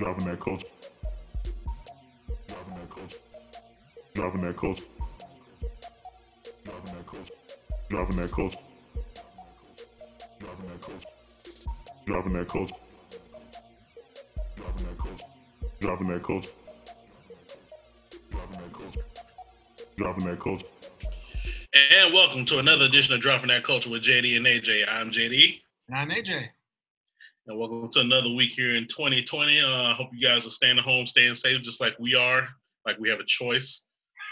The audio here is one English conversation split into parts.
Driving that culture. Driving that culture. Driving that culture. Driving that culture. Driving that culture. Driving that culture. Driving that culture. Driving that culture. Driving that culture. Driving that culture. Driving that culture. And welcome to another edition of Dropping That Culture with JD and AJ. I'm JD. And I'm AJ. And welcome to another week here in 2020. Uh, I hope you guys are staying at home, staying safe, just like we are, like we have a choice.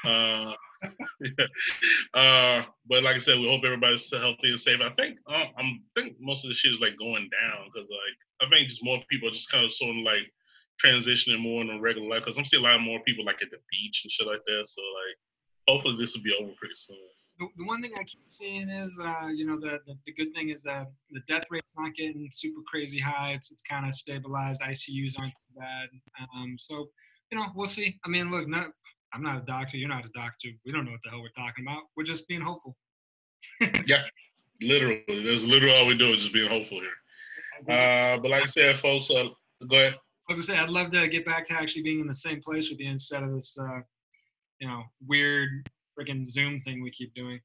Uh, uh, but like I said, we hope everybody's healthy and safe. I think uh, I'm think most of the shit is like going down because like I think just more people are just kind of sort of like transitioning more into regular life because I'm seeing a lot more people like at the beach and shit like that. So like, hopefully this will be over pretty soon the, the one thing I keep seeing is, uh, you know, the, the, the good thing is that the death rate's not getting super crazy high. It's it's kind of stabilized. ICUs aren't too bad. Um, so, you know, we'll see. I mean, look, not I'm not a doctor. You're not a doctor. We don't know what the hell we're talking about. We're just being hopeful. yeah, literally. That's literally all we do is just being hopeful here. Uh, but like I said, folks, uh, go ahead. I was gonna say I'd love to get back to actually being in the same place with you instead of this, uh, you know, weird freaking Zoom thing we keep doing.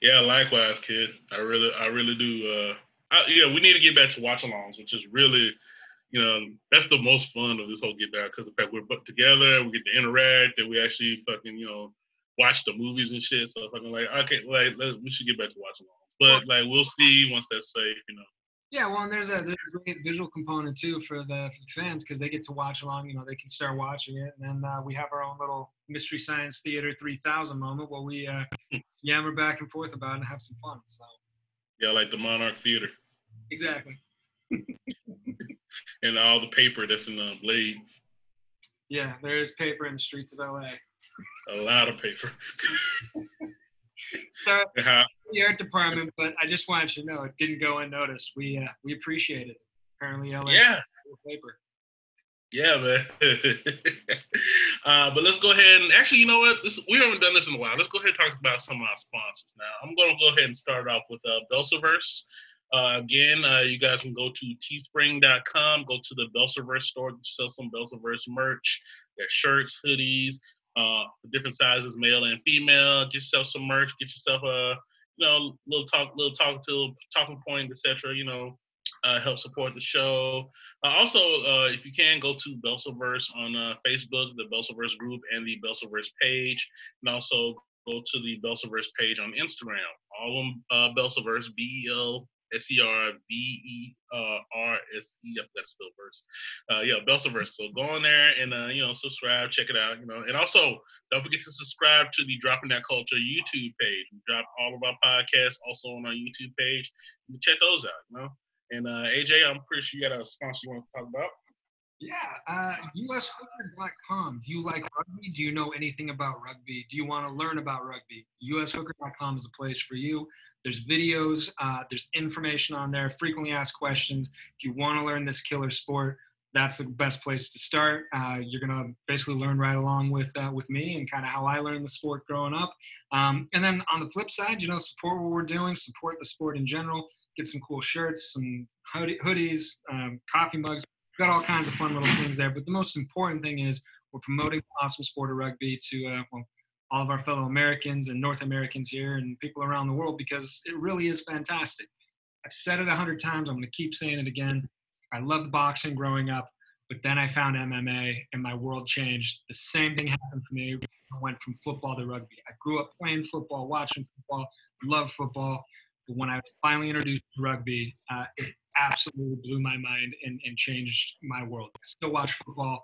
Yeah, likewise, kid. I really, I really do. Uh, I, yeah, we need to get back to watch alongs, which is really, you know, that's the most fun of this whole get back because the fact we're together, we get to interact, and we actually fucking, you know, watch the movies and shit. So fucking like, okay, like we should get back to watch alongs, but like we'll see once that's safe, you know. Yeah, well, and there's a, there's a great visual component too for the, for the fans because they get to watch along. You know, they can start watching it, and then uh, we have our own little Mystery Science Theater 3000 moment where we uh, yammer back and forth about it and have some fun. So. Yeah, like the Monarch Theater. Exactly. and all the paper that's in the blade. Yeah, there is paper in the streets of LA. a lot of paper. so uh-huh. the art department, but I just wanted you to know it didn't go unnoticed. We uh, we appreciate it. Apparently, LA yeah. paper. Yeah, man. uh, but let's go ahead and actually, you know what? This, we haven't done this in a while. Let's go ahead and talk about some of our sponsors now. I'm going to go ahead and start off with uh, Belsaverse. Uh, again, uh, you guys can go to teespring.com, go to the Belsaverse store, sell some Belsaverse merch. Their shirts, hoodies, uh, different sizes, male and female. Get yourself some merch. Get yourself a you know little talk, little talk to talking point, etc. You know, uh, help support the show. Uh, also, uh, if you can, go to Belsaverse on uh, Facebook, the Belsaverse group, and the Belsaverse page, and also go to the Belsaverse page on Instagram. All of them, uh, Belsaverse, B E L S E R B E R S E. That's spelled verse. Uh, yeah, Belsaverse. So go on there and uh, you know subscribe, check it out. You know, and also don't forget to subscribe to the Dropping That Culture YouTube page. We drop all of our podcasts also on our YouTube page. You check those out. You know, and uh, AJ, I'm pretty sure you got a sponsor you want to talk about. Yeah, uh, ushooker.com. Do you like rugby? Do you know anything about rugby? Do you want to learn about rugby? ushooker.com is the place for you. There's videos, uh, there's information on there, frequently asked questions. If you want to learn this killer sport, that's the best place to start. Uh, you're gonna basically learn right along with uh, with me and kind of how I learned the sport growing up. Um, and then on the flip side, you know, support what we're doing, support the sport in general. Get some cool shirts, some hoodies, um, coffee mugs, We've got all kinds of fun little things there. But the most important thing is we're promoting the awesome sport of rugby to uh, well, all of our fellow Americans and North Americans here and people around the world because it really is fantastic. I've said it a hundred times. I'm going to keep saying it again. I loved boxing growing up, but then I found MMA and my world changed. The same thing happened for me. I went from football to rugby. I grew up playing football, watching football, loved football. But when I was finally introduced to rugby, uh, it absolutely blew my mind and, and changed my world. I still watch football,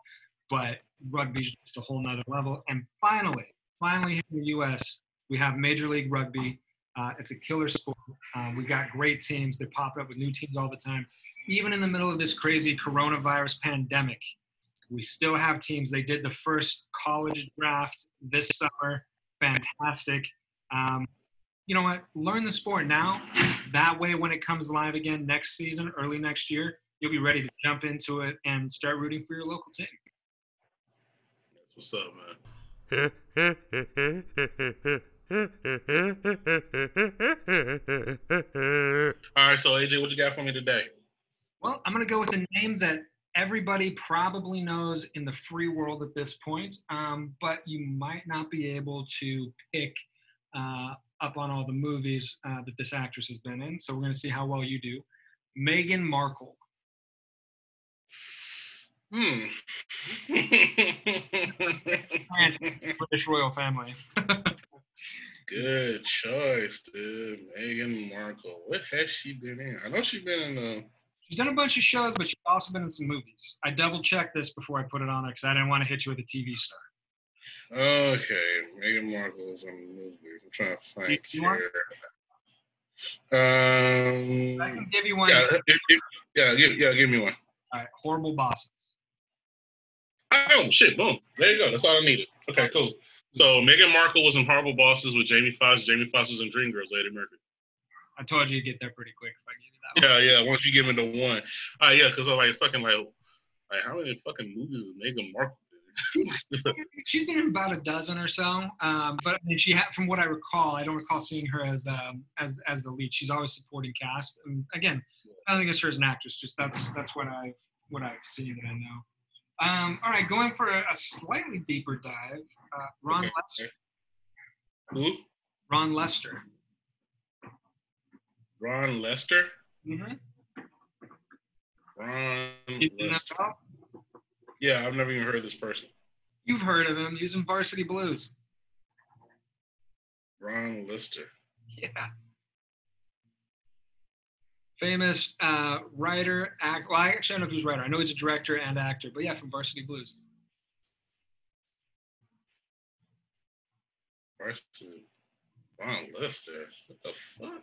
but rugby's just a whole nother level. And finally, finally here in the U.S., we have Major League Rugby. Uh, it's a killer sport. Uh, we got great teams. They pop up with new teams all the time. Even in the middle of this crazy coronavirus pandemic, we still have teams. They did the first college draft this summer. Fantastic. Um, you know what? Learn the sport now. That way, when it comes live again next season, early next year, you'll be ready to jump into it and start rooting for your local team. That's what's up, man. All right, so AJ, what you got for me today? Well, I'm gonna go with a name that everybody probably knows in the free world at this point, um, but you might not be able to pick uh, up on all the movies uh, that this actress has been in. So we're going to see how well you do. Meghan Markle. Hmm. British royal family. Good choice, dude. Meghan Markle. What has she been in? I know she's been in a. She's done a bunch of shows, but she's also been in some movies. I double checked this before I put it on there because I didn't want to hit you with a TV star. Okay, Meghan Markle is in movies. I'm trying to think You here. Um, I can give you one. yeah, yeah, give, yeah, give me one. All right, horrible bosses. Oh shit! Boom. There you go. That's all I needed. Okay, cool. So Meghan Markle was in Horrible Bosses with Jamie Foxx. Jamie Foxx was in Dreamgirls. Eddie Murphy. I told you you'd get there pretty quick if I you that one. Yeah, yeah. Once you give me the one, uh, yeah, because I'm like fucking like, like how many fucking movies is Meghan Markle? She's been in about a dozen or so, um, but I mean, she had, from what I recall, I don't recall seeing her as um, as as the lead. She's always supporting cast. And again, I don't think it's her as an actress. Just that's that's what I've what I've seen that I know. Um, all right, going for a, a slightly deeper dive. Uh, Ron Okay. Lester. Who? Ron Lester. Ron Lester. Mm-hmm. Ron He's Lester. Yeah, I've never even heard of this person. You've heard of him. He was in Varsity Blues. Ron Lister. Yeah. Famous uh, writer, act. Well, I actually don't know if he was a writer. I know he's a director and actor, but yeah, from Varsity Blues. Varsity. Ron Lister. What the fuck?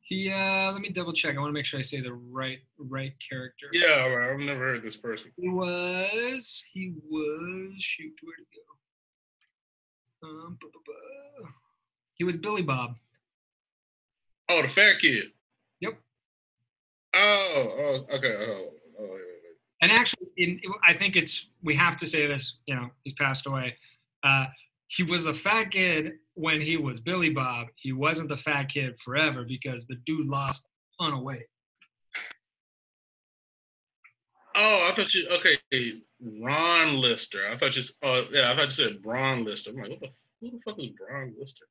He. Uh, let me double check. I want to make sure I say the right right character. Yeah, I've never heard this person. He was. He was. Shoot, where'd it go? Um, He was Billy Bob. Oh, the fat kid. Oh, oh, okay. Oh, oh, wait, wait, wait. And actually, in, I think it's we have to say this. You know, he's passed away. Uh, he was a fat kid when he was Billy Bob. He wasn't the fat kid forever because the dude lost a ton of weight. Oh, I thought you okay. Ron Lister. I thought you. Oh, yeah. I thought you said Braun Lister. I'm like, what the who the fuck is Braun Lister?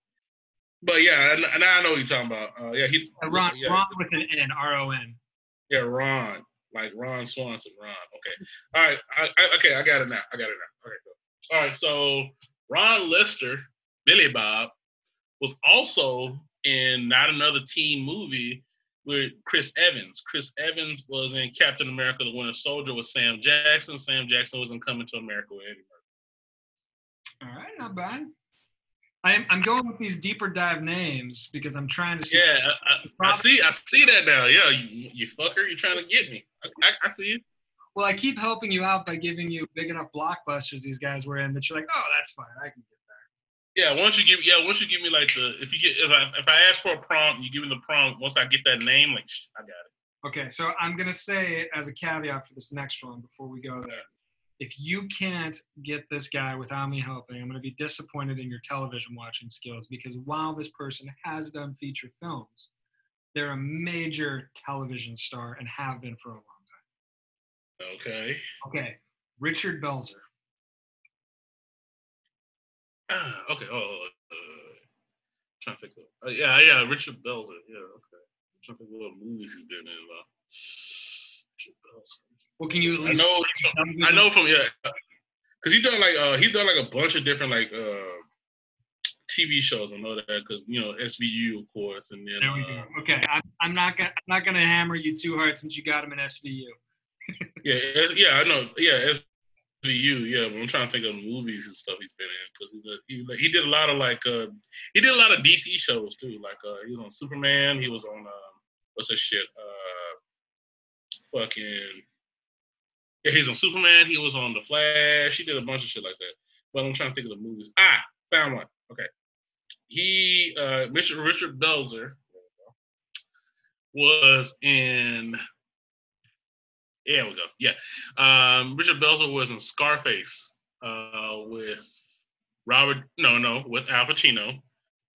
But yeah, now I know what you're talking about. Uh, yeah, he. Uh, Ron, yeah, Ron with an N, R O N. yeah, Ron, like Ron Swanson. Ron. Okay. All right. I, I, okay, I got it now. I got it now. Okay, cool. All right. So Ron Lister, Billy Bob, was also in not another teen movie with Chris Evans. Chris Evans was in Captain America: The Winter Soldier with Sam Jackson. Sam Jackson was in Coming to America with Eddie Murphy. All right, not bad. I'm I'm going with these deeper dive names because I'm trying to see. Yeah, I, I, I see. I see that now. Yeah, you, you fucker, you're trying to get me. I, I, I see you. Well, I keep helping you out by giving you big enough blockbusters these guys were in that you're like, oh, that's fine, I can get there. Yeah, once you give, yeah, once you give me like the, if you get, if I, if I ask for a prompt, you give me the prompt. Once I get that name, like, shh, I got it. Okay, so I'm gonna say it as a caveat for this next one before we go there. If you can't get this guy without me helping, I'm gonna be disappointed in your television watching skills because while this person has done feature films, they're a major television star and have been for a long time. Okay, Okay. Richard Belzer. Ah, okay. Oh, uh, trying to think. Of, uh, yeah, yeah. Richard Belzer. Yeah. Okay. I'm trying to think of what movies he's been in. Uh, Richard Belzer. Well, can you at I know. from- I know from yeah, because he's done like uh he's done like a bunch of different like uh TV shows. I know that because you know SVU of course, and then There we uh, go. Okay, I'm, I'm not gonna I'm not gonna hammer you too hard since you got him in SVU. yeah, yeah, I know, yeah, SVU, yeah. But I'm trying to think of movies and stuff he's been in because he, did- he he did a lot of like uh he did a lot of DC shows too. Like uh he was on Superman. He was on um what's that shit uh fucking yeah he's on Superman. He was on The Flash. He did a bunch of shit like that. But I'm trying to think of the movies. Ah, found one. Okay. He uh Richard Richard Belzer was in yeah, we go. Yeah. Um, Richard Belzer was in Scarface uh, with Robert, no, no, with Al Pacino.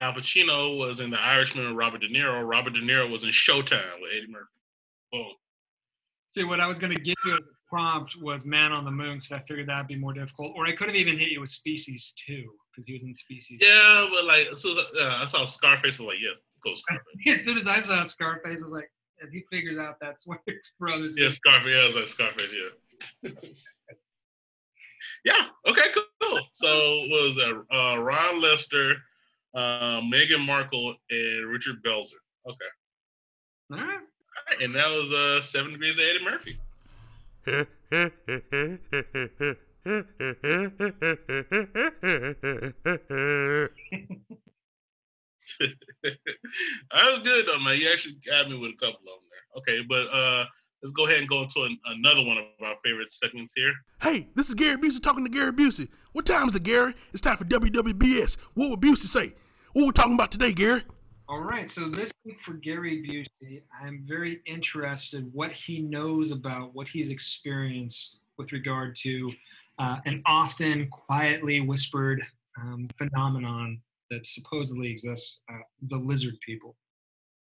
Al Pacino was in The Irishman with Robert De Niro. Robert De Niro was in Showtime with Eddie Murphy. Oh, See, what I was gonna give you prompt was Man on the Moon because I figured that'd be more difficult. Or I could have even hit you with Species too because he was in Species. Yeah, but like, as soon as I, uh, I saw Scarface, I was like, yeah, go Scarface. as soon as I saw Scarface, I was like, if he figures out that's what Brothers. yeah, Scarface. Yeah, I was like Scarface. Yeah. yeah. Okay. Cool. So was that? Uh, Ron Lester, uh, Meghan Markle, and Richard Belzer. Okay. All right. All right, and that was uh, Seven Degrees of Eddie Murphy. that was good though, man. You actually got me with a couple of them there. Okay, but uh, let's go ahead and go into an, another one of our favorite segments here. Hey, this is Gary Busey talking to Gary Busey. What time is it, Gary? It's time for WWBS. What would Busey say? What we're talking about today, Gary? All right. So this week for Gary Busey, I'm very interested what he knows about what he's experienced with regard to uh, an often quietly whispered um, phenomenon that supposedly exists, uh, the lizard people.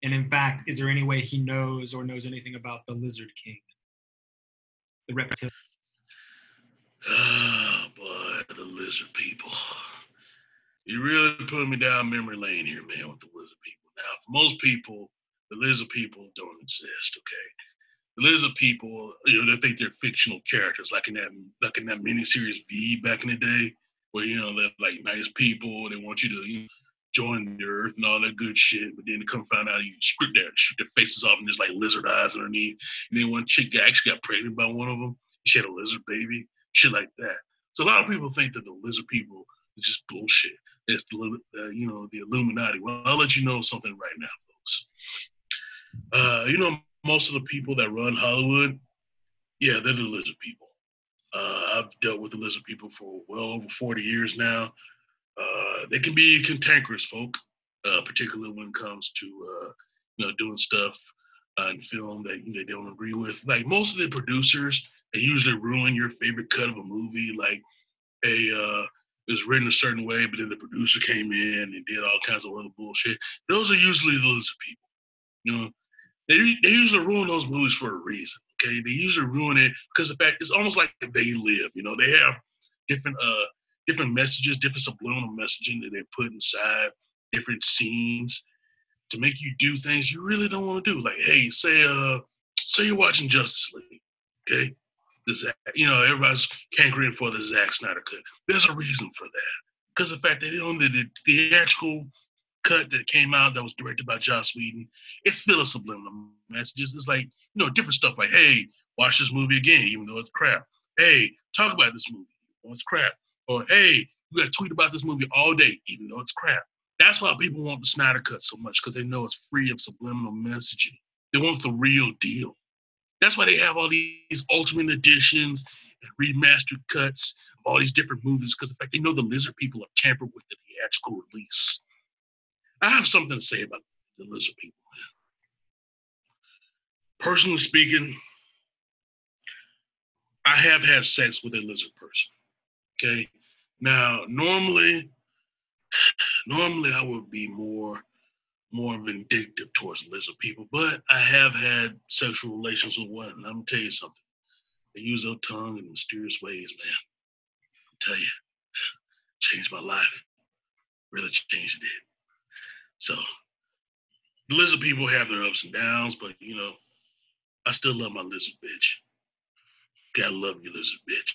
And in fact, is there any way he knows or knows anything about the Lizard King, the reptilian? Oh boy, the lizard people. You really put me down memory lane here, man, with the lizard people. Now, for most people, the lizard people don't exist, okay? The lizard people, you know, they think they're fictional characters, like in that like in that miniseries V back in the day, where you know they're like nice people, they want you to you know, join the earth and all that good shit, but then to come find out you strip their shoot their faces off and there's like lizard eyes underneath. And then one chick actually got pregnant by one of them. She had a lizard baby, shit like that. So a lot of people think that the lizard people is just bullshit. It's the uh, you know the Illuminati. Well, I'll let you know something right now, folks. Uh, you know most of the people that run Hollywood, yeah, they're the lizard people. Uh, I've dealt with the lizard people for well over 40 years now. Uh, they can be cantankerous folk, uh, particularly when it comes to uh, you know doing stuff on film that they don't agree with. Like most of the producers, they usually ruin your favorite cut of a movie. Like a uh, it was written a certain way, but then the producer came in and did all kinds of other bullshit. Those are usually the people. You know, they they usually ruin those movies for a reason. Okay, they usually ruin it because the fact it's almost like they live. You know, they have different uh different messages, different subliminal messaging that they put inside different scenes to make you do things you really don't want to do. Like, hey, say uh say you're watching Justice League, okay? The you know, everybody's cankering for the Zack Snyder cut. There's a reason for that. Because the fact that on the, the theatrical cut that came out that was directed by Joss Whedon, it's full of subliminal messages. It's like, you know, different stuff like, hey, watch this movie again, even though it's crap. Hey, talk about this movie, even though it's crap. Or hey, you gotta tweet about this movie all day, even though it's crap. That's why people want the Snyder cut so much, because they know it's free of subliminal messaging. They want the real deal. That's why they have all these ultimate editions and remastered cuts of all these different movies, because in fact they know the lizard people have tampered with the theatrical release. I have something to say about the lizard people. Personally speaking, I have had sex with a lizard person. Okay. Now, normally, normally I would be more more vindictive towards lizard people, but I have had sexual relations with one. And I'm gonna tell you something. They use their tongue in mysterious ways, man. I tell you, changed my life. Really changed it. So the lizard people have their ups and downs, but you know, I still love my lizard bitch. Gotta love you, lizard bitch.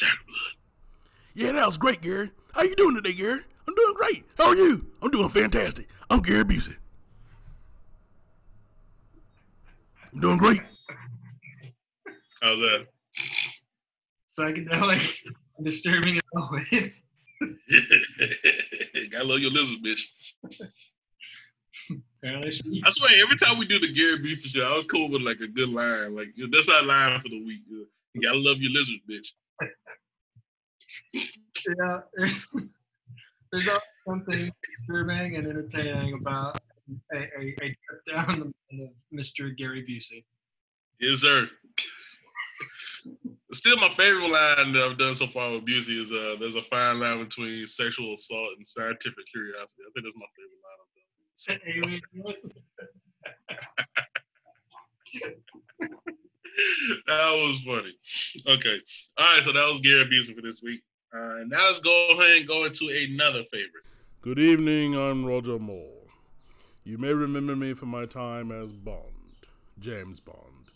Tiger blood. Yeah, that was great, Gary. How you doing today, Gary? I'm doing great. How are you? I'm doing fantastic. I'm Gary Busey. I'm doing great. How's that? Psychedelic, disturbing as always. Gotta love your lizard bitch. Apparently she- I swear, every time we do the Gary Busey show, I was cool with like a good line. Like that's our line for the week. You gotta love your lizard bitch. yeah, there's always something disturbing and entertaining about a, a, a trip down the Mr. Gary Busey. Yes, sir. Still, my favorite line that I've done so far with Busey is uh, "There's a fine line between sexual assault and scientific curiosity." I think that's my favorite line I've done. That was funny. Okay. All right. So that was Gary Busey for this week. Uh, now let's go ahead and go into another favorite. Good evening, I'm Roger Moore. You may remember me from my time as Bond, James Bond,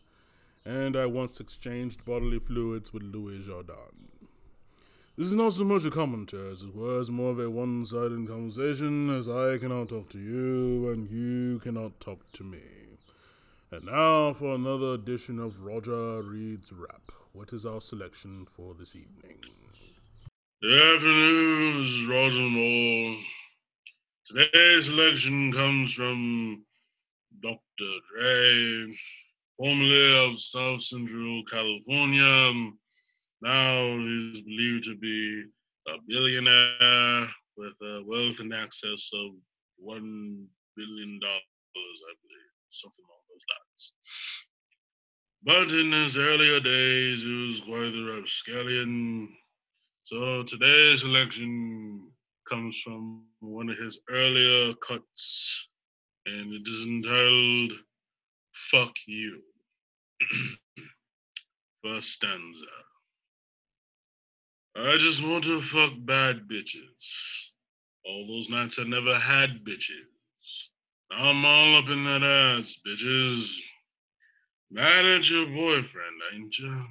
and I once exchanged bodily fluids with Louis Jourdan. This is not so much a commentary as it was more of a one sided conversation, as I cannot talk to you and you cannot talk to me. And now for another edition of Roger Reads Rap. What is our selection for this evening? Good afternoon, this is Roger Moore. Today's selection comes from Dr. Dre, formerly of South Central California. Now he's believed to be a billionaire with a wealth in excess of one billion dollars, I believe, something along those lines. But in his earlier days, he was quite the rapscallion. So today's selection comes from one of his earlier cuts, and it is entitled Fuck You. First stanza. I just want to fuck bad bitches. All those nights I never had bitches. I'm all up in that ass, bitches. Mad at your boyfriend, ain't ya?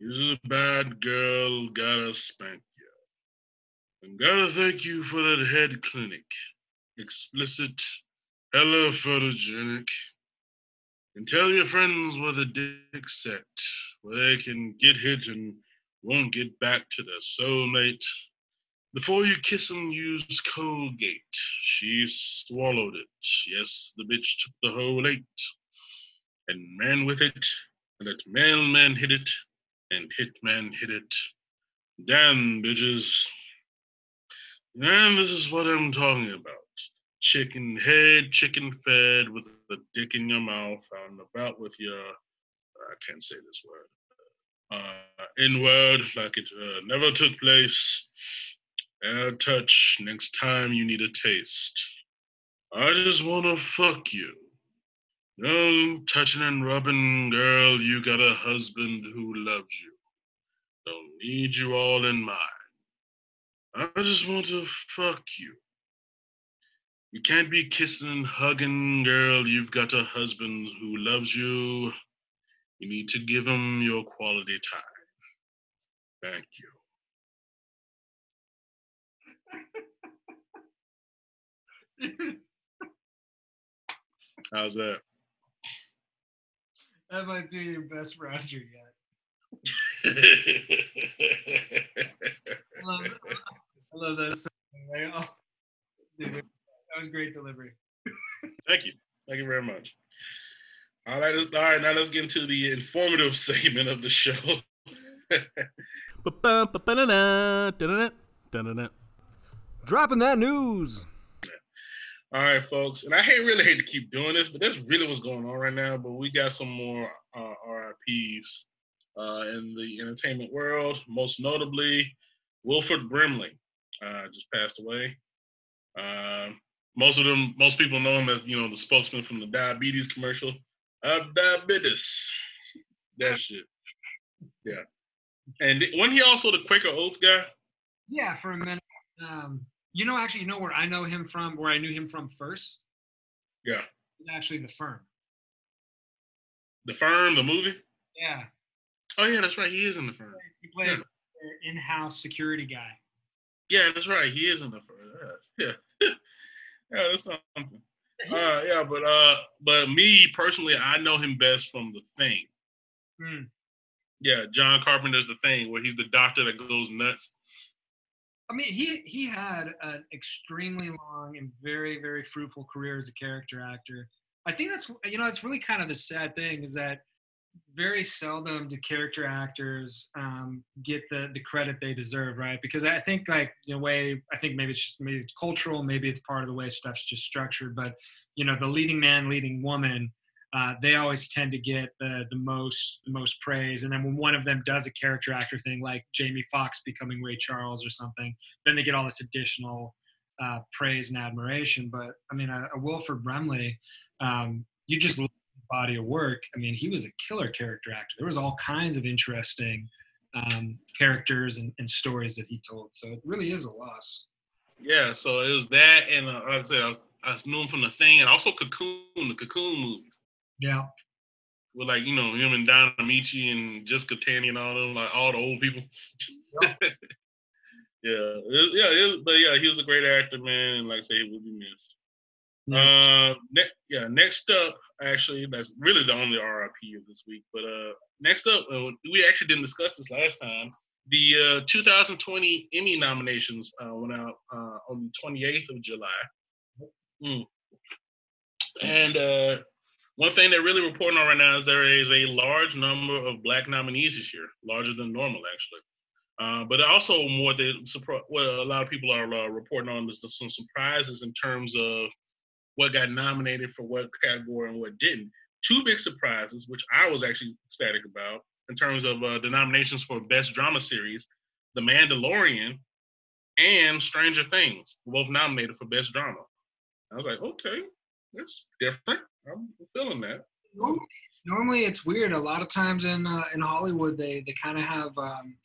He's a bad girl, gotta spank ya. And gotta thank you for that head clinic. Explicit, hella photogenic. And tell your friends where the dick's set, where they can get hit and won't get back to their soulmate. Before you kiss use Colgate. She swallowed it. Yes, the bitch took the whole eight. And man with it, and that mailman hit it, and hitman hit it. Damn, bitches. And this is what I'm talking about. Chicken head, chicken fed, with a dick in your mouth, out and about with your, I can't say this word, uh, in word, like it uh, never took place. Air touch, next time you need a taste. I just wanna fuck you. No touching and rubbing, girl, you got a husband who loves you. Don't need you all in mine. I just want to fuck you. You can't be kissing and hugging, girl. You've got a husband who loves you. You need to give him your quality time. Thank you. How's that? That might be your best Roger yet. I love, I love that. song, man. Oh, dude, that was great delivery. Thank you. Thank you very much. All right, all right, Now let's get into the informative segment of the show. Dropping that news. All right, folks, and I hate really hate to keep doing this, but that's really what's going on right now. But we got some more uh, RIPS uh, in the entertainment world. Most notably, Wilford Brimley uh, just passed away. Uh, most of them, most people know him as you know the spokesman from the diabetes commercial. Uh, diabetes, that shit. Yeah, and wasn't he also the Quaker Oats guy? Yeah, for a minute. Um, you know, actually, you know where I know him from, where I knew him from first? Yeah, It's actually the firm. the firm, the movie. Yeah. Oh yeah, that's right. He is in the firm. He plays their in-house security guy. Yeah, that's right. He is in the firm. Yeah, yeah, yeah that's something. Uh, yeah, but uh, but me personally, I know him best from The Thing. Hmm. Yeah, John Carpenter's The Thing, where he's the doctor that goes nuts. I mean, he he had an extremely long and very very fruitful career as a character actor. I think that's you know it's really kind of the sad thing is that very seldom do character actors um, get the the credit they deserve, right? Because I think like the way I think maybe it's just, maybe it's cultural, maybe it's part of the way stuff's just structured, but you know the leading man, leading woman. Uh, they always tend to get the the most the most praise, and then when one of them does a character actor thing, like Jamie Foxx becoming Ray Charles or something, then they get all this additional uh, praise and admiration. But I mean, a, a Wilford Brimley, um, you just love body of work. I mean, he was a killer character actor. There was all kinds of interesting um, characters and, and stories that he told. So it really is a loss. Yeah, so it was that, and uh, like I said, I was, I was from the thing, and also Cocoon, the Cocoon movies, Yeah. with like you know him and Don Ameche and Jessica Tandy and all them, like all the old people. Yeah. yeah, it, yeah, it, but yeah, he was a great actor, man. And like I say, he will be missed. Yeah. Uh, ne- yeah. Next up, actually, that's really the only RIP of this week. But uh, next up, uh, we actually didn't discuss this last time. The uh, 2020 Emmy nominations uh, went out uh, on the 28th of July. Mm. And uh, one thing they're really reporting on right now is there is a large number of black nominees this year, larger than normal, actually. Uh, but also more than what a lot of people are uh, reporting on is some surprises in terms of what got nominated for what category and what didn't. Two big surprises, which I was actually ecstatic about, in terms of uh, the nominations for Best Drama Series, The Mandalorian and Stranger Things, were both nominated for Best Drama. I was like, okay, that's different. I'm feeling that. normally, normally it's weird. A lot of times in uh, in Hollywood, they they kind of have, um,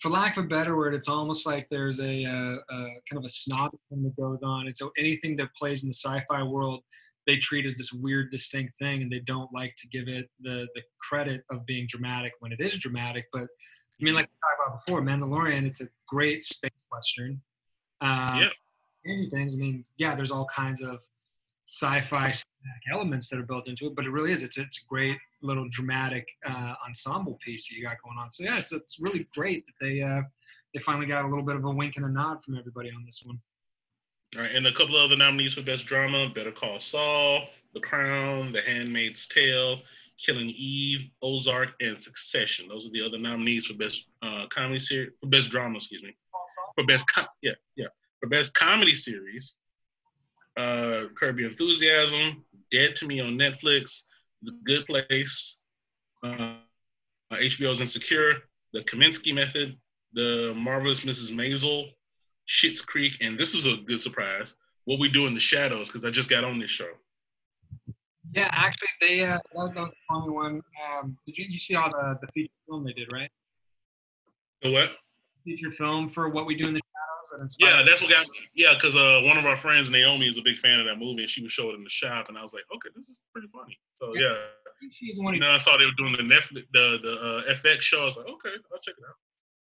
for lack of a better word, it's almost like there's a, uh, uh, kind of a snob thing that goes on, and so anything that plays in the sci-fi world, they treat as this weird, distinct thing, and they don't like to give it the the credit of being dramatic when it is dramatic. But I mean, like we talked about before, Mandalorian, it's a great space western. Um, Yeah. Things, I mean, yeah, there's all kinds of sci-fi elements that are built into it, but it really is. It's it's a great little dramatic uh, ensemble piece that you got going on. So yeah, it's it's really great that they uh, they finally got a little bit of a wink and a nod from everybody on this one. All right, and a couple of other nominees for Best Drama: Better Call Saul, The Crown, The Handmaid's Tale, Killing Eve, Ozark, and Succession. Those are the other nominees for Best uh, Comedy Series, for Best Drama, excuse me, for Best com- yeah yeah for Best Comedy Series. Uh, Curb Your Enthusiasm, Dead to Me on Netflix, The Good Place, uh, HBO's Insecure, The Kominsky Method, The Marvelous Mrs. Maisel, Schitt's Creek, and this is a good surprise. What we do in the shadows, because I just got on this show. Yeah, actually, they uh, that, that was the only one. Um, did you you see all the the feature film they did right? The what? Feature film for what we do in the. That Yeah, that's what got yeah, because uh, one of our friends, Naomi, is a big fan of that movie, and she would show it in the shop, and I was like, okay, this is pretty funny. So Yeah. yeah, she's one who know, I saw they were doing the Netflix, the the uh, FX show. I was like, okay, I'll check it out.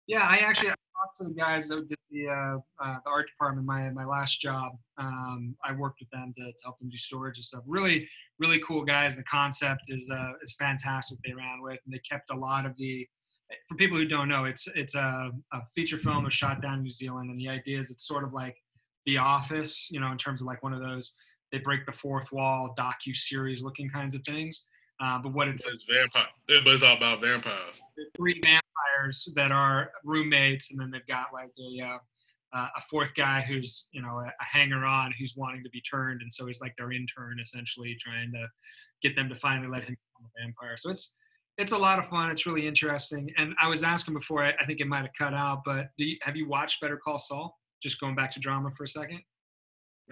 Yeah, I actually I talked to the guys that did the uh, uh, the art department. My my last job, um, I worked with them to, to help them do storage and stuff. Really, really cool guys. The concept is uh, is fantastic. They ran with, and they kept a lot of the. For people who don't know, it's it's a, a feature film was shot down in New Zealand, and the idea is it's sort of like The Office, you know, in terms of like one of those they break the fourth wall docu series looking kinds of things. Uh, but what it's It's vampire, but it's all about vampires. three vampires that are roommates, and then they've got like a uh, uh, a fourth guy who's you know a, a hanger on who's wanting to be turned, and so he's like their intern essentially, trying to get them to finally let him become a vampire. So it's it's a lot of fun. It's really interesting. And I was asking before, I, I think it might have cut out, but do you, have you watched Better Call Saul? Just going back to drama for a second.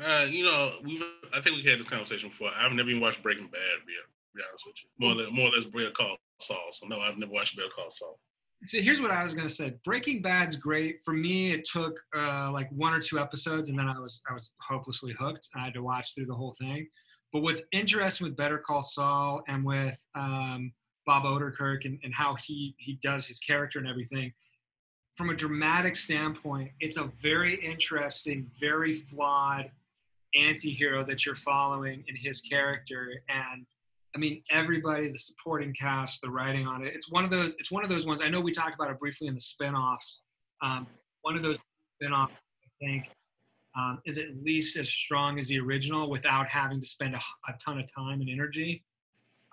Uh, you know, we've I think we've had this conversation before. I've never even watched Breaking Bad. To be, be honest with you, more or less, more or less Better Call Saul. So no, I've never watched Better Call Saul. So here's what I was gonna say. Breaking Bad's great. For me, it took uh, like one or two episodes, and then I was I was hopelessly hooked. I had to watch through the whole thing. But what's interesting with Better Call Saul and with um, Bob Odenkirk and, and how he he does his character and everything, from a dramatic standpoint, it's a very interesting, very flawed anti-hero that you're following in his character and I mean, everybody, the supporting cast, the writing on it. It's one of those. It's one of those ones. I know we talked about it briefly in the spinoffs. Um, one of those spinoffs, I think, um, is at least as strong as the original without having to spend a, a ton of time and energy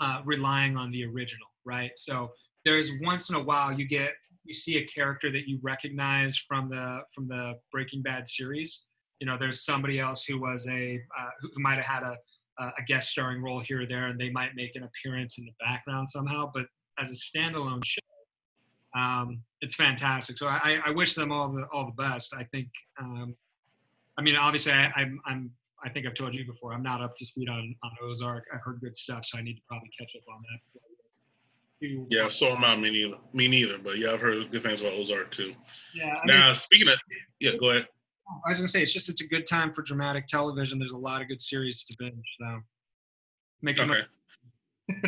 uh, relying on the original, right? So there's once in a while you get you see a character that you recognize from the from the Breaking Bad series. You know, there's somebody else who was a uh, who, might have had a a guest starring role here or there, and they might make an appearance in the background somehow. But as a standalone show, um, it's fantastic. So I, I wish them all the all the best. I think, um, I mean, obviously, I, I'm I'm I think I've told you before. I'm not up to speed on on Ozark. I've heard good stuff, so I need to probably catch up on that. before Yeah, so am I. Me neither. Me neither. But yeah, I've heard good things about Ozark too. Yeah. I mean, Now, speaking of, yeah, go ahead. I was gonna say it's just it's a good time for dramatic television. There's a lot of good series to binge. So make Okay.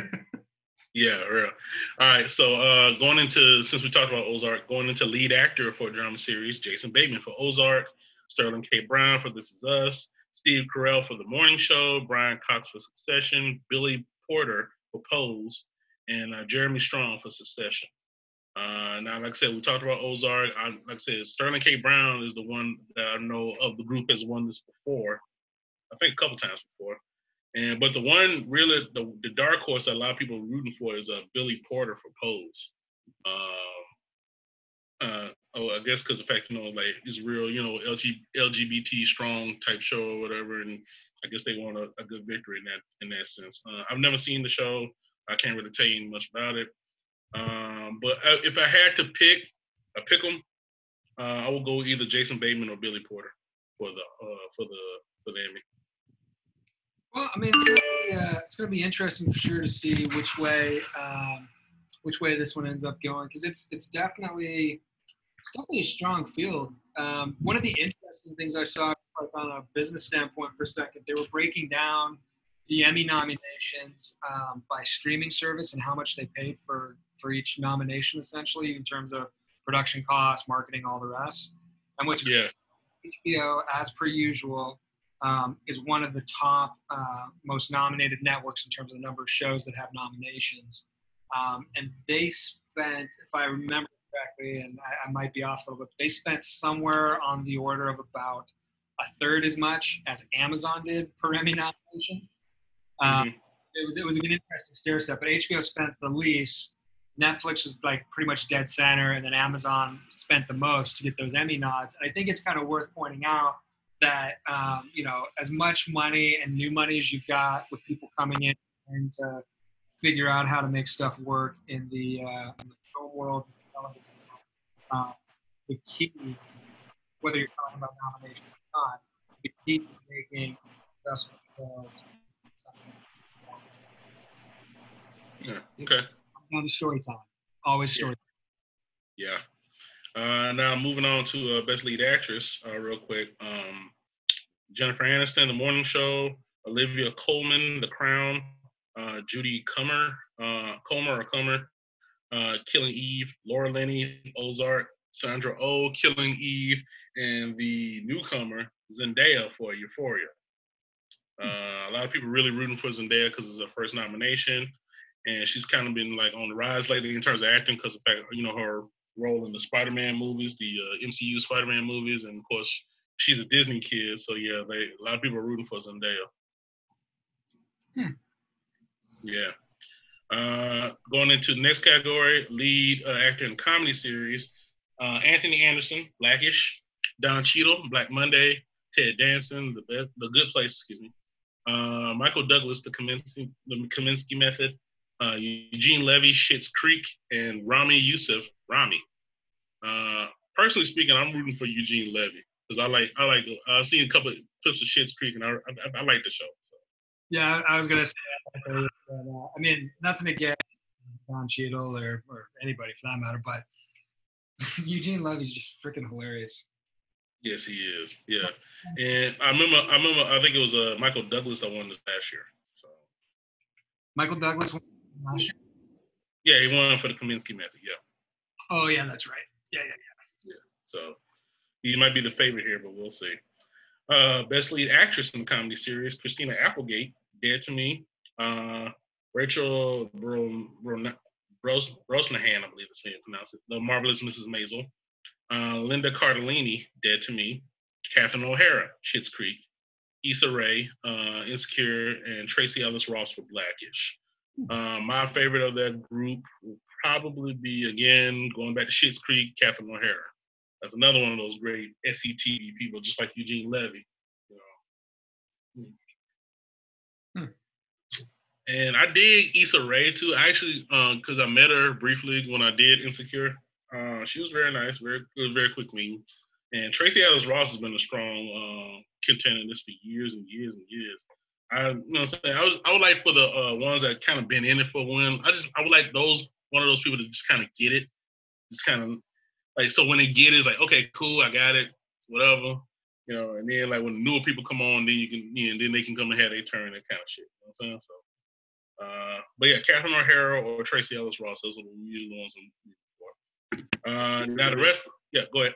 yeah, real. All right. So uh going into since we talked about Ozark, going into lead actor for a drama series, Jason Bateman for Ozark, Sterling K. Brown for This Is Us, Steve Carell for The Morning Show, Brian Cox for Succession, Billy Porter for Pose, and uh, Jeremy Strong for Succession. Uh, now, like I said, we talked about Ozark. I, like I said, Sterling K. Brown is the one that I know of the group has won this before. I think a couple times before. And but the one really the, the dark horse that a lot of people are rooting for is uh, Billy Porter for Pose. Um, uh, oh, I guess because the fact you know like it's real, you know, LG, LGBT strong type show or whatever, and I guess they want a, a good victory in that in that sense. Uh, I've never seen the show. I can't really tell you much about it. Um, but I, if I had to pick, I pick them. Uh, I will go either Jason Bateman or Billy Porter for the uh, for the for the Emmy. Well, I mean, it's gonna, be, uh, it's gonna be interesting for sure to see which way um, which way this one ends up going because it's it's definitely it's definitely a strong field. Um, one of the interesting things I saw, on a business standpoint, for a second, they were breaking down the Emmy nominations um, by streaming service and how much they paid for for each nomination, essentially in terms of production costs, marketing, all the rest. And what's Yeah. HBO, as per usual, um, is one of the top uh, most nominated networks in terms of the number of shows that have nominations. Um, and they spent, if I remember correctly, and I, I might be off a little bit, they spent somewhere on the order of about a third as much as Amazon did per Emmy nomination. Um, Mhm. It was it was an interesting stair step, but HBO spent the least. Netflix was like pretty much dead center, and then Amazon spent the most to get those Emmy nods. And I think it's kind of worth pointing out that um, you know as much money and new money as you've got with people coming in and to figure out how to make stuff work in the, uh, in the film world, television world, uh, the key, whether you're talking about nomination or not, the key to making successful shows. Yeah. Okay. On the storytelling, always Yeah. story. Yeah. Uh, now moving on to uh, best lead actress, uh, real quick. Um, Jennifer Aniston, The Morning Show. Olivia Colman, The Crown. Uh, Jodie Comer, uh, Comer or Comer, uh, Killing Eve. Laura Linney, Ozark. Sandra Oh, Killing Eve, and the newcomer Zendaya for Euphoria. Uh, a lot of people really rooting for Zendaya because it's her first nomination, and she's kind of been like on the rise lately in terms of acting because of the fact you know her role in the Spider-Man movies, the uh, MCU Spider-Man movies, and of course she's a Disney kid, so yeah, they a lot of people are rooting for Zendaya. Hmm. Yeah. Uh, going into the next category, lead uh, actor in comedy series, uh, Anthony Anderson, Blackish, Don Cheadle, Black Monday, Ted Danson, The The Good Place, excuse me, uh, Michael Douglas, The Kominsky, the Kominsky Method, uh, Eugene Levy, Schitt's Creek, and Ramy Youssef, Rami. Uh, personally speaking, I'm rooting for Eugene Levy because I like I like I've seen a couple of clips of Schitt's Creek and I I, I like the show. So. Yeah, I was gonna say. but, uh, I mean, nothing against Don Cheadle or, or anybody for that matter, but Eugene Levy's just freaking hilarious. Yes, he is. Yeah, and I remember I remember I think it was uh, Michael Douglas that won this last year. So Michael Douglas won last year. yeah, he won for the Kominsky Method. Yeah, Oh yeah, that's right. Yeah, yeah, yeah, yeah, so he might be the favorite here, but we'll see. Uh, best lead actress in the comedy series: Christina Applegate, Dead to Me. Uh, Rachel Bro, Bro, Bros, Brosnahan, I believe that's how you pronounce it. The marvelous Mrs. Maisel. Uh, Linda Cardellini, Dead to Me. Catherine O'Hara, Schitt's Creek. Issa Rae, uh, Insecure, and Tracee Ellis Ross for Blackish. Uh, my favorite of that group will probably be again going back to Schitt's Creek, Catherine O'Hara. That's another one of those great SCTV people, just like Eugene Levy. You know. Hmm. And I dig Issa Rae too. I actually, because I met her briefly when I did Insecure. Uh, she was very nice, very it was very quick meeting. And Tracee Ellis Ross has been a strong uh, contender in this for years and years and years. I, you know, I'm saying I was, I would like for the uh, ones that kind of been in it for a win. I just, I would like those, one of those people to just kind of get it, just kind of like, so when they get it, it's like, okay, cool, I got it, whatever, you know. And then like when newer people come on, then you can, you know, then they can come and have their turn, that kind of shit. You know what I'm saying? So, uh, but yeah, Catherine O'Hara or Tracee Ellis Ross, those are the usual ones. Uh, now the rest, yeah, go ahead.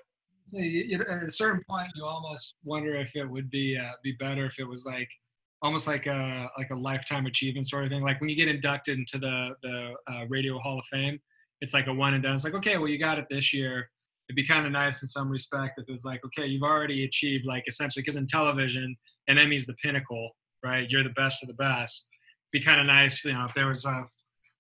You, you, at a certain point, you almost wonder if it would be uh, be better if it was like almost like a like a lifetime achievement sort of thing. Like when you get inducted into the the uh, Radio Hall of Fame, it's like a one and done. It's like okay, well you got it this year. It'd be kind of nice in some respect if it was like okay, you've already achieved like essentially because in television, an Emmy's the pinnacle, right? You're the best of the best. It'd be kind of nice, you know, if there was a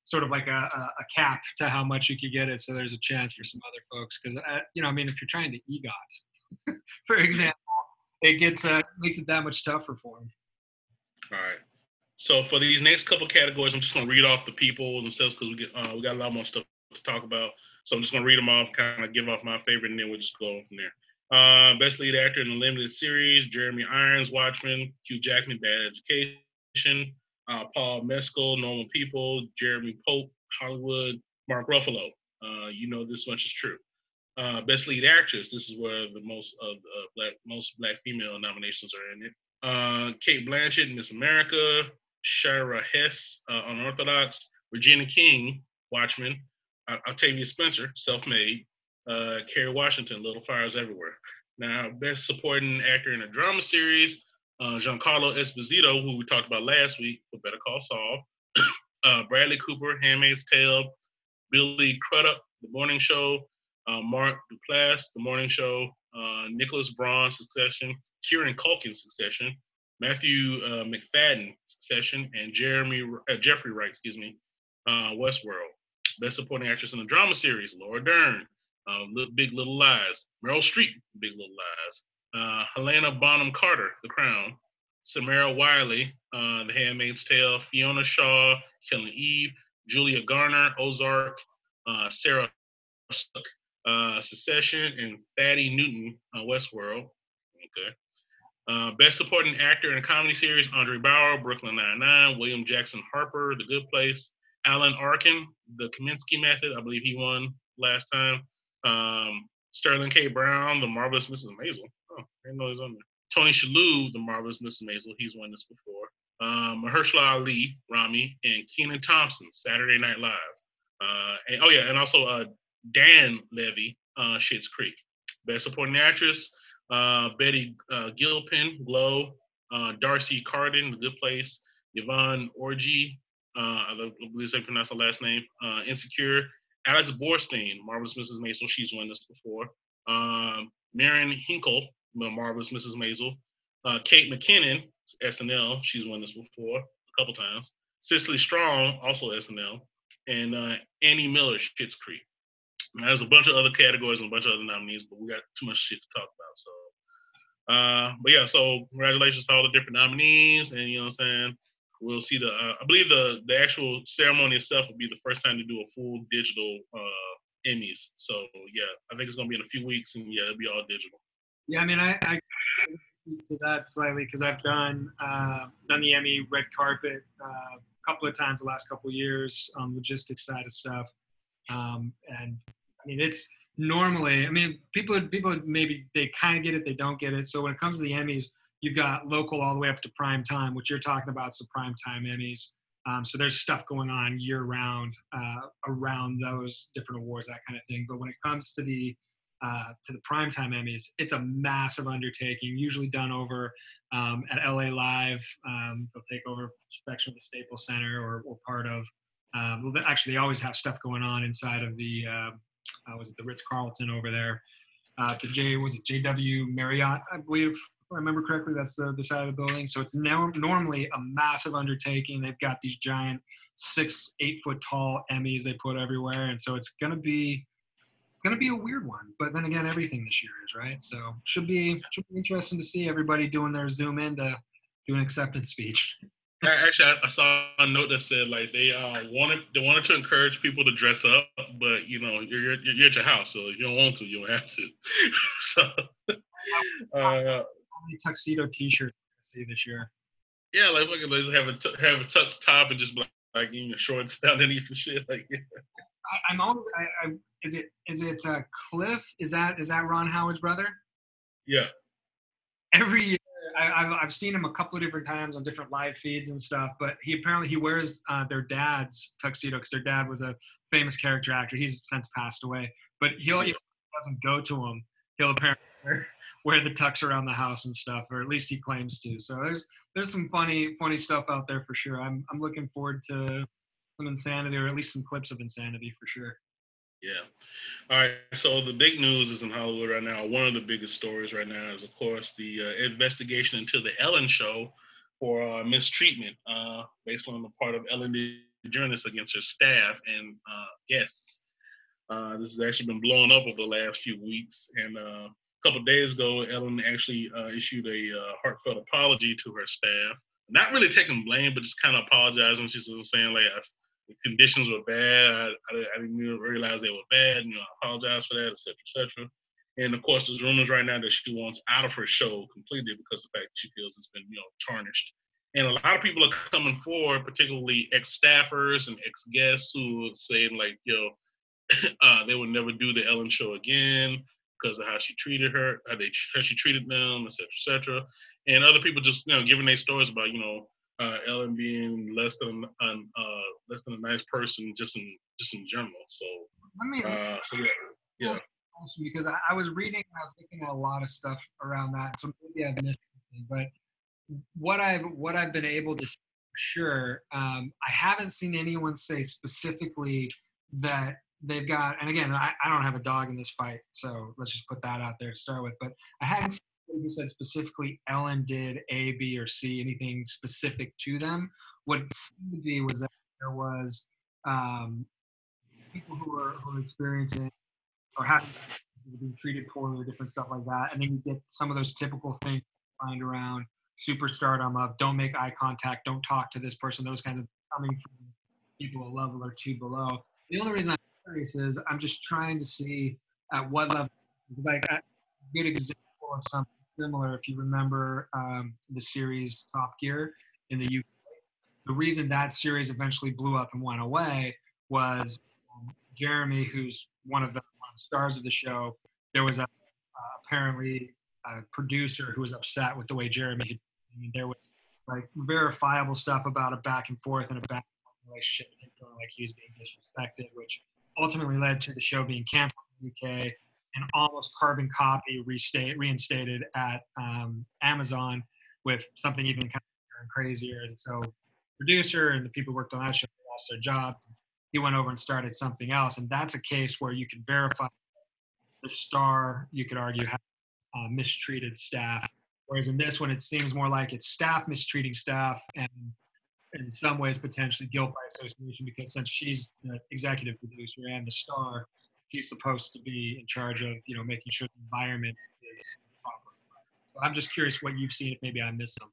sort of like a, a, a cap to how much you could get it, so there's a chance for some other folks. Because uh, you know, I mean, if you're trying to EGOT, for example, it gets uh, makes it that much tougher for them. All right. So for these next couple categories, I'm just gonna read off the people themselves because we get uh, we got a lot more stuff to talk about. So I'm just gonna read them off, kind of give off my favorite, and then we'll just go from there. Uh, best lead actor in a limited series: Jeremy Irons, Watchmen; Hugh Jackman, Bad Education; uh, Paul Mescal, Normal People; Jeremy Pope, Hollywood; Mark Ruffalo. Uh, you know this much is true. Uh, best lead actress. This is where the most of uh, black most black female nominations are in it. Uh, Cate Blanchett, Miss America, Shira Haas, Unorthodox, Regina King, Watchmen, Octavia Spencer, Self Made, uh, Kerry Washington, Little Fires Everywhere. Now, best supporting actor in a drama series, uh, Giancarlo Esposito, who we talked about last week for Better Call Saul, uh, Bradley Cooper, Handmaid's Tale, Billy Crudup, The Morning Show, uh, Mark Duplass, The Morning Show, uh, Nicholas Braun, Succession, Kieran Culkin, Succession, Matthew uh, Macfadyen, Succession, and Jeremy uh, Jeffrey Wright, excuse me, uh, Westworld. Best Supporting Actress in a Drama Series, Laura Dern, uh, Big Little Lies, Meryl Streep, Big Little Lies, uh, Helena Bonham Carter, The Crown, Samira Wiley, uh, The Handmaid's Tale, Fiona Shaw, Killing Eve, Julia Garner, Ozark, uh, Sarah uh, Succession, and Thandie Newton, uh, Westworld. Okay. Uh, Best Supporting Actor in a Comedy Series: Andre Braugher, Brooklyn Nine-Nine, William Jackson Harper, The Good Place, Alan Arkin, The Kominsky Method. I believe he won last time. Um, Sterling K. Brown, The Marvelous Mrs. Maisel. Oh, I didn't know he was on there. Tony Shalhoub, The Marvelous Mrs. Maisel. He's won this before. Um, Mahershala Ali, Ramy, and Kenan Thompson, Saturday Night Live. Uh, and, oh yeah, and also uh, Dan Levy, uh, Schitt's Creek. Best Supporting Actress, uh, Betty uh, Gilpin, Glow, uh, D'Arcy Carden, The Good Place, Yvonne uh, I believe I pronounce her last name, uh, Insecure, Alex Borstein, Marvelous Mrs. Maisel, she's won this before, um, Marin Hinkle, Marvelous Mrs. Maisel, uh, Kate McKinnon, SNL, she's won this before a couple times, Cecily Strong, also SNL, and uh, Annie Miller, Schitt's Creek. Now, there's a bunch of other categories and a bunch of other nominees, but we got too much shit to talk about. So, uh, but yeah, so congratulations to all the different nominees, and you know what I'm saying. We'll see the. Uh, I believe the the actual ceremony itself will be the first time to do a full digital uh, Emmys. So yeah, I think it's gonna be in a few weeks, and yeah, it'll be all digital. Yeah, I mean, I, I to that slightly because I've done uh, done the Emmy red carpet uh, a couple of times the last couple of years on logistics side of stuff, um, and I mean it's normally I mean people people maybe they kind of get it they don't get it. So when it comes to the Emmys, you've got local all the way up to prime time, which you're talking about the prime time Emmys. Um, so there's stuff going on year round uh, around those different awards, that kind of thing. But when it comes to the uh, to the primetime Emmys, it's a massive undertaking, usually done over um, at LA Live. Um, they'll take over a section of the Staples Center or, or part of. Um, well, actually, they always have stuff going on inside of the uh, uh, was it the Ritz Carlton over there? Uh, the J was it JW Marriott, I believe. I remember correctly, that's the, the side of the building. So it's now normally a massive undertaking. They've got these giant six, eight foot tall Emmys they put everywhere, and so it's gonna be going to be a weird one. But then again, everything this year is right. So should be should be interesting to see everybody doing their Zoom in to do an acceptance speech. Actually, I, I, saw a note that said like they uh, wanted they wanted to encourage people to dress up, but you know you're you're, you're at your house, so if you don't want to, you don't have to. so, uh, tuxedo T-shirts see this year? Yeah, like fucking like have a t- have a tux top and just like, like shorts underneath and shit. Like, yeah. I, am always. I, I, is it is it uh, Cliff? Is that is that Ron Howard's brother? Yeah. Every year, I, have I've seen him a couple of different times on different live feeds and stuff. But he apparently he wears uh, their dad's tuxedo because their dad was a famous character actor. He's since passed away. But he'll he doesn't go to him. He'll apparently wear, the tux around the house and stuff, or at least he claims to. So there's there's some funny funny stuff out there for sure. I'm I'm looking forward to some insanity, or at least some clips of insanity for sure. Yeah. All right. So the big news is in Hollywood right now. One of the biggest stories right now is, of course, the uh, investigation into the Ellen Show for uh, mistreatment, uh, based on the part of Ellen DeGeneres against her staff and uh, guests. Uh, this has actually been blowing up over the last few weeks, and uh, a couple days ago, Ellen actually issued a heartfelt apology to her staff. Not really taking blame, but just kind of apologizing. She's saying like, the conditions were bad. I, I, I, didn't even realize they were bad. You know, I apologize for that, etc., etc. And of course, there's rumors right now that she wants out of her show completely because of the fact that she feels it's been, you know, tarnished. And a lot of people are coming forward, particularly ex-staffers and ex-guests who are saying like, yo, uh, they would never do the Ellen show again because of how she treated her, how they how she treated them, etc., etc. And other people just, you know, giving their stories about, you know, uh, Ellen being less than an uh, less than a nice person, just in just in general. So, let me. Uh, so yeah, yeah. Because I, I, was reading, I was looking at a lot of stuff around that. So maybe I've missed something, but what I've what I've been able to see for sure, um, I haven't seen anyone say specifically that they've got. And again, I, I don't have a dog in this fight, so let's just put that out there to start with. But I haven't who said specifically Ellen did A, B, or C, anything specific to them. What seemed to be was that there was um, people who were, who were experiencing or having been treated poorly or different stuff like that. And then you get some of those typical things find around superstardom of don't make eye contact, don't talk to this person, those kinds of coming from people a level or two below. The only reason I'm curious is I'm just trying to see at what level, like a good example of something similar if you remember um, the series Top Gear in the UK. The reason that series eventually blew up and went away was um, Jeremy, who's one of, the, stars of the show. There was a uh, apparently a producer who was upset with the way Jeremy had. I mean, there was like verifiable stuff about a back and forth and a back relationship, and feeling like he was being disrespected, which ultimately led to the show being canceled in the UK an almost carbon copy restate, reinstated at um, Amazon with something even kind of crazier. And so, producer and the people who worked on that show lost their jobs. He went over and started something else, and that's a case where you could verify the star. You could argue had uh, mistreated staff, whereas in this one, it seems more like it's staff mistreating staff, and in some ways potentially guilt by association because since she's the executive producer and the star, she's supposed to be in charge of you know making sure the environment is proper. So I'm just curious what you've seen if maybe I missed some.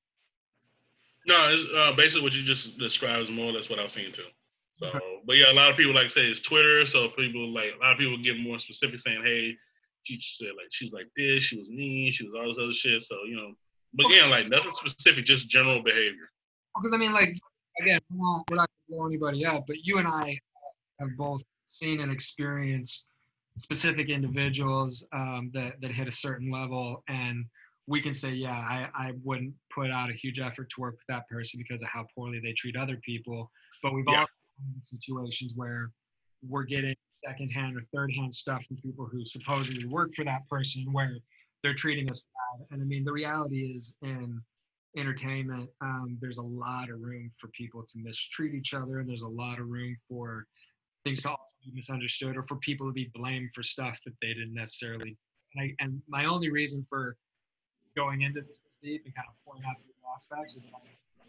No, it's uh, basically what you just described is more or less what I've seeing too. So, but yeah, a lot of people like say it's Twitter. So people like a lot of people get more specific, saying, "Hey, she said like she's like this, she was mean, she was all this other shit." So you know, but again, like nothing specific, just general behavior. Because I mean, like again, we're not, we're not gonna blow anybody up, but you and I have both seen and experienced specific individuals um, that, that hit a certain level and we can say yeah I, I wouldn't put out a huge effort to work with that person because of how poorly they treat other people but we've yeah. all situations where we're getting secondhand or third hand stuff from people who supposedly work for that person where they're treating us bad and i mean the reality is in entertainment um, there's a lot of room for people to mistreat each other and there's a lot of room for things to also be misunderstood or for people to be blamed for stuff that they didn't necessarily. And, I, and my only reason for going into this deep and kind of pointing out these aspects is that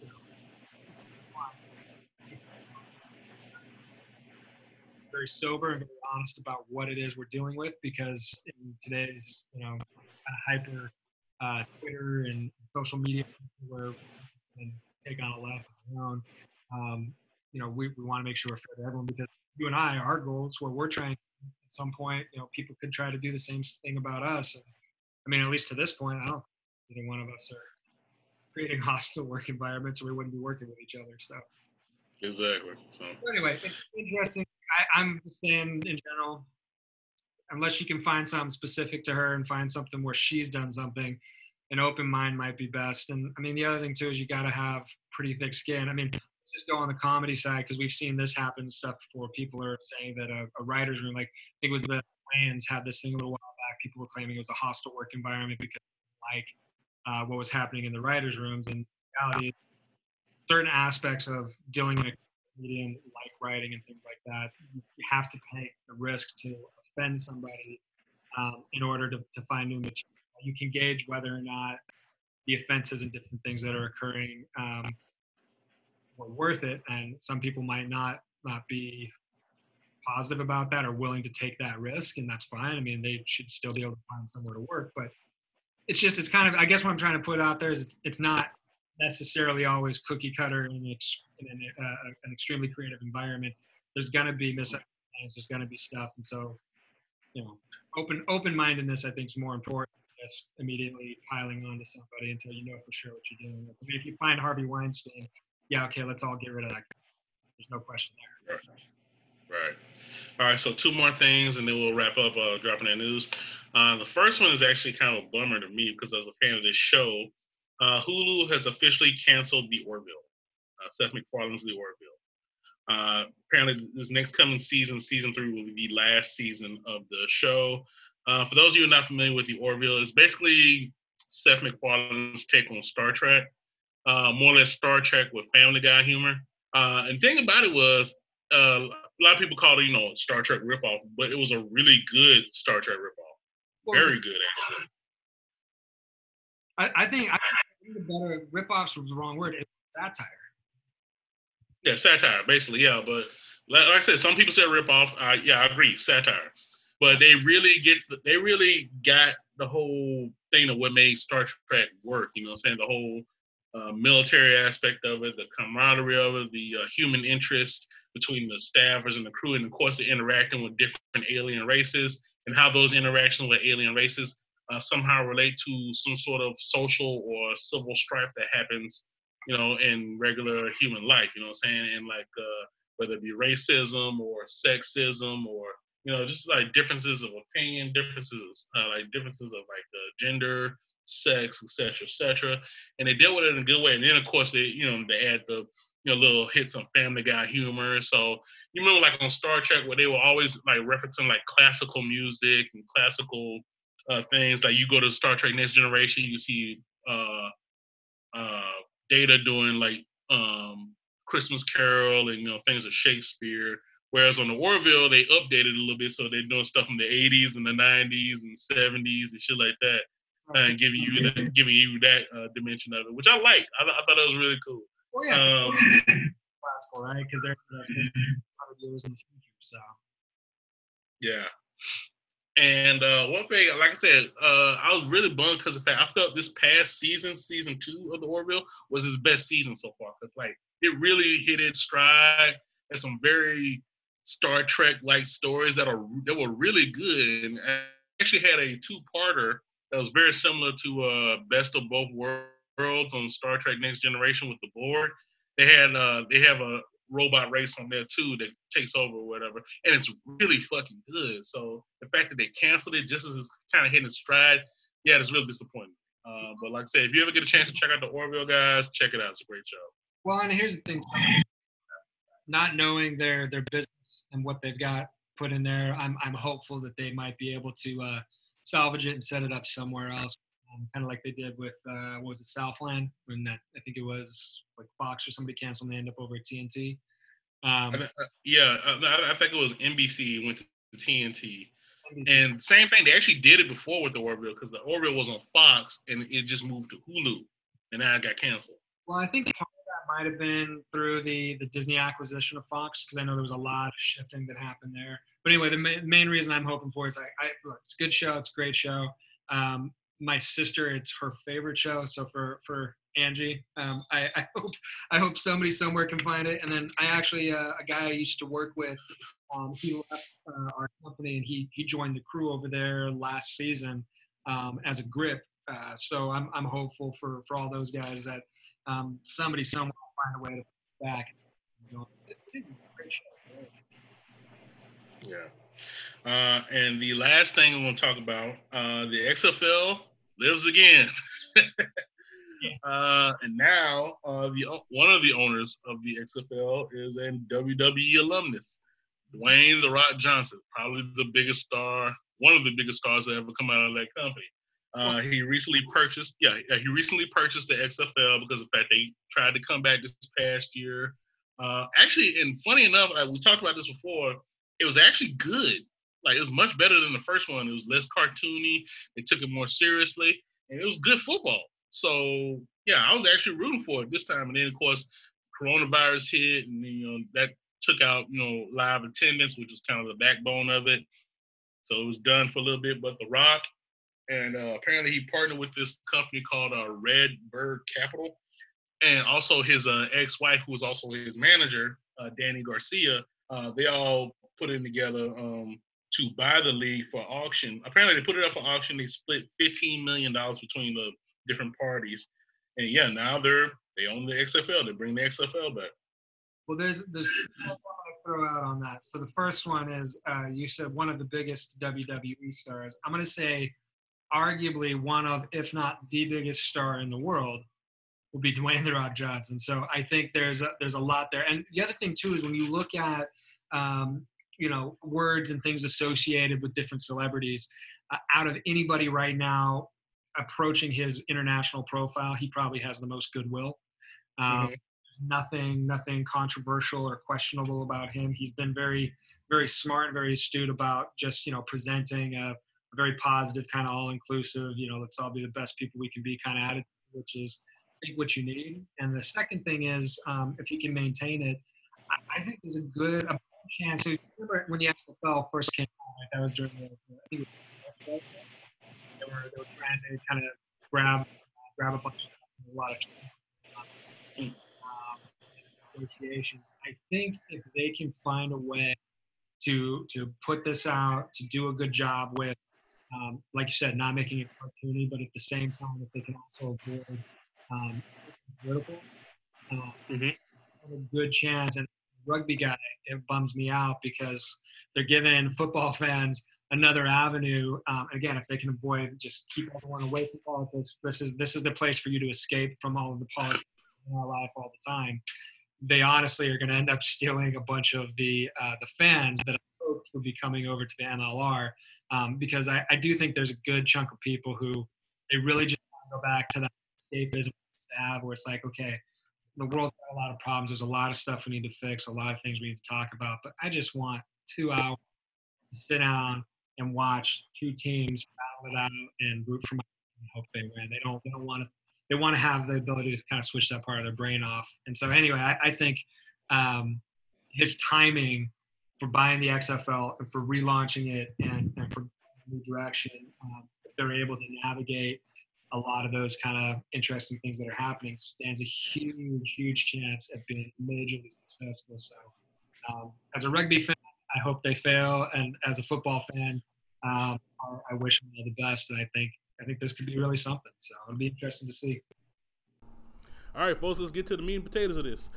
you know, very sober and very honest about what it is we're dealing with because in today's you know kind of hyper uh, Twitter and social media where and take on a life of their own. Um, you know, we, we want to make sure we're fair to everyone because you and I, our goals, where we're trying at some point, you know, people could try to do the same thing about us. And, I mean, at least to this point, I don't think either one of us are creating hostile work environments, or we wouldn't be working with each other. So Exactly. So but anyway, it's interesting. I, I'm just saying in general, unless you can find something specific to her and find something where she's done something, an open mind might be best. And I mean, the other thing too is you got to have pretty thick skin. I mean, just go on the comedy side because we've seen this happen stuff before. People are saying that a, a writer's room, like I think it was the Lions had this thing a little while back. People were claiming it was a hostile work environment because like uh, what was happening in the writers' rooms. And reality, certain aspects of dealing in a medium like writing and things like that, you have to take the risk to offend somebody um, in order to, to find new material. You can gauge whether or not the offenses and different things that are occurring um, were worth it, and some people might not not be positive about that or willing to take that risk, and that's fine. I mean, they should still be able to find somewhere to work, but it's just it's kind of I guess what I'm trying to put out there is it's, it's not necessarily always cookie cutter in, ex, in an, uh, an extremely creative environment. There's gonna be misunderstandings. There's gonna be stuff, and so you know, open open mindedness I think is more important than just immediately piling onto somebody until you know for sure what you're doing. I mean, if you find Harvey Weinstein, yeah, okay, let's all get rid of that. There's no question there. Right. right. All right. So two more things, and then we'll wrap up uh, dropping that news. Uh, the first one is actually kind of a bummer to me because I was a fan of this show, uh, Hulu has officially canceled The Orville, uh, Seth MacFarlane's The Orville. Uh, apparently, this next coming season, season three, will be the last season of the show. Uh, for those of you who are not familiar with The Orville, it's basically Seth MacFarlane's take on Star Trek, uh, more or less Star Trek with Family Guy humor. Uh, and the thing about it was, uh, a lot of people called it, you know, Star Trek ripoff, but it was a really good Star Trek ripoff. What Very good, actually. I, I think I think the better ripoffs was the wrong word. It's satire. Yeah, satire, basically, yeah. But like, I said, some people said ripoff. Uh, yeah, I agree, satire. But they really get, they really got the whole thing of what made Star Trek work. You know, what I'm saying the whole uh, military aspect of it, the camaraderie of it, the uh, human interest between the staffers and the crew, and of course the interacting with different alien races, and how those interactions with alien races uh, somehow relate to some sort of social or civil strife that happens, you know, in regular human life. You know what I'm saying? And like uh, whether it be racism or sexism or you know just like differences of opinion, differences uh, like differences of like uh, gender, sex, etc., etc. And they deal with it in a good way. And then of course they you know they add the you know little hits of Family Guy humor. So you remember like on Star Trek where they were always like referencing like classical music and classical uh, things. Like you go to Star Trek Next Generation, you see uh, uh, Data doing like um, Christmas Carol and you know things of Shakespeare. Whereas on the Orville, they updated a little bit, so they're doing stuff from the 80s and the 90s and 70s and shit like that, and giving you that, giving you that uh, dimension of it, which I like. I, I thought that was really cool. Well, yeah, Um, classical, right? Because they're uh, supposed to be 100 years in the future. So Yeah. And uh, one thing, like I said, uh, I was really bummed because of the fact I felt this past season, season two of the Orville, was his best season so far. Cause like it really hit its stride. Had some very Star Trek like stories that are that were really good. And I actually had a two parter that was very similar to uh, Best of Both Worlds on Star Trek Next Generation with the Borg. They had uh, they have a robot race on there too that takes over or whatever, and it's really fucking good. So the fact that they canceled it just as it's kind of hitting stride, yeah, it's real disappointing. Uh, but like I said, if you ever get a chance to check out the Orville guys, check it out. It's a great show. Well, and here's the thing: not knowing their their business and what they've got put in there, I'm I'm hopeful that they might be able to uh, salvage it and set it up somewhere else, um, kind of like they did with uh, what was it Southland when that I think it was like Fox or somebody canceled and they end up over at TNT. Um, I uh, yeah, uh, I, I think it was NBC went to TNT, NBC. and same thing. They actually did it before with the Orville because the Orville was on Fox and it just moved to Hulu, and now it got canceled. Well, I think part of that might have been through the the Disney acquisition of Fox because I know there was a lot of shifting that happened there. But anyway, the ma- main reason I'm hoping for is I, I look, it's a good show, it's a great show. Um, my sister, it's her favorite show. So for for Angie. Um, I, I hope I hope somebody somewhere can find it. And then I actually uh, a guy I used to work with. Um, he left uh, our company and he he joined the crew over there last season um, as a grip. Uh, so I'm I'm hopeful for for all those guys that um, somebody somewhere will find a way to back. Yeah. Uh, and the last thing we want to talk about, uh, the XFL lives again. uh, and now uh, the one of the owners of the XFL is a WWE alumnus, Dwayne the Rock Johnson, probably the biggest star, one of the biggest stars that ever come out of that company. Uh, he recently purchased, yeah, he recently purchased the XFL because of the fact they tried to come back this past year. Uh, actually, and funny enough, uh, we talked about this before. It was actually good. Like it was much better than the first one. It was less cartoony. They took it more seriously, and it was good football. So yeah, I was actually rooting for it this time. And then of course, coronavirus hit, and you know that took out you know live attendance, which was kind of the backbone of it. So it was done for a little bit. But The Rock, and uh, apparently he partnered with this company called uh, Red Bird Capital, and also his uh, ex-wife, who was also his manager, uh, Dany Garcia. Uh, they all put in together um, to buy the league for auction. Apparently, they put it up for auction. They split fifteen million dollars between the different parties, and yeah, now they're they own the XFL. They bring the XFL back. Well, there's there's two throw out on that. So the first one is uh, you said one of the biggest WWE stars. I'm going to say, arguably one of, if not the biggest star in the world, will be Dwayne the Rock Johnson. So I think there's a, there's a lot there. And the other thing too is when you look at um, you know words and things associated with different celebrities, uh, out of anybody right now approaching his international profile, he probably has the most goodwill. Um, Mhm. Nothing, nothing controversial or questionable about him. He's been very, very smart very astute about just you know presenting a, very positive, kind of all-inclusive. You know, let's all be the best people we can be kind of attitude, which is I think what you need. And the second thing is, um, if you can maintain it, I, I think there's a good a chance. So remember when the XFL first came out, like that was during the, I think it was the they were they were trying to kind of grab grab a bunch of a lot of um, negotiation. I think if they can find a way to to put this out, to do a good job with, um, like you said, not making it cartoony, but at the same time, if they can also avoid um, political, uh, Mhm. have a good chance. And rugby guy, it bums me out because they're giving football fans another avenue. Um, again, if they can avoid, just keep everyone away from politics. This is this is the place for you to escape from all of the politics in our life all the time. They honestly are going to end up stealing a bunch of the uh, the fans that I hoped would be coming over to the MLR um, because I, I do think there's a good chunk of people who they really just want to go back to that escapism to have where it's like, okay, the world's got a lot of problems. There's a lot of stuff we need to fix, a lot of things we need to talk about. But I just want two hours to sit down and watch two teams battle it out and root for my and hope they win. They don't. They don't want to. They want to have the ability to kind of switch that part of their brain off. And so, anyway, I, I think um, his timing for buying the XFL and for relaunching it and, and for new direction, um, if they're able to navigate a lot of those kind of interesting things that are happening, stands a huge, huge chance at being majorly successful. So, um, as a rugby fan, I hope they fail, and as a football fan, um, I, I wish them all the best. And I think I think this could be really something. So it'll be interesting to see. All right, folks, let's get to the meat and potatoes of this.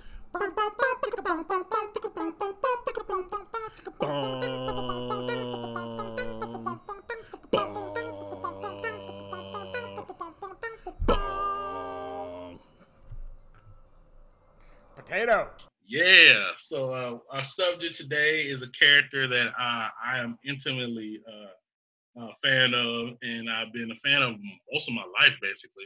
Potato. Yeah. So uh, our subject today is a character that I, I am intimately uh, a fan of, and I've been a fan of most of my life, basically.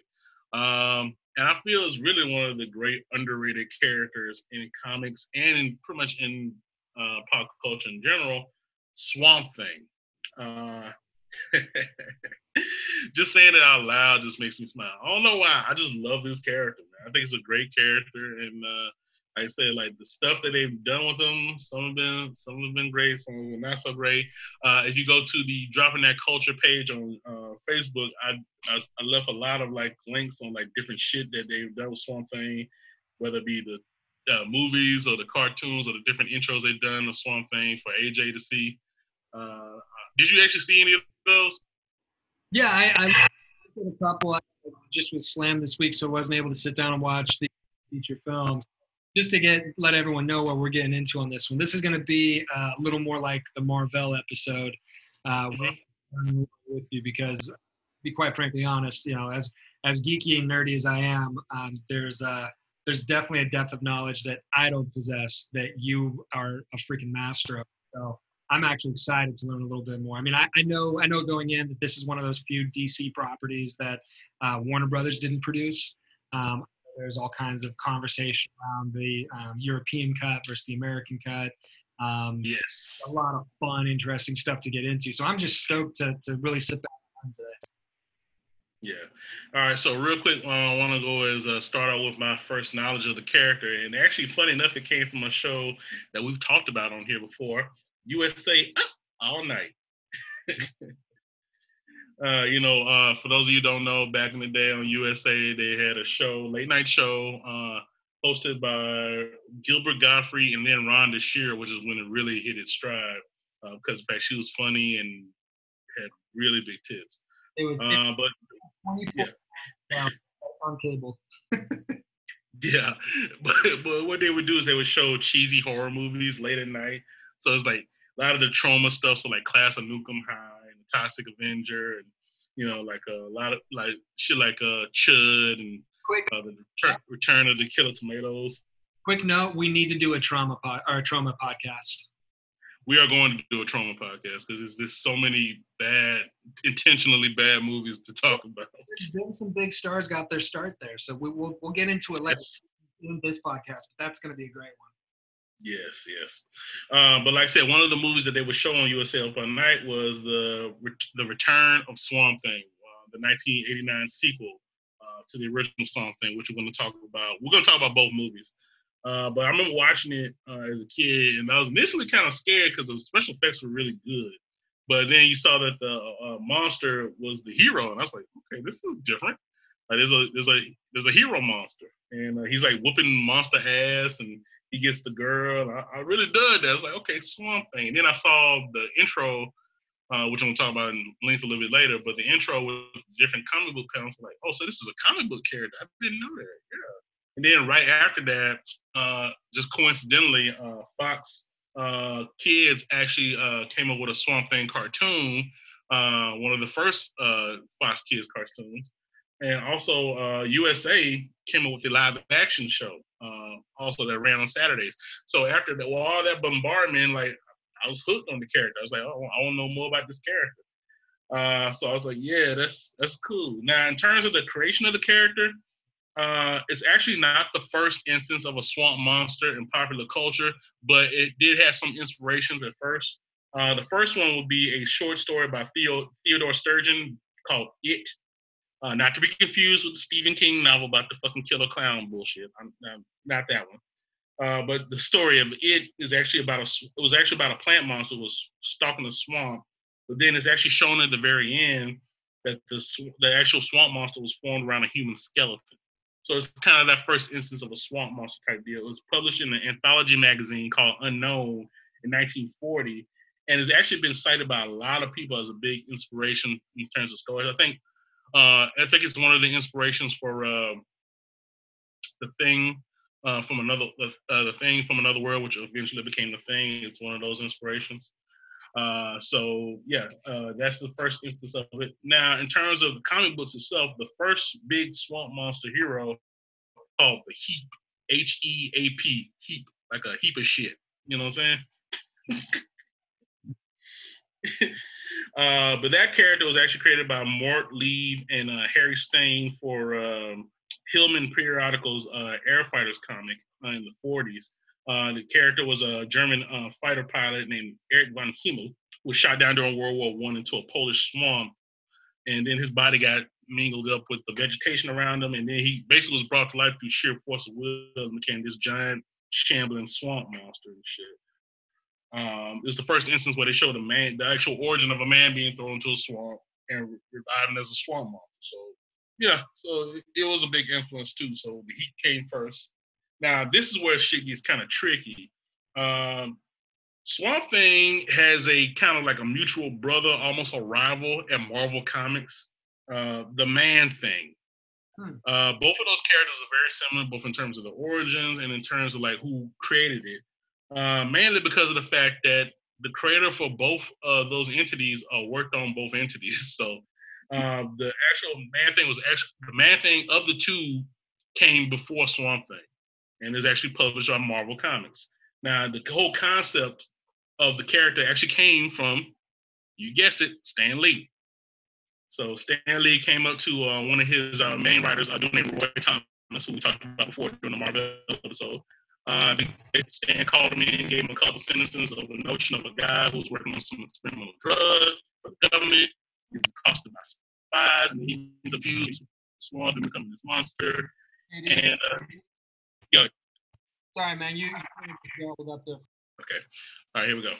Um, and I feel is really one of the great underrated characters in comics and in pretty much in uh, pop culture in general. Swamp Thing. Uh, just saying it out loud just makes me smile. I don't know why. I just love this character. Man. I think it's a great character, and uh, like I said, like the stuff that they've done with them, some have been some have been great, some have been not so great. Uh, if you go to the dropping that culture page on uh, Facebook, I, I, I left a lot of like links on like different shit that they've done with Swamp Thing, whether it be the uh, movies or the cartoons or the different intros they've done of Swamp Thing for AJ to see. Uh, did you actually see any of those? Yeah, I, I a couple. I just was slammed this week, so I wasn't able to sit down and watch the feature films just to get let everyone know what we're getting into on this one. This is going to be uh, a little more like the Marvel episode uh, mm-hmm. with you because, to be quite frankly honest, you know, as as geeky and nerdy as I am, um, there's uh, there's definitely a depth of knowledge that I don't possess that you are a freaking master of. So I'm actually excited to learn a little bit more. I mean, I, I know I know going in that this is one of those few DC properties that uh, Warner Brothers didn't produce. Um, there's all kinds of conversation around the um, European cut versus the American cut. Um, yes. A lot of fun, interesting stuff to get into. So I'm just stoked to, to really sit back on today. Yeah. All right. So real quick, uh, I want to go is uh, start out with my first knowledge of the character, and actually, funny enough, it came from a show that we've talked about on here before, USA All Night. Uh, you know, uh, for those of you don't know, back in the day on USA, they had a show, late night show, uh, hosted by Gilbert Gottfried and then Rhonda Shear, which is when it really hit its stride. Because uh, in fact, she was funny and had really big tits. It was, uh, but 24 yeah. on cable. yeah, but but what they would do is they would show cheesy horror movies late at night. So it's like a lot of the Troma stuff, so like Class of Nuke 'Em High Toxic Avenger, and you know, like a lot of like shit like uh Chud and quick uh, the return, return of the Killer Tomatoes. Quick note: We need to do a Troma pod or a Troma podcast. We are going to do a Troma podcast because there's just so many bad, intentionally bad movies to talk about. Been some big stars got their start there, so we, will we'll get into it later yes. in this podcast. But that's going to be a great one. Yes, yes. Uh, but like I said, one of the movies that they were showing USA Open Night was the the Return of Swamp Thing, uh, the 1989 sequel uh, to the original Swamp Thing, which we're going to talk about. We're going to talk about both movies. Uh, but I remember watching it uh, as a kid, and I was initially kind of scared because the special effects were really good. But then you saw that the uh, monster was the hero, and I was like, okay, this is different. There's a there's a there's a hero monster, and he's like whooping monster ass and he gets the girl. I, I, really dug that. I was like, okay, Swamp Thing. And then I saw the intro, uh, which I'm gonna talk about in length a little bit later. But the intro with different comic book counts, like, oh, so this is a comic book character. I didn't know that. Yeah. And then right after that, uh, just coincidentally, uh, Fox uh, Kids actually uh, came up with a Swamp Thing cartoon, uh, one of the first Fox Kids cartoons. And also, USA came up with a live action show uh, also that ran on Saturdays. So after that, well, all that bombardment, like I was hooked on the character. I was like, oh, I want to know more about this character. Uh, so I was like, yeah, that's that's cool. Now, in terms of the creation of the character, uh, it's actually not the first instance of a swamp monster in popular culture, but it did have some inspirations at first. Uh, the first one would be a short story by Theo, Theodore Sturgeon called It, uh, not to be confused with the Stephen King novel about the fucking killer clown bullshit. I'm, I'm not that one. Uh, but the story of it is actually about a. It was actually about a plant monster was stalking a swamp, but then it's actually shown at the very end that the the actual swamp monster was formed around a human skeleton. So it's kind of that first instance of a swamp monster type deal. It was published in an anthology magazine called Unknown in 1940, and it's actually been cited by a lot of people as a big inspiration in terms of stories. I think uh, I think it's one of the inspirations for uh, the thing uh, from another uh, the thing from another world, which eventually became the thing. It's one of those inspirations. Uh, so yeah, uh, that's the first instance of it. Now, in terms of the comic books itself, the first big swamp monster hero called the Heap, H E A P, Heap, like a heap of shit. You know what I'm saying? Uh, but that character was actually created by Mort Leav and uh, Harry Stein for um, Hillman Periodical's uh, Air Fighters comic uh, in the 40s. Uh, the character was a German uh, fighter pilot named Erich von Himmel, who was shot down during World War One into a Polish swamp, and then his body got mingled up with the vegetation around him, and then he basically was brought to life through sheer force of will and became this giant shambling swamp monster and shit. Um, it's the first instance where they showed a man, the actual origin of a man being thrown into a swamp and reviving as a swamp monster. So yeah, so it, it was a big influence too. So the Heap came first. Now this is where shit gets kind of tricky. Um, Swamp Thing has a kind of like a mutual brother, almost a rival at Marvel Comics, uh, the Man Thing. Hmm. Uh, both of those characters are very similar, both in terms of the origins and in terms of like who created it. Uh, mainly because of the fact that the creator for both of those entities uh, worked on both entities. So uh, the actual Man Thing was actually the Man Thing of the two came before Swamp Thing, and is actually published on Marvel Comics. Now the whole concept of the character actually came from, you guessed it, Stan Lee. So Stan Lee came up to uh, one of his uh, main writers, a dude named Roy Thomas, who we talked about before during the Marvel episode. Uh, Stan called me and gave him a couple sentences of the notion of a guy who was working on some experimental drug for the government. He's accosted by spies and he's abused, sworn to become this monster. And uh, yeah. Sorry, man, you, you. Okay. All right, here we go.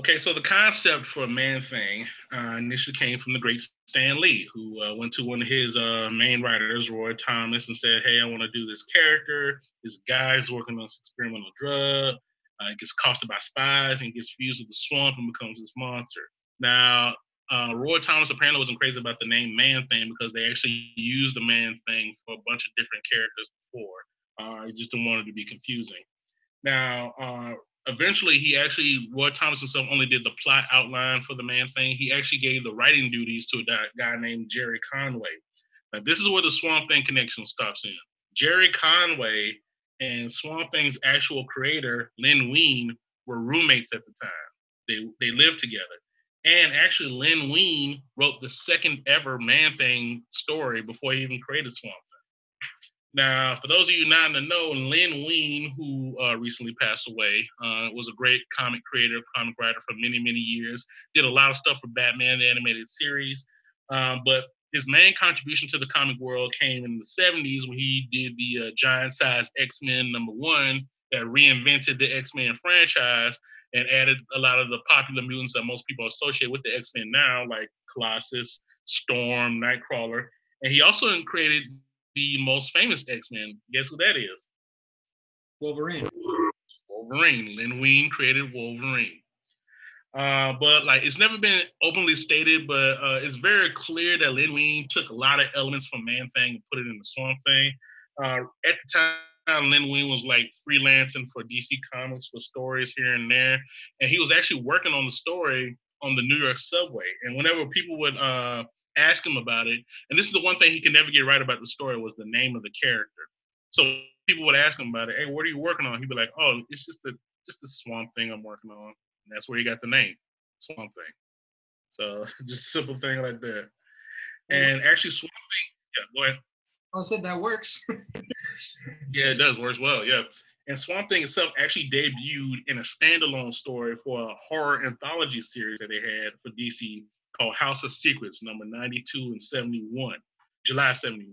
Okay, so the concept for Man Thing uh, initially came from the great Stan Lee, who uh, went to one of his uh, main writers, Roy Thomas, and said, "Hey, I want to do this character. This guy's working on this experimental drug. Uh, gets accosted by spies and gets fused with the swamp and becomes this monster." Now, uh, Roy Thomas apparently wasn't crazy about the name Man Thing because they actually used the Man Thing for a bunch of different characters before. Uh, he just didn't want it to be confusing. Now, uh, eventually he actually Roy Thomas himself only did the plot outline for the man thing. He actually gave the writing duties to a guy named Gerry Conway. Now this is where the Swamp Thing connection stops in. Gerry Conway and Swamp Thing's actual creator, Len Wein, were roommates at the time. They they lived together. And actually, Len Wein wrote the second ever Man Thing story before he even created Swamp now, for those of you not in the know, Len Wein, who uh, recently passed away, uh, was a great comic creator, comic writer for many, many years. Did a lot of stuff for Batman, the animated series. Um, but his main contribution to the comic world came in the 70s when he did the uh, giant size X Men number one that reinvented the X Men franchise and added a lot of the popular mutants that most people associate with the X Men now, like Colossus, Storm, Nightcrawler. And he also created the most famous X Men. Guess who that is? Wolverine. Wolverine. Len Wein created Wolverine. Uh, but like it's never been openly stated, but uh, it's very clear that Len Wein took a lot of elements from Man Thing and put it in the Swamp Thing. Uh, at the time, Len Wein was like freelancing for DC Comics for stories here and there, and he was actually working on the story on the New York subway. And whenever people would uh, ask him about it. And this is the one thing he could never get right about the story was the name of the character. So people would ask him about it. Hey, what are you working on? He'd be like, Oh, it's just a just a swamp thing I'm working on. And that's where he got the name, Swamp Thing. So just simple thing like that. And actually, Swamp Thing. Yeah, go ahead. I said that works. yeah, it does works well. Yeah. And Swamp Thing itself actually debuted in a standalone story for a horror anthology series that they had for DC called House of Secrets, number 92 and 71, July 71.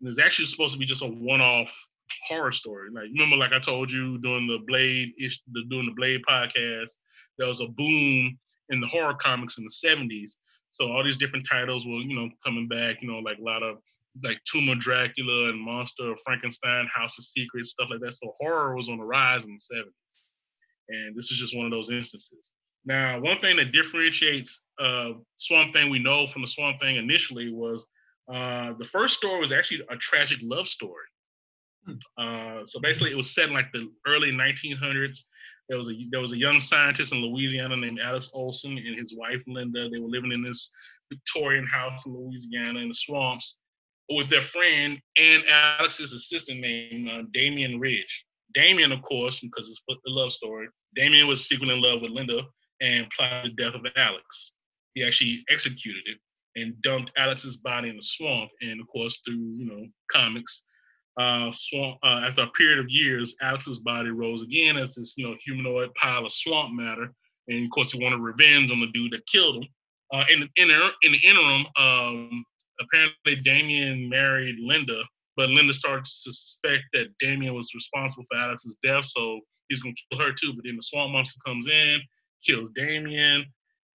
And it's actually supposed to be just a one-off horror story. Like remember, like I told you during the Blade ish, the, doing the Blade podcast, there was a boom in the horror comics in the 70s. So all these different titles were, you know, coming back, you know, like a lot of like Tomb of Dracula and Monster Frankenstein, House of Secrets, stuff like that. So horror was on the rise in the 70s. And this is just one of those instances. Now, one thing that differentiates uh, Swamp Thing we know from the Swamp Thing initially was uh, the first story was actually a tragic love story. Hmm. Uh, so basically, it was set in like the early 1900s. There was a there was a young scientist in Louisiana named Alex Olson and his wife Linda. They were living in this Victorian house in Louisiana in the swamps with their friend and Alex's assistant named uh, Damien Ridge. Damien, of course, because it's the love story. Damien was secretly in love with Linda, and plotted the death of Alex. He actually executed it and dumped Alex's body in the swamp. And of course, through you know comics, uh, swamp uh, after a period of years, Alex's body rose again as this you know humanoid pile of swamp matter. And of course, he wanted revenge on the dude that killed him. Uh, in, in, in the interim, um, apparently Damien married Linda, but Linda starts to suspect that Damian was responsible for Alex's death, so he's gonna kill her too. But then the swamp monster comes in, kills Damien,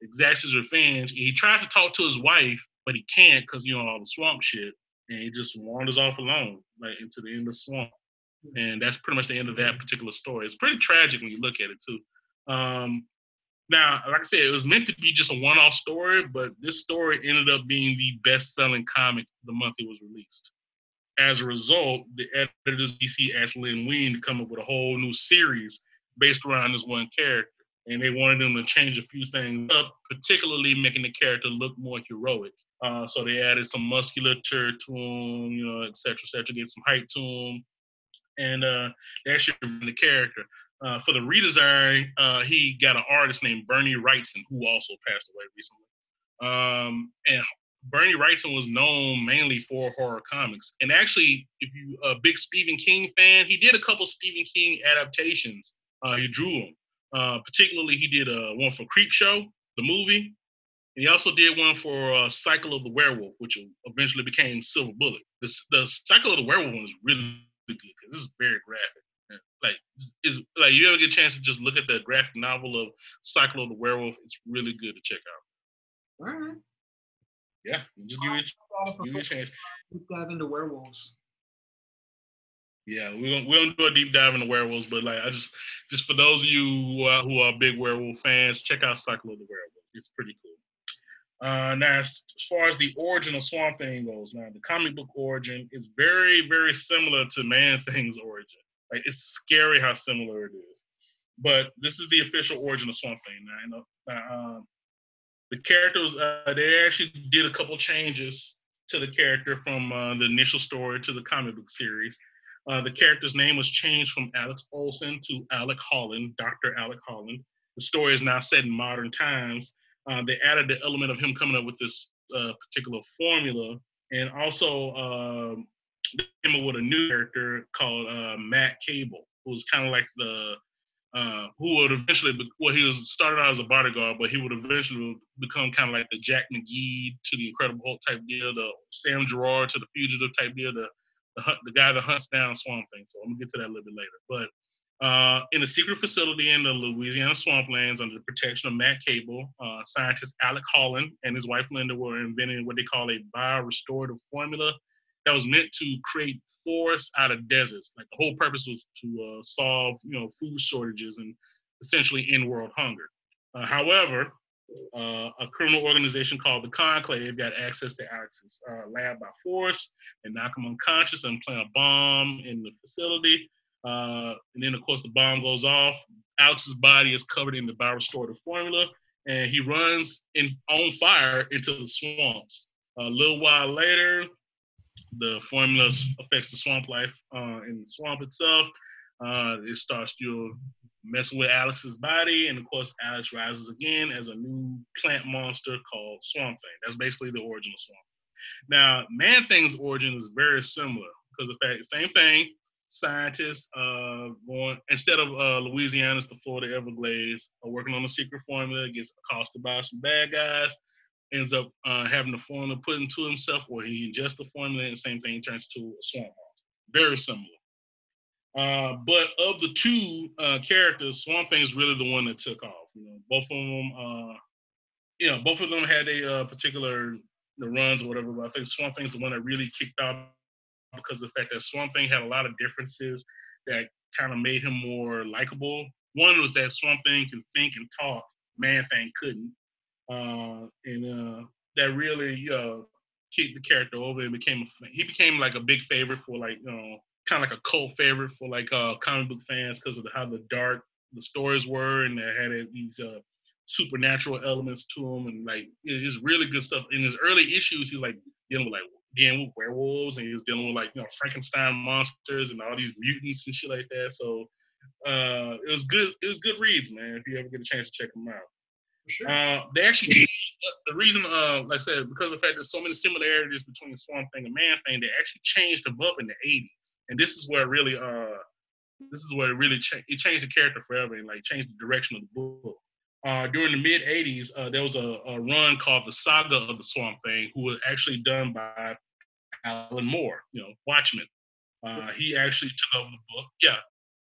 exacts his revenge. He tries to talk to his wife, but he can't because you know all the swamp shit, and he just wanders off alone, like into the end of the swamp. And that's pretty much the end of that particular story. It's pretty tragic when you look at it too. Um, now, like I said, it was meant to be just a one-off story, but this story ended up being the best-selling comic the month it was released. As a result, the editors DC asked Len Wein to come up with a whole new series based around this one character, and they wanted them to change a few things up, particularly making the character look more heroic. Uh, so they added some musculature to him, you know, et cetera, et cetera, get some height to him, and uh, they actually the character. Uh, for the redesign, uh, he got an artist named Bernie Wrightson, who also passed away recently. Um, and Bernie Wrightson was known mainly for horror comics. And actually, if you a big Stephen King fan, he did a couple Stephen King adaptations. Uh, he drew them. Uh, particularly, he did a one for Creepshow, the movie. And he also did one for uh, Cycle of the Werewolf, which eventually became Silver Bullet. The, the Cycle of the Werewolf one is really good because this is very graphic. Like, is like you ever get a chance to just look at the graphic novel of Cycle of the Werewolf? It's really good to check out. All right. Yeah, just give it, give it a chance. Deep dive into werewolves. Yeah, we don't we don't do a deep dive into werewolves, but like I just just for those of you who are, who are big werewolf fans, check out Cycle of the Werewolf. It's pretty cool. Uh, now, as far as the origin of Swamp Thing goes, now the comic book origin is very very similar to Man Thing's origin. Like it's scary how similar it is. But this is the official origin of Swamp Thing. Now, you know, now, um, the characters uh, they actually did a couple changes to the character from uh, the initial story to the comic book series. Uh, the character's name was changed from Alex Olson to Alec Holland, Dr. Alec Holland. The story is now set in modern times. Uh, they added the element of him coming up with this uh, particular formula, and also um, came up with a new character called uh, Matt Cable, who was kind of like the uh, who would eventually, be, well, he was started out as a bodyguard, but he would eventually become kind of like the Jack McGee to the Incredible Hulk type deal, the Sam Gerard to the Fugitive type deal, the the, the guy that hunts down Swamp Thing. So I'm gonna get to that a little bit later. But uh, in a secret facility in the Louisiana swamplands under the protection of Matt Cable, uh, scientist Alec Holland and his wife Linda were inventing what they call a biorestorative formula that was meant to create forests out of deserts. Like the whole purpose was to uh, solve, you know, food shortages and essentially end world hunger. Uh, however, uh, a criminal organization called the Conclave got access to Alex's uh, lab by force and knock him unconscious and plant a bomb in the facility. Uh, and then, of course, the bomb goes off. Alex's body is covered in the biorestorative formula, and he runs in on fire into the swamps. a little while later, the formula affects the swamp life uh, in the swamp itself. Uh, it starts you messing with Alex's body, and of course, Alex rises again as a new plant monster called Swamp Thing. That's basically the origin of Swamp. Now, Man Thing's origin is very similar because the fact, same thing. Scientists uh, going instead of uh, Louisiana, the Florida Everglades, are working on a secret formula, gets accosted by some bad guys, ends up uh, having the formula put into himself, or he ingests the formula, and same thing turns to a swamp monster. Very similar. Uh, but of the two uh, characters, Swamp Thing is really the one that took off. You know, both of them, uh, you know, both of them had a uh, particular the runs or whatever. But I think Swamp Thing is the one that really kicked off because of the fact that Swamp Thing had a lot of differences that kind of made him more likable. One was that Swamp Thing can think and talk, Man Thing couldn't, uh, and that really kicked the character over and became he became like a big favorite for like you know kind of like a cult favorite for like uh, comic book fans because of the, how the dark the stories were and they had these uh, supernatural elements to them and like it's really good stuff. In his early issues, he was like dealing with like dealing with werewolves and he was dealing with like you know Frankenstein monsters and all these mutants and shit like that. So uh, it was good. It was good reads, man. If you ever get a chance to check them out. Sure. Uh, they actually changed the reason, uh, like I said, because of the fact there's so many similarities between Swamp Thing and Man Thing, they actually changed them up in the '80s, and this is where really, uh, this is where it really cha- it changed the character forever and like changed the direction of the book. Uh, during the mid '80s, uh, there was a, a, run called the Saga of the Swamp Thing, who was actually done by Alan Moore, you know, Watchmen. Uh, he actually took over the book. Yeah,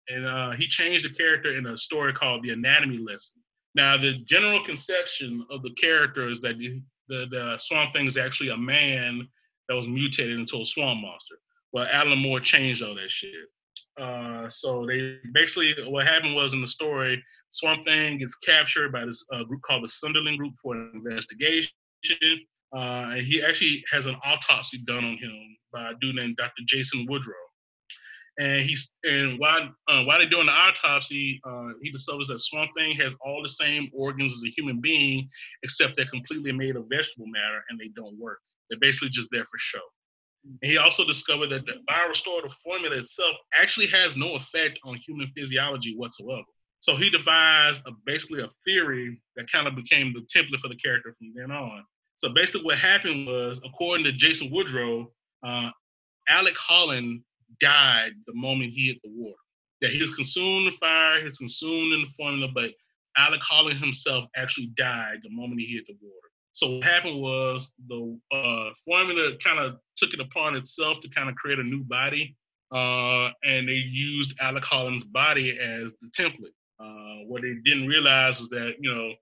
and uh, he changed the character in a story called The Anatomy Lesson. Now, the general conception of the character is that the, the, Swamp Thing is actually a man that was mutated into a swamp monster. Well, Alan Moore changed all that shit. Uh, so they basically what happened was in the story, Swamp Thing gets captured by this uh, group called the Sunderland Group for an investigation. Uh, and he actually has an autopsy done on him by a dude named Dr. Jason Woodrue. And he's and while uh, they're doing the autopsy, uh, he discovers that Swamp Thing has all the same organs as a human being, except they're completely made of vegetable matter and they don't work. They're basically just there for show. And he also discovered that the biorestorative formula itself actually has no effect on human physiology whatsoever. So he devised a, basically a theory that kind of became the template for the character from then on. So basically, what happened was, according to Jason Woodrue, uh, Alec Holland died the moment he hit the water. That he was consumed in the fire, he was consumed in the formula, but Alec Holland himself actually died the moment he hit the water. So what happened was the uh, formula kind of took it upon itself to kind of create a new body, uh, and they used Alec Holland's body as the template. Uh, what they didn't realize is that you know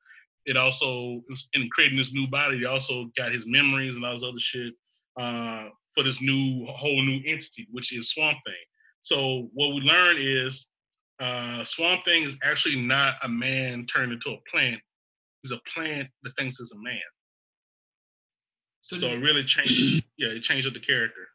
it also in creating this new body, they also got his memories and all this other shit uh, for this new whole new entity, which is Swamp Thing. So what we learn is uh, Swamp Thing is actually not a man turned into a plant. He's a plant that thinks it's a man. So, so it really changed. Yeah, it changed up the character.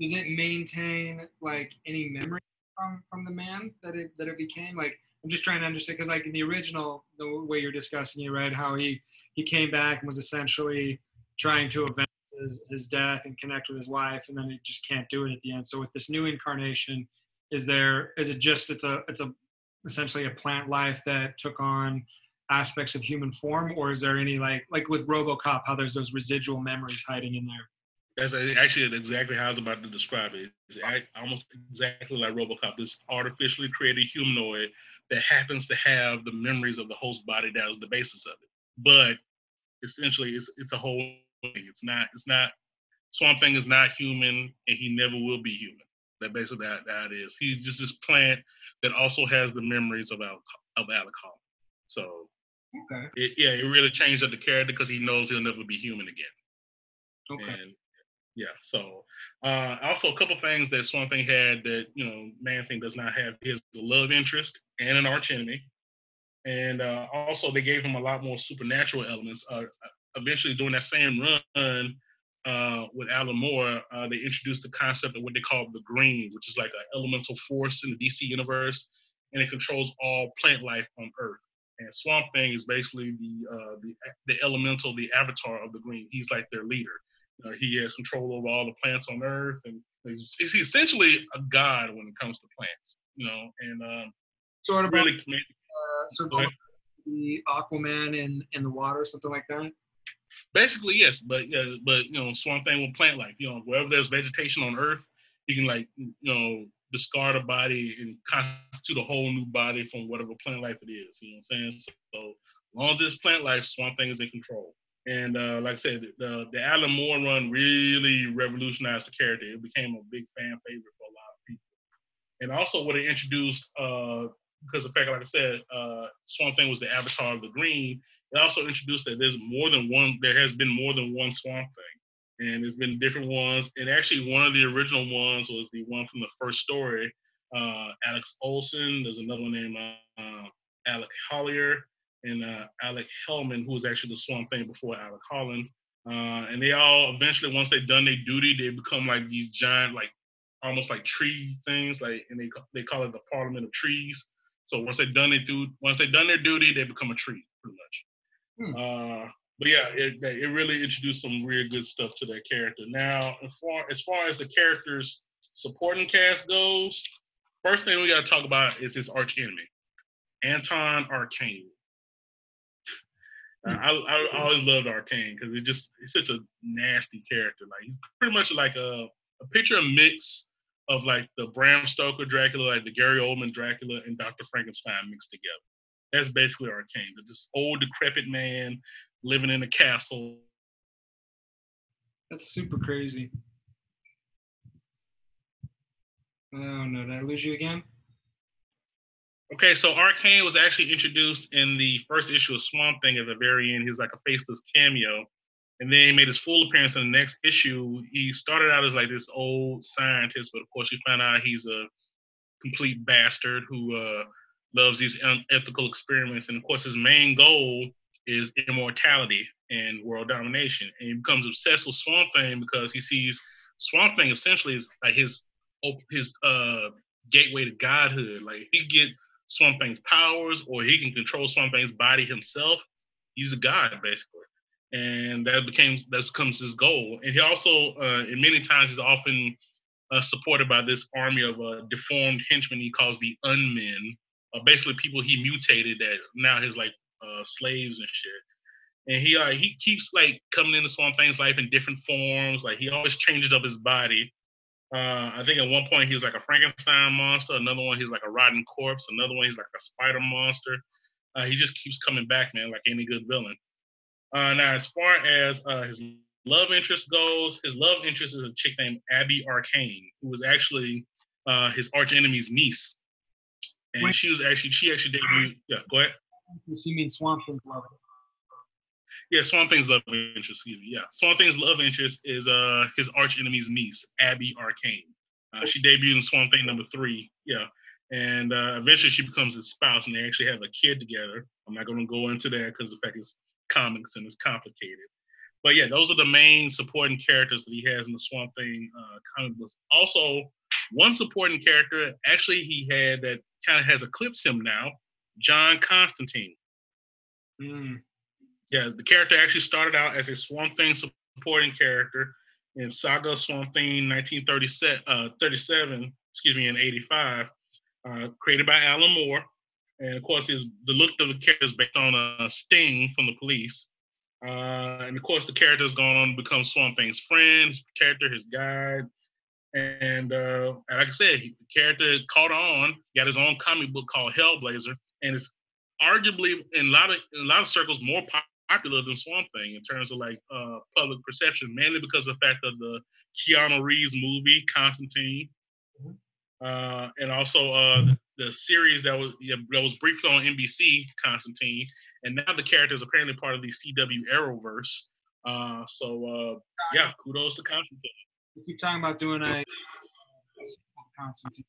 Does it maintain like any memory from from the man that it that it became? Like I'm just trying to understand because like in the original, the way you're discussing it, right? How he he came back and was essentially trying to avenge his, his death and connect with his wife, and then he just can't do it at the end. So with this new incarnation, is there is it just it's a it's a essentially a plant life that took on aspects of human form, or is there any like like with RoboCop, how there's those residual memories hiding in there? That's actually exactly how I was about to describe it. It's almost exactly like RoboCop, this artificially created humanoid that happens to have the memories of the host body that was the basis of it. But essentially, it's it's a whole. It's not it's not Swamp Thing is not human, and he never will be human. That basically that that is. He's just this plant that also has the memories of Al of Alec So Okay. It, yeah, it really changed up the character because he knows he'll never be human again. Okay. And yeah, so uh, also a couple things that Swamp Thing had that you know Man Thing does not have is a love interest and an arch enemy, and uh, also they gave him a lot more supernatural elements. Uh, eventually, during that same run uh, with Alan Moore, uh, they introduced the concept of what they call the Green, which is like an elemental force in the DC universe, and it controls all plant life on Earth and Swamp Thing is basically the uh, the the elemental, the avatar of the Green. He's like their leader. Uh, he has control over all the plants on Earth, and he's, he's essentially a god when it comes to plants. You know, and um, sort of really uh, sort of the Aquaman in in the water, something like that. Basically, yes, but yeah, but you know, Swamp Thing with plant life. You know, wherever there's vegetation on Earth, he can like you know discard a body and constitute a whole new body from whatever plant life it is. You know what I'm saying? So, long as there's plant life, Swamp Thing is in control. And uh, like I said, the the Alan Moore run really revolutionized the character. It became a big fan favorite for a lot of people. And also, what it introduced, uh, because the fact, like I said, uh, Swamp Thing was the avatar of the Green. It also introduced that there's more than one. There has been more than one Swamp Thing and there's been different ones. And actually, one of the original ones was the one from the first story, uh, Alex Olson. There's another one named uh, Alec Hollier and uh, Alec Hellman, who was actually the Swamp Thing before Alec Holland. Uh, and they all eventually, once they've done their duty, they become like these giant, like almost like tree things, like and they they call it the Parliament of Trees. So once they've done their duty, once they've done their duty, they become a tree, pretty much. Hmm. Uh, but yeah, it, it really introduced some really good stuff to that character. Now, as far as far as the characters supporting cast goes, first thing we got to talk about is his arch enemy, Anton Arcane. I, I, I, always loved Arcane because it just he's such a nasty character. Like he's pretty much like a a picture mix of like the Bram Stoker Dracula, like the Gary Oldman Dracula, and Dr. Frankenstein mixed together. That's basically Arcane. This old decrepit man living in a castle. That's super crazy. Oh no, did I lose you again? Okay, so Arcane was actually introduced in the first issue of Swamp Thing at the very end. He was like a faceless cameo. And then he made his full appearance in the next issue. He started out as like this old scientist, but of course, you find out he's a complete bastard who uh, loves these unethical experiments. And of course, his main goal is immortality and world domination. And he becomes obsessed with Swamp Thing because he sees Swamp Thing essentially is like his his uh, gateway to godhood. Like if he get Swamp Thing's powers, or he can control Swamp Thing's body himself. He's a god, basically and that became that becomes his goal. And he also, uh, and many times, is often uh, supported by this army of uh, deformed henchmen he calls the Unmen, uh, basically people he mutated that now his like uh, slaves and shit. And he uh, he keeps like coming into Swamp Thing's life in different forms. Like he always changes up his body. Uh, I think at one point he was like a Frankenstein monster. Another one he's like a rotten corpse. Another one he's like a spider monster. Uh, he just keeps coming back, man, like any good villain. Uh, now, as far as uh, his love interest goes, his love interest is a chick named Abby Arcane, who was actually uh, his arch enemy's niece, and Wait. she was actually she actually debuted. Yeah, go ahead. She means Swamp Thing's love. Yeah, Swamp Thing's love interest. Excuse me. Yeah, Swamp Thing's love interest is uh his arch enemy's niece, Abby Arcane. Uh, she debuted in Swamp Thing number three. Yeah, and uh, eventually she becomes his spouse, and they actually have a kid together. I'm not going to go into that because the fact is comics and it's complicated. But yeah, those are the main supporting characters that he has in the Swamp Thing uh, comic books. Also, one supporting character actually he had that kind of has eclipsed him now, John Constantine. Mm. Yeah, the character actually started out as a Swamp Thing supporting character in Saga Swamp Thing 1937, uh, excuse me, in 85, uh, created by Alan Moore and of course, his the look of the character is based on a sting from the police. Uh, and of course, the character has gone on to become Swamp Thing's friend, his protector, his guide. And, uh, and like I said, he, the character caught on, got his own comic book called Hellblazer, and it's arguably in a lot of in a lot of circles more popular than Swamp Thing in terms of like uh, public perception, mainly because of the fact of the Keanu Reeves movie Constantine, mm-hmm. uh, and also uh, the series that was yeah, that was briefly on NBC, Constantine, and now the character is apparently part of the CW Arrowverse. Uh, so uh, yeah, kudos to Constantine. Keep talking about doing a Constantine.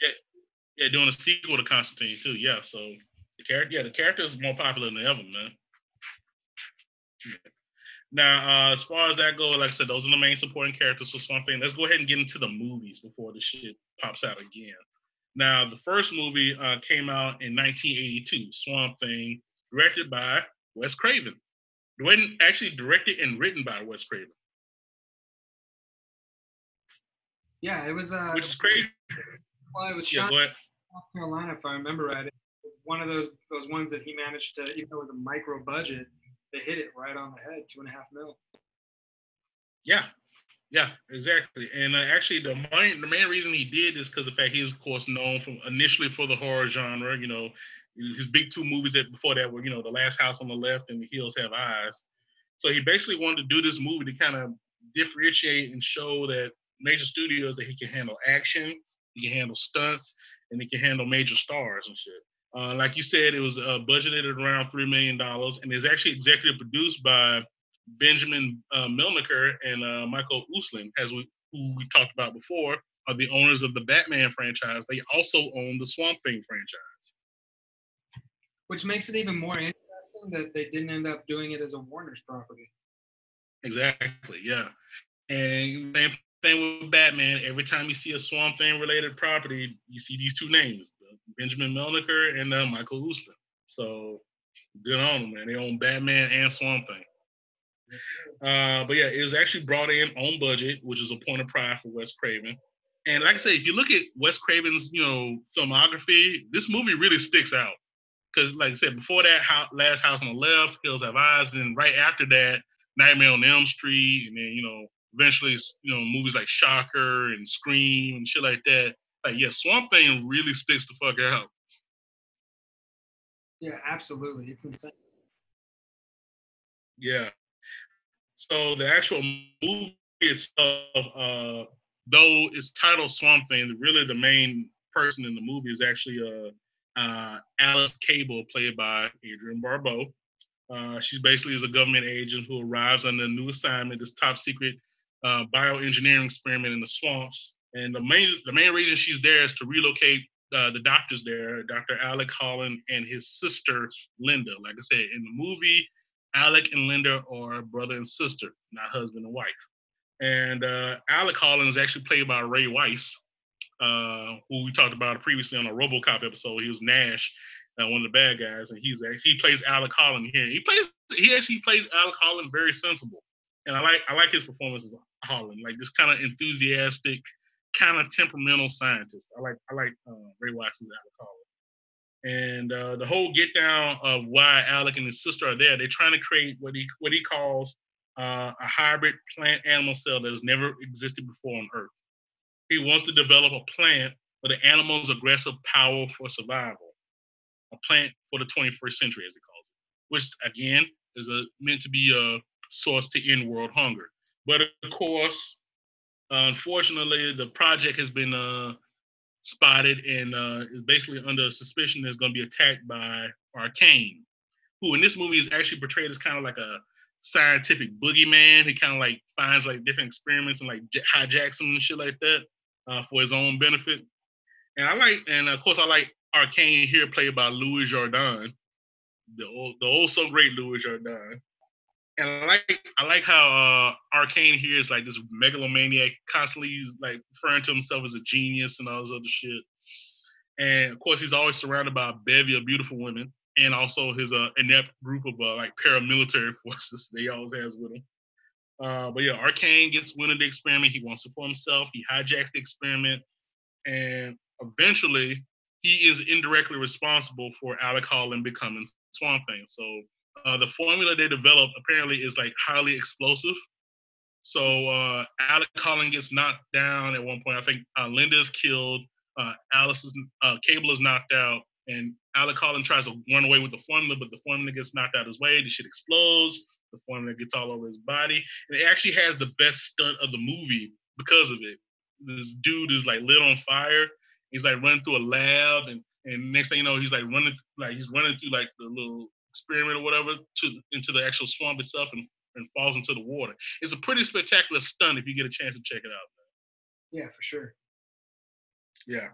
Yeah, yeah, doing a sequel to Constantine too. Yeah, so the character, yeah, the character is more popular than ever, man. Now, uh, as far as that goes, like I said, those are the main supporting characters for Swamp Thing. Let's go ahead and get into the movies before the shit pops out again. Now, the first movie uh, came out in 1982, Swamp Thing, directed by Wes Craven. Actually, directed and written by Wes Craven. Yeah, it was. Uh, Which is crazy. Well, it was shot yeah, in South Carolina, if I remember right. It was one of those those ones that he managed to, even though it was a micro budget, they hit it right on the head, two and a half mil. Yeah, yeah, exactly. And uh, actually, the main the main reason he did is because the fact he he's of course known from initially for the horror genre. You know, his big two movies that before that were you know The Last House on the Left and The Hills Have Eyes. So he basically wanted to do this movie to kind of differentiate and show that major studios that he can handle action, he can handle stunts, and he can handle major stars and shit. Uh, like you said, it was uh, budgeted at around $3 million and is actually executive produced by Benjamin uh, Melniker and uh, Michael Uslan, as we, who we talked about before, are the owners of the Batman franchise. They also own the Swamp Thing franchise. Which makes it even more interesting that they didn't end up doing it as a Warner's property. Exactly, yeah. And same thing with Batman. Every time you see a Swamp Thing related property, you see these two names Benjamin Melniker and uh, Michael Uslan. So good on them, man. They own Batman and Swamp Thing. Uh, but yeah, it was actually brought in on budget, which is a point of pride for Wes Craven. And like I say, if you look at Wes Craven's, you know, filmography, this movie really sticks out. Because, like I said, before that, Last House on the Left, Hills Have Eyes, then right after that, Nightmare on Elm Street, and then you know, eventually, you know, movies like Shocker and Scream and shit like that. Like, yeah, Swamp Thing really sticks the fuck out. Yeah, absolutely. It's insane. Yeah. So the actual movie itself, uh, though it's titled Swamp Thing, really the main person in the movie is actually uh, uh, Alice Cable, played by Adrienne Barbeau. Uh, she basically is a government agent who arrives on a new assignment, this top secret uh, bioengineering experiment in the swamps. And the main the main reason she's there is to relocate uh, the doctors there, Dr. Alec Holland and his sister Linda. Like I said, in the movie, Alec and Linda are brother and sister, not husband and wife. And uh, Alec Holland is actually played by Ray Wise, uh, who we talked about previously on a RoboCop episode. He was Nash, uh, one of the bad guys, and he's he plays Alec Holland here. He plays he actually plays Alec Holland very sensible, and I like I like his performance as Holland, like this kind of enthusiastic, kind of temperamental scientist. I like I like uh, Ray Wise's Alec Holland. And uh, the whole get down of why Alec and his sister are there, they're trying to create what he what he calls uh, a hybrid plant animal cell that has never existed before on Earth. He wants to develop a plant for the animal's aggressive power for survival, a plant for the 21st century, as he calls it, which again is a, meant to be a source to end world hunger. But of course, unfortunately, the project has been uh, spotted and uh, is basically under suspicion is going to be attacked by Arcane, who in this movie is actually portrayed as kind of like a scientific boogeyman. He kind of like finds like different experiments and like hijacks them and shit like that uh, for his own benefit. And I like, and of course, I like Arcane here, played by Louis Jourdan, the old, the old so great Louis Jourdan and I like I like how uh, Arcane here is like this megalomaniac, constantly like referring to himself as a genius and all this other shit. And of course, he's always surrounded by a bevy of beautiful women, and also his uh, inept group of uh, like paramilitary forces that he always has with him. Uh, but yeah, Arcane gets wind of the experiment. He wants to for himself. He hijacks the experiment, and eventually, he is indirectly responsible for Alec Holland becoming Swamp Thing. So uh, the formula they developed apparently is like highly explosive. So uh, Alec Holland gets knocked down at one point. I think uh, Linda is killed. Uh, Alice's uh, Cable is knocked out, and Alec Holland tries to run away with the formula, but the formula gets knocked out his way. The shit explodes. The formula gets all over his body, and it actually has the best stunt of the movie because of it. This dude is like lit on fire. He's like running through a lab, and and next thing you know, he's like running like he's running through like the little experiment or whatever to into the actual swamp itself and, and falls into the water. It's a pretty spectacular stunt if you get a chance to check it out. Yeah, for sure. Yeah.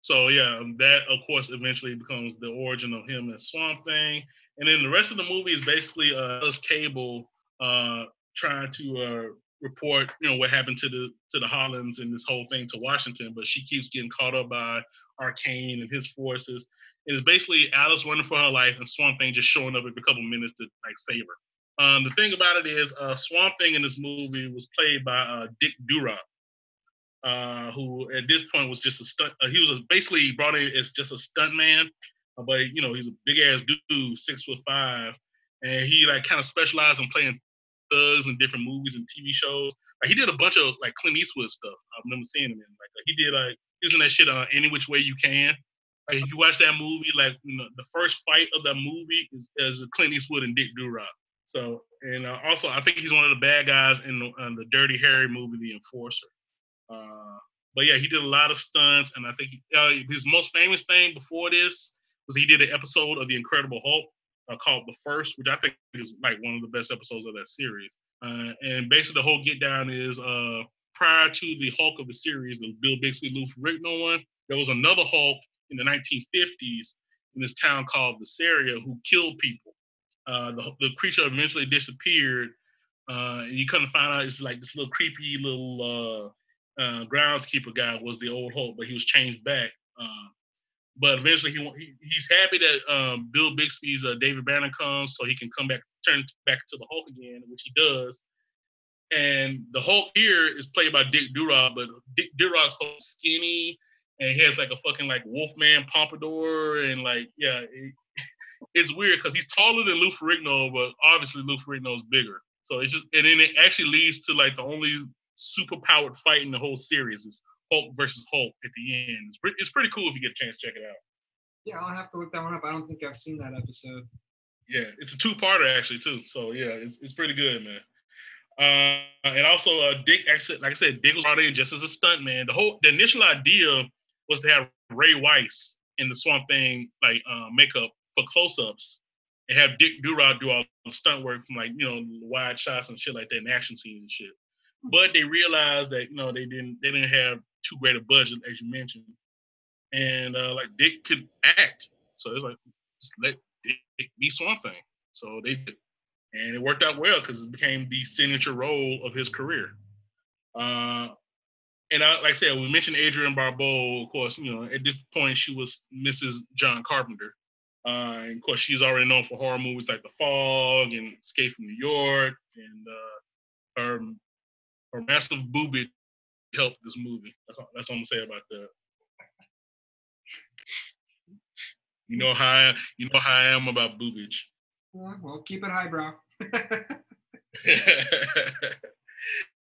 So yeah, um, that of course eventually becomes the origin of him as Swamp Thing, and then the rest of the movie is basically uh, us Cable uh, trying to uh, report, you know, what happened to the to the Hollands and this whole thing to Washington, but she keeps getting caught up by Arcane and his forces, it is basically Alice running for her life and Swamp Thing just showing up every couple minutes to like save her. Um, the thing about it is, uh, Swamp Thing in this movie was played by uh, Dick Durock, uh, who at this point was just a stunt. Uh, he was basically brought in as just a stunt man, uh, but you know he's a big ass dude, six foot five, and he like kind of specialized in playing thugs in different movies and TV shows. Like he did a bunch of like Clint Eastwood stuff. I remember seeing him in like he did like using that shit on Any Which Way You Can if you watch that movie, like you know, the first fight of that movie is, is Clint Eastwood and Dick Durock. So, and uh, also, I think he's one of the bad guys in the, in the Dirty Harry movie, The Enforcer. Uh, but yeah, he did a lot of stunts, and I think he, uh, his most famous thing before this was he did an episode of The Incredible Hulk uh, called The First, which I think is like one of the best episodes of that series. Uh, and basically, the whole get down is uh, prior to the Hulk of the series, the Bill Bixby, Lou Ferrigno one, there was another Hulk in the 1950s in this town called Viscera who killed people. Uh, the, the creature eventually disappeared, uh, and you couldn't find out it's like this little creepy little uh, uh, groundskeeper guy was the old Hulk, but he was changed back. Uh, but eventually, he, he, he's happy that um, Bill Bixby's uh, David Banner comes, so he can come back, turn back to the Hulk again, which he does. And the Hulk here is played by Dick Durock, but Dick Durock's Hulk skinny, and he has like a fucking like Wolfman pompadour and like yeah, it, it's weird because he's taller than Lou Ferrigno, but obviously Lou Ferrigno is bigger. So it's just and then it actually leads to like the only super powered fight in the whole series is Hulk versus Hulk at the end. It's pretty, it's pretty cool if you get a chance to check it out. Yeah, I'll have to look that one up. I don't think I've seen that episode. Yeah, it's a two-parter actually too. So yeah, it's it's pretty good, man. Uh, and also, uh, Dick, exit, like I said, Dick was brought in just as a stunt man. The whole, the initial idea was to have Ray Wise in the Swamp Thing like uh, makeup for close-ups, and have Dick Durock do all the stunt work from like you know wide shots and shit like that, and action scenes and shit. But they realized that you know they didn't they didn't have too great a budget as you mentioned, and uh, like Dick could act, so it's like just let Dick be Swamp Thing. So they did, and it worked out well because it became the signature role of his career. Uh, and I, like I said, we mentioned Adrienne Barbeau. Of course, you know at this point she was Mrs. John Carpenter. Uh, and of course, she's already known for horror movies like The Fog and Escape from New York, and uh, her her massive boobage helped this movie. That's all, that's all I'm gonna say about that. You know how I, you know how I am about boobage. Yeah, well, keep it highbrow.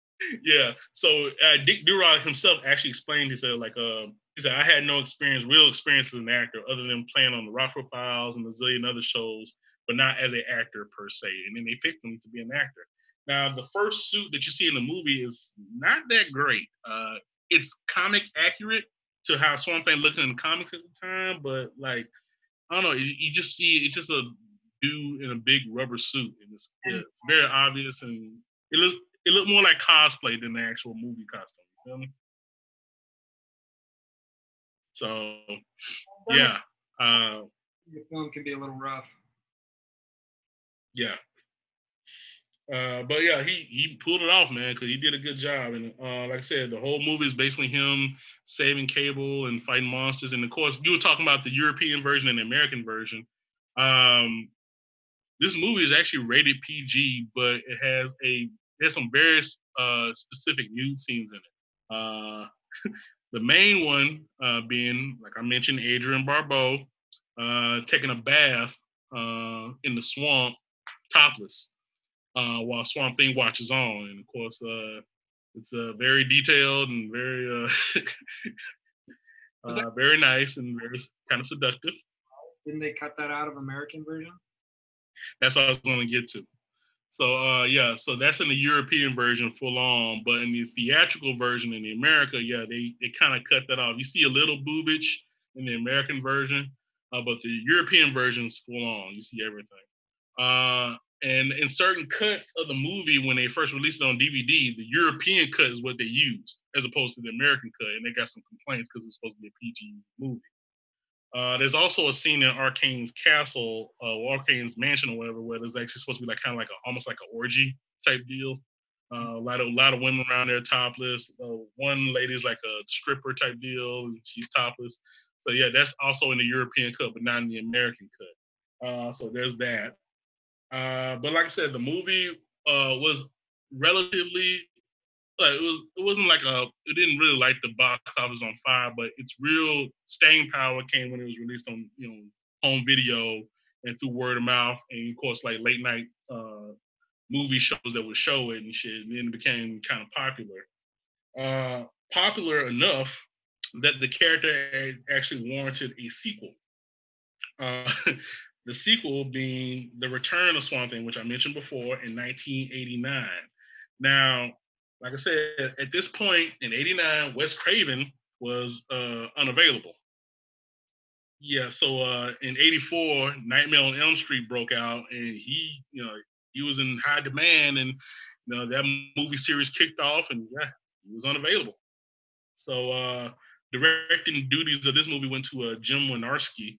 yeah. So uh, Dick Durock himself actually explained. He said, like, uh, he said, I had no experience, real experience as an actor, other than playing on the Rockford Files and a zillion other shows, but not as an actor per se. And then they picked him to be an actor. Now, the first suit that you see in the movie is not that great. Uh, it's comic accurate to how Swamp Thing looked in the comics at the time, but like, I don't know, you, you just see it's just a dude in a big rubber suit, and it's, yeah, it's very obvious, and it looks it looked more like cosplay than the actual movie costume. You feel me? So, yeah. Uh, the film can be a little rough. Yeah. Uh, but yeah, he he pulled it off, man, because he did a good job. And uh, like I said, the whole movie is basically him saving Cable and fighting monsters. And of course, you were talking about the European version and the American version. Um, this movie is actually rated PG, but it has a there's some very uh, specific nude scenes in it. Uh, the main one uh, being, like I mentioned, Adrienne Barbeau uh, taking a bath uh, in the swamp, topless, uh, while Swamp Thing watches on, and of course, it's very detailed and very, very nice and very kind of seductive. Didn't they cut that out of American version? That's what I was going to get to. So uh, yeah, so that's in the European version full on, but in the theatrical version in the America, yeah, they they kind of cut that off. You see a little boobage in the American version, uh, but the European version is full on. You see everything. Uh, and in certain cuts of the movie, when they first released it on DVD, the European cut is what they used as opposed to the American cut, and they got some complaints because it's supposed to be a PG movie. Uh, there's also a scene in Arcane's castle, uh, Arcane's mansion or whatever, where there's actually supposed to be like kind of like a, almost like an orgy type deal. Uh, a lot of a lot of women around there topless. Uh, one lady's like a stripper type deal, and she's topless. So yeah, that's also in the European cut, but not in the American cut. Uh, so there's that. Uh, but like I said, the movie was relatively it was it wasn't like a it didn't really light the box office on fire, but its real staying power came when it was released on you know home video and through word of mouth, and of course like late night uh, movie shows that would show it and shit. And then it became kind of popular, uh, popular enough that the character actually warranted a sequel. Uh, the sequel being The Return of Swamp Thing, which I mentioned before in 1989. Now, like I said, at this point in '89, Wes Craven was uh, unavailable. Yeah, so uh, in '84, Nightmare on Elm Street broke out, and he, you know, he was in high demand, and you know that movie series kicked off, and yeah, he was unavailable. So uh, directing duties of this movie went to uh, Jim Wynorski,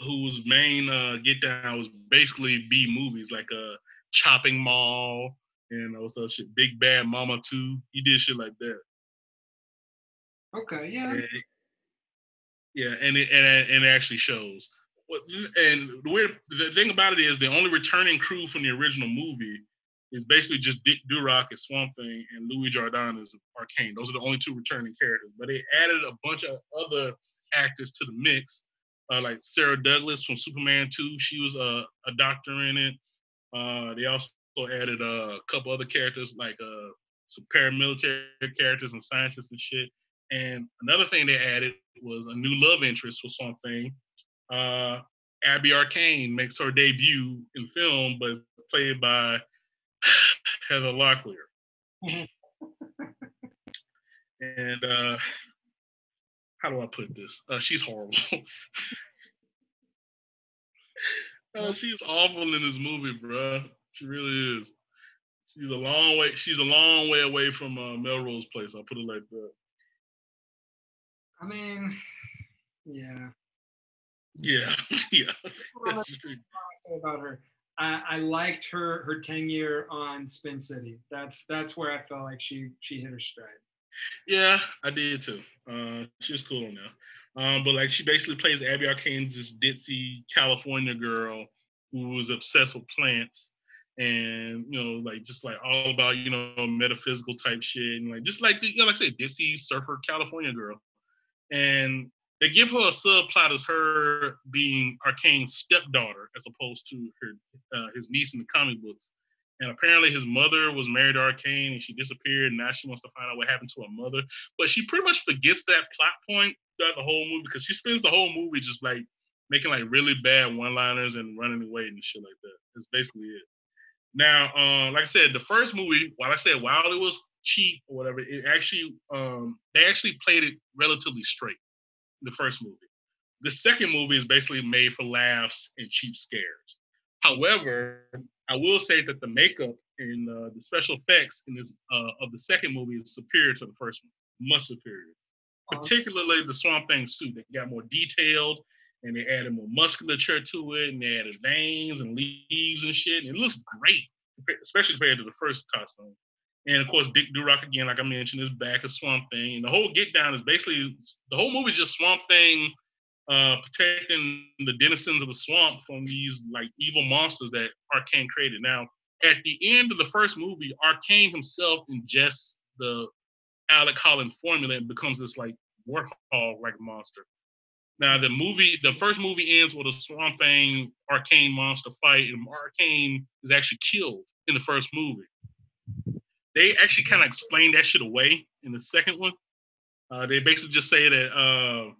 whose main uh, get down was basically B movies like a uh, Chopping Mall, and also shit. Big Bad Mama too. He did shit like that. Okay, yeah. And, yeah, and it and, and it actually shows. And the weird the thing about it is the only returning crew from the original movie is basically just Dick Durock as Swamp Thing and Louis Jourdan as Arcane. Those are the only two returning characters. But they added a bunch of other actors to the mix, uh, like Sarah Douglas from Superman 2. She was a, a doctor in it. Uh, they also added uh, a couple other characters like uh, some paramilitary characters and scientists and shit. And another thing they added was a new love interest for something. Uh, Abby Arcane makes her debut in film, but played by Heather Locklear. Mhm. and uh, how do I put this? Uh, she's horrible. uh, she's awful in this movie, bruh. She really is. She's a long way. She's a long way away from uh, Melrose Place. I'll put it like that. I mean, yeah. Yeah, yeah. Well, That's true. say about her. I, I liked her her tenure on Spin City. That's that's where I felt like she she hit her stride. Yeah, I did too. Uh, she was cool now. Um, but like she basically plays Abby Arcane's this ditzy California girl who was obsessed with plants and you know, like just like all about, you know, metaphysical type shit and like just like you know, like I said, ditzy surfer California girl. And they give her a subplot as her being Arcane's stepdaughter as opposed to her uh, his niece in the comic books. And apparently his mother was married to Arcane and she disappeared. And now she wants to find out what happened to her mother. But she pretty much forgets that plot point throughout the whole movie because she spends the whole movie just like making like really bad one-liners and running away and shit like that. That's basically it. Now, uh, like I said, the first movie, while I said while it was cheap or whatever, it actually um, they actually played it relatively straight. The first movie. The second movie is basically made for laughs and cheap scares. However, I will say that the makeup and uh, the special effects in this uh, of the second movie is superior to the first one, much superior. Particularly the Swamp Thing suit, they got more detailed and they added more musculature to it, and they added veins and leaves and shit. And it looks great, especially compared to the first costume. And of course, Dick Durock again, like I mentioned, is back as Swamp Thing. And the whole get down is basically the whole movie is just Swamp Thing uh, protecting the denizens of the swamp from these like evil monsters that Arcane created. Now, at the end of the first movie, Arcane himself ingests the Alec Holland formula and becomes this like warthog like monster. Now, the movie, the first movie ends with a Swamp Thing Arcane monster fight, and Arcane is actually killed in the first movie. They actually kind of explain that shit away in the second one. Uh, they basically just say that, uh,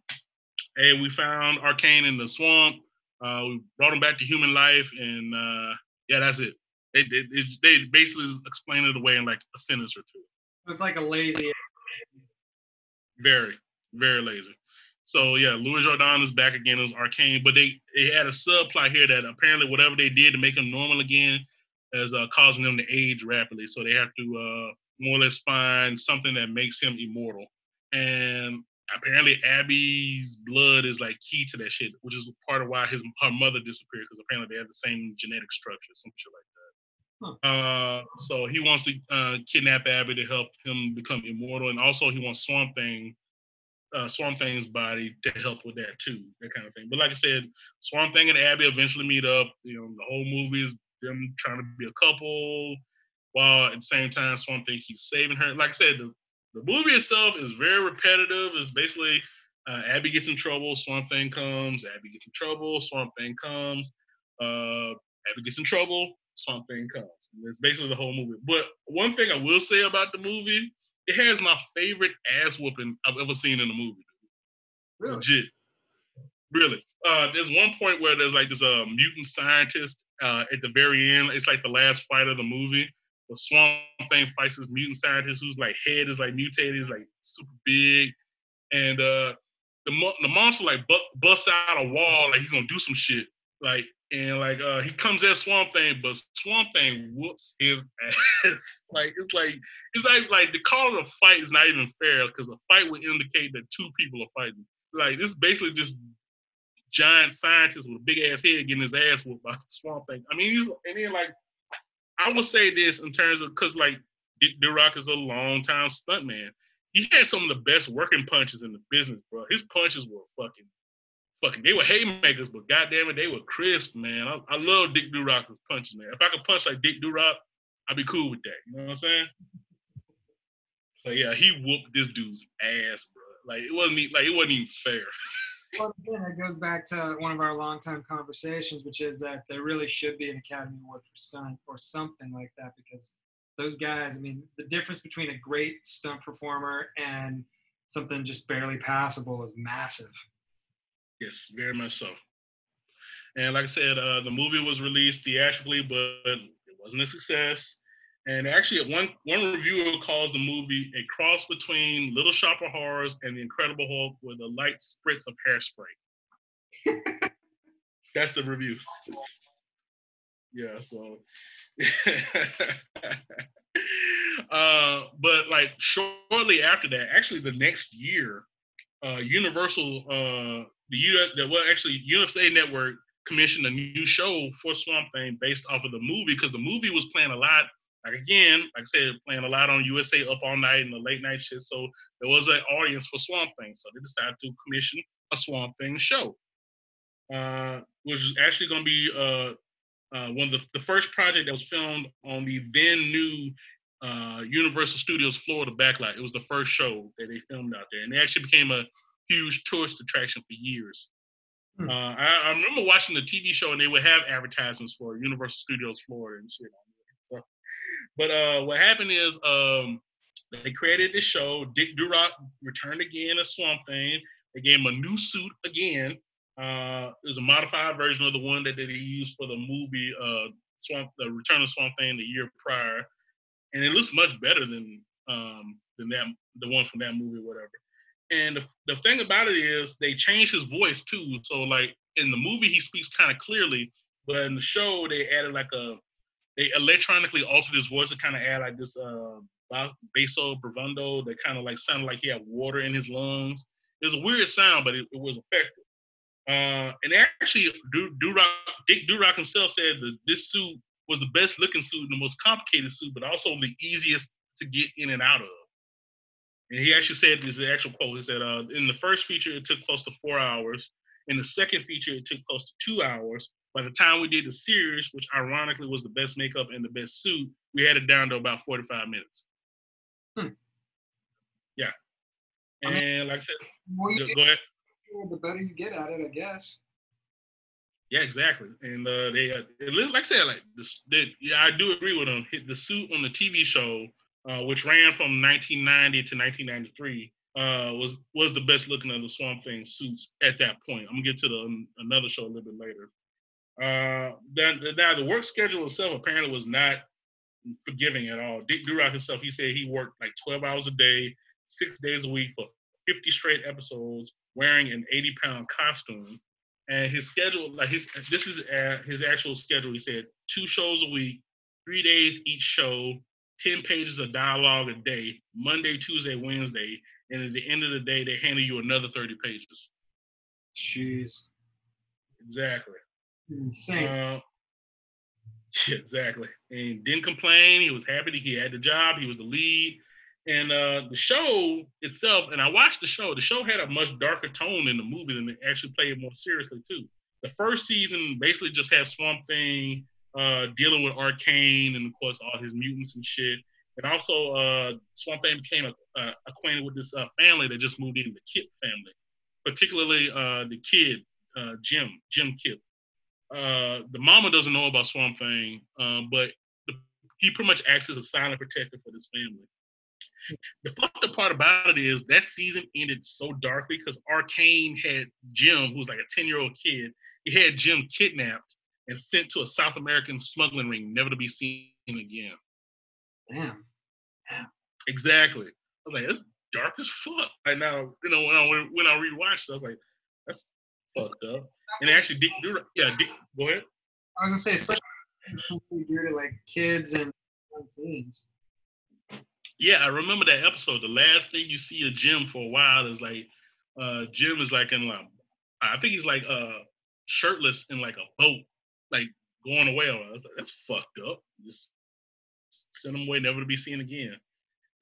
hey, we found Arcane in the swamp. Uh, we brought him back to human life, and uh, yeah, that's it. They, they, they- they basically explain it away in like a sentence or two. It's like a lazy. Very, very lazy. So yeah, Louis Jourdan is back again as Arcane, but they they had a subplot here that apparently whatever they did to make him normal again is uh, causing them to age rapidly. So they have to uh, more or less find something that makes him immortal. And apparently Abby's blood is like key to that shit, which is part of why his her mother disappeared because apparently they have the same genetic structure, some shit like that. Uh, so he wants to uh, kidnap Abby to help him become immortal, and also he wants Swamp Thing, uh, Swamp Thing's body to help with that too, that kind of thing. But like I said, Swamp Thing and Abby eventually meet up. You know, the whole movie is them trying to be a couple, while at the same time Swamp Thing keeps saving her. Like I said, the, the movie itself is very repetitive. It's basically uh, Abby gets in trouble, Swamp Thing comes. Abby gets in trouble, Swamp Thing comes. Uh, Abby gets in trouble, Swamp Thing comes. And It's basically the whole movie. But one thing I will say about the movie, it has my favorite ass whooping I've ever seen in a movie. Really? Legit. Really. Uh, there's one point where there's like this uh, mutant scientist uh, at the very end. It's like the last fight of the movie. The Swamp Thing fights this mutant scientist whose like head is like mutated, is like super big, and uh, the mo- the monster like bu- busts out a wall like he's gonna do some shit. Like and like uh, he comes at Swamp Thing, but Swamp Thing whoops his ass. like it's like it's like like the call of a fight is not even fair because a fight would indicate that two people are fighting. Like this is basically just giant scientist with a big ass head getting his ass whooped by Swamp Thing. I mean, he's and then like I would say this in terms of because like Dick Durock is a long time stuntman. He had some of the best working punches in the business, bro. His punches were fucking, fucking. They were haymakers, but goddamn it, they were crisp, man. I, I love Dick Durock's punches, man. If I could punch like Dick Durock, I'd be cool with that. You know what I'm saying? But yeah, he whooped this dude's ass, bro. Like it wasn't like it wasn't even fair. Well, again, it goes back to one of our longtime conversations, which is that there really should be an Academy Award for stunt or something like that because those guys, I mean, the difference between a great stunt performer and something just barely passable is massive. Yes, very much so. And like I said, uh, the movie was released theatrically, but it wasn't a success. And actually, one one reviewer calls the movie a cross between Little Shop of Horrors and The Incredible Hulk with a light spritz of hairspray. That's the review. Yeah, so. uh, but like shortly after that, actually the next year, uh, Universal, uh, the U, the, well, actually USA Network commissioned a new show for Swamp Thing based off of the movie because the movie was playing a lot. Like again, like I said, playing a lot on USA Up All Night and the late night shit. So there was an audience for Swamp Thing. So they decided to commission a Swamp Thing show, uh, which is actually going to be uh, uh, one of the, the first project that was filmed on the then new uh, Universal Studios Florida backlot. It was the first show that they filmed out there, and it actually became a huge tourist attraction for years. Hmm. Uh, I, I remember watching the TV show, and they would have advertisements for Universal Studios Florida and shit. So, but uh, what happened is um, they created this show. Dick Durock returned again as Swamp Thing. They gave him a new suit again. Uh, it was a modified version of the one that they used for the movie uh, Swamp, the Return of Swamp Thing the year prior, and it looks much better than um, than that the one from that movie, whatever. And the, the thing about it is they changed his voice too. So like in the movie he speaks kind of clearly, but in the show they added like a they electronically altered his voice to kind of add like this uh basso bravando that kind of like sounded like he had water in his lungs. It was a weird sound, but it, it was effective. Uh, and actually, Du- Durock, Dick Durock himself said that this suit was the best looking suit and the most complicated suit, but also the easiest to get in and out of. And he actually said this is the actual quote. He said, uh, in the first feature, it took close to four hours. In the second feature, it took close to two hours. By the time we did the series, which ironically was the best makeup and the best suit, we had it down to about 45 minutes. Hmm. Yeah. I mean- And like I said, The more you go, get, go ahead. the better you get at it, I guess. Yeah, exactly. And uh, they, uh, it like I said, like this, they, yeah, I do agree with them. The suit on the TV show, uh, which ran from 1990 to 1993, uh, was was the best looking of the Swamp Thing suits at that point. I'm gonna get to the um, another show a little bit later. Uh, then now the work schedule itself apparently was not forgiving at all. Dick Durock himself, he said he worked like 12 hours a day, six days a week for 50 straight episodes, wearing an 80 pound costume and his schedule like his this is uh, his actual schedule he said two shows a week three days each show 10 pages of dialogue a day monday tuesday wednesday and at the end of the day they handed you another 30 pages Jeez. exactly Insane. uh, exactly and didn't complain he was happy that he had the job he was the lead and uh, the show itself, and I watched the show. The show had a much darker tone in the movies, and it actually played more seriously too. The first season basically just had Swamp Thing uh, dealing with Arcane, and of course all his mutants and shit. And also, uh, Swamp Thing became uh, acquainted with this uh, family that just moved in, the Kipp family, particularly uh, the kid uh, Jim, Jim Kipp. Uh, the mama doesn't know about Swamp Thing, uh, but the, he pretty much acts as a silent protector for this family the fucked up part about it is that season ended so darkly because Arcane had Jim, who was like a 10 year old kid, he had Jim kidnapped and sent to a South American smuggling ring, never to be seen again. Damn. Exactly. I was like, that's dark as fuck. Right now, you know, when I when I rewatched it, I was like, that's fucked up. And actually, Dick, yeah, Dick, go ahead. I was gonna say, especially geared to like kids and teens. Yeah, I remember that episode. The last thing you see of Jim for a while is like, uh, Jim is like in like, I think he's like uh shirtless in like a boat, like going away. I was like, that's fucked up. Just send him away, never to be seen again.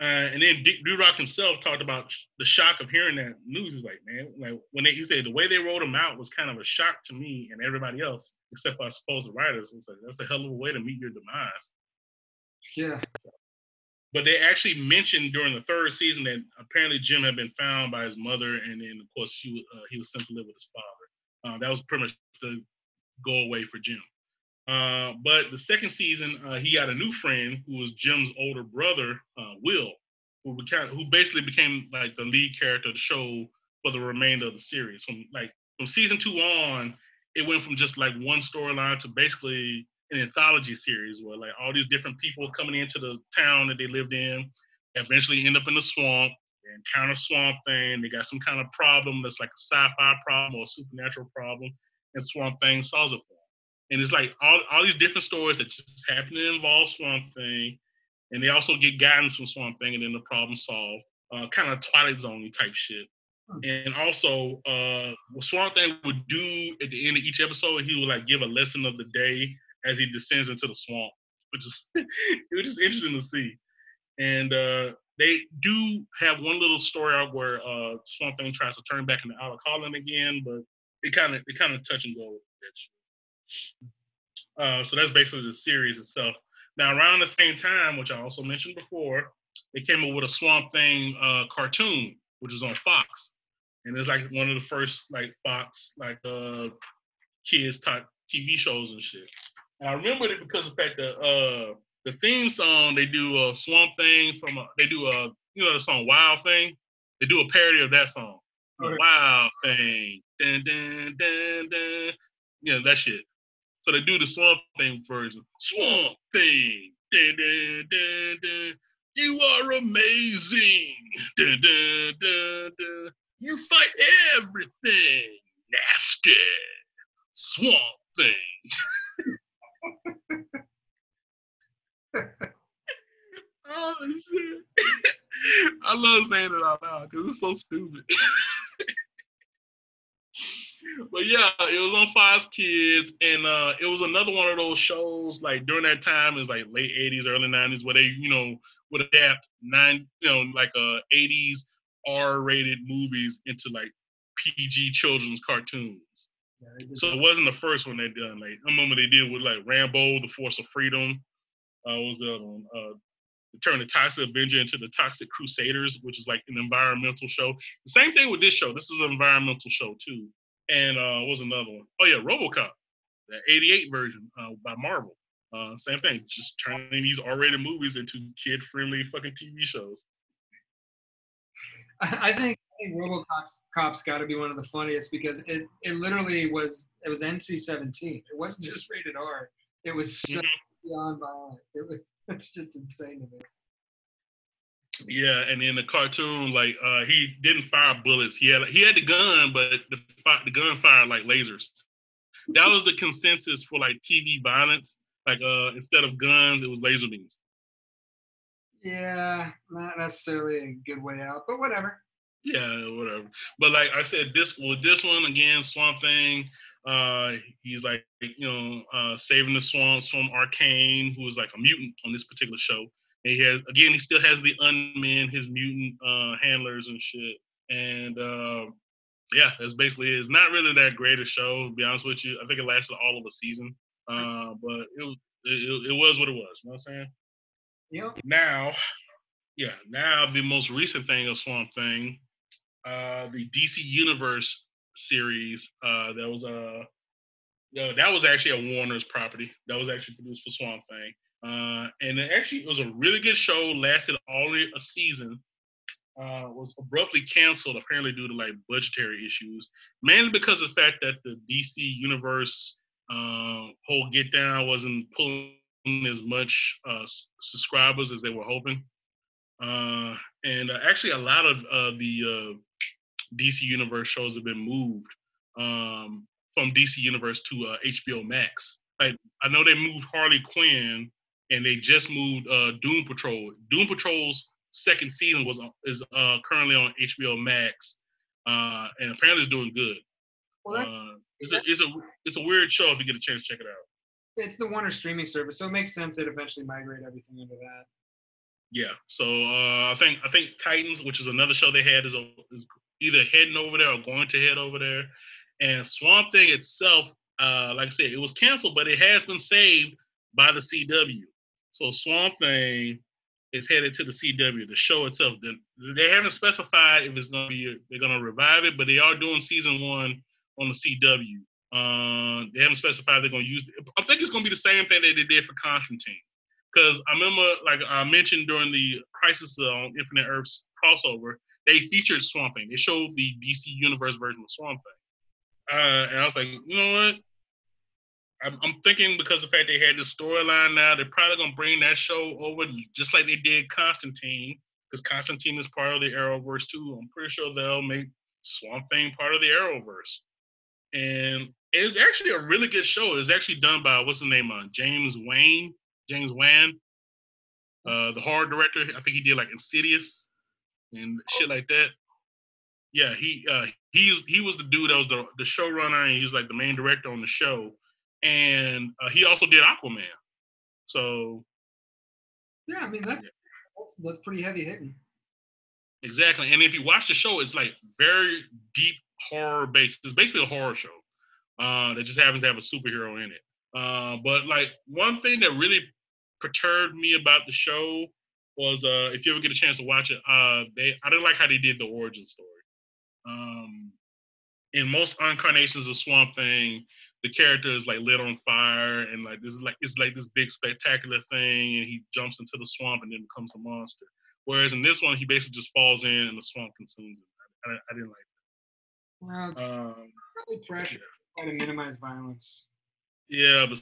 Uh, and then Dick Durock himself talked about sh- the shock of hearing that news. He was like, man, like when they, he said the way they wrote him out was kind of a shock to me and everybody else, except for I suppose the writers. It's like that's a hell of a way to meet your demise. Yeah. But they actually mentioned during the third season that apparently Jim had been found by his mother, and then of course he was, uh, he was sent to live with his father. Uh, that was pretty much the go away for Jim. Uh, but the second season, uh, he got a new friend who was Jim's older brother, uh, Will, who became who basically became like the lead character of the show for the remainder of the series. From like from season two on, it went from just like one storyline to basically an anthology series where like all these different people coming into the town that they lived in, eventually end up in the swamp. They encounter Swamp Thing. They got some kind of problem that's like a sci-fi problem or a supernatural problem, and Swamp Thing solves it for them. And it's like all, all these different stories that just happen to involve Swamp Thing, and they also get guidance from Swamp Thing, and then the problem solved. Uh, kind of Twilight Zone type shit. And also, uh, what Swamp Thing would do at the end of each episode, he would like give a lesson of the day as he descends into the swamp, which is it was just interesting to see. And uh, they do have one little story out where uh, Swamp Thing tries to turn back into Alec Holland again, but it kind of it kind of touch and go with. Uh, so that's basically the series itself. Now, around the same time, which I also mentioned before, they came up with a Swamp Thing uh, cartoon, which was on Fox and it's like one of the first like Fox like uh kids type TV shows and shit. And I remembered it because of the fact that uh the theme song they do a Swamp Thing from a, they do a you know the song Wild Thing. They do a parody of that song. Wild Thing. Dun, dun, dun, dun. You know that shit. So they do the Swamp Thing version. Swamp Thing. Dun, dun, dun, dun. You are amazing. Dun, dun, dun, dun. You fight everything. Nasty. Swamp thing. oh shit. I love saying it out loud because it's so stupid. but yeah, it was on Fox Kids, and uh, it was another one of those shows like during that time, it was like late '80s, early '90s, where they, you know, would adapt nine, you know, like uh '80s R-rated movies into like PG children's cartoons. Yeah, so it wasn't the first one they done. Like I remember they did with like Rambo, The Force of Freedom. Uh, was the other one? Uh, turn the Toxic Avenger into the Toxic Crusaders, which is like an environmental show. The same thing with this show. This is an environmental show too. And uh, what was another one? Oh yeah, RoboCop, the '88 version uh, by Marvel. Uh, same thing, just turning these R-rated movies into kid-friendly fucking TV shows. I think, I think RoboCop's Cops got to be one of the funniest because it it literally was it was NC-17. It wasn't just rated R. It was so mm-hmm. beyond violent. It was it's just insane to me. Yeah, and in the cartoon, like uh, he didn't fire bullets. He had he had the gun, but the the gun fired like lasers. That was the consensus for like TV violence. Like uh, instead of guns, it was laser beams. Yeah, not necessarily a good way out, but whatever. Yeah, whatever. But like I said, this with this one again, Swamp Thing. Uh, he's like you know uh, saving the swamps from Arcane, who is like a mutant on this particular show. And he has again, he still has the unman his mutant uh, handlers and shit. And uh, yeah, that's basically it. It's not really that great a show, to be honest with you. I think it lasted all of a season, uh, but it was it, it was what it was. You know what I'm saying? Yep. Now, yeah, now the most recent thing of Swamp Thing, uh, the DC Universe series, uh, that was a, uh, yeah, that was actually a Warner's property. That was actually produced for Swamp Thing. Uh, and it actually it was a really good show, lasted only a season. Uh, was abruptly canceled apparently due to like budgetary issues, mainly because of the fact that the DC Universe uh, whole get down wasn't pulling as much uh, subscribers as they were hoping. Uh, and uh, actually, a lot of uh, the DC Universe shows have been moved um, from DC Universe to HBO Max. Like I know they moved Harley Quinn, and they just moved uh, Doom Patrol. Doom Patrol's second season was uh, is uh, currently on HBO Max, and apparently it's doing good. Well, it's a it's a it's a weird show if you get a chance to check it out it's the Warner streaming service, so it makes sense they'd eventually migrate everything into that. Yeah. So uh, I think I think Titans, which is another show they had, is, is either heading over there or going to head over there. And Swamp Thing itself, uh, like I said, it was canceled, but it has been saved by the CW. So Swamp Thing is headed to the CW. The show itself, they haven't specified if it's gonna be they're gonna revive it, but they are doing season one on the CW. Uh, they haven't specified they're going to use. I think it's going to be the same thing that they did for Constantine. Because I remember, like I mentioned during the Crisis on Infinite Earths crossover, they featured Swamp Thing. They showed the DC Universe version of Swamp Thing. Uh, and I was like, you know what? I'm, I'm thinking because of the fact they had this storyline now, they're probably gonna bring that show over just like they did Constantine, because Constantine is part of the Arrowverse too. I'm pretty sure they'll make Swamp Thing part of the Arrowverse, and it's actually a really good show. It's actually done by what's the name? Uh, James Wayne, James Wan, uh, the horror director. I think he did like Insidious and shit like that. Yeah, he uh, he's he was the dude that was the the showrunner, and he's like the main director on the show, and uh, he also did Aquaman. So Yeah, I mean that's that's, that's pretty heavy hitting. Exactly. And if you watch the show, it's like very deep horror based. It's basically a horror show uh, that just happens to have a superhero in it. Uh, but like one thing that really perturbed me about the show was uh, if you ever get a chance to watch it, uh, they I didn't like how they did the origin story. Um, in most incarnations of Swamp Thing, the character is like lit on fire and like this is like it's like this big spectacular thing, and he jumps into the swamp and then becomes a monster. Whereas in this one, he basically just falls in and the swamp consumes him. I, I, I didn't like Well, that. Um, probably pressure try to minimize violence. yeah, but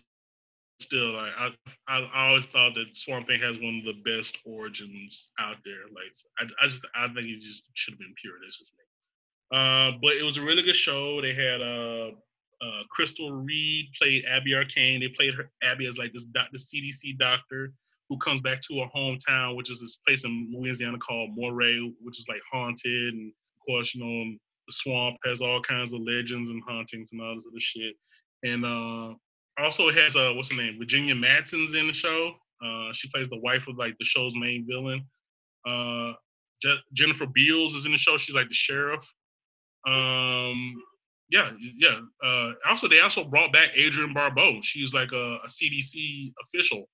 still, like I, I, I always thought that Swamp Thing has one of the best origins out there. Like I, I just, I think it just should have been pure. That's just me. Uh, but it was a really good show. They had uh, uh, Crystal Reed played Abby Arcane. They played her Abby as like this doc, the CDC doctor who comes back to her hometown, which is this place in Louisiana called Marais, which is like haunted. And of course, you know, the swamp has all kinds of legends and hauntings and all this other shit. And uh, also has uh, what's her name? Virginia Madsen's in the show. Uh, she plays the wife of like the show's main villain. Uh, Je- Jennifer Beals is in the show. She's like the sheriff. Um, yeah, yeah. Uh, also, they also brought back Adrienne Barbeau. She's like a, a CDC official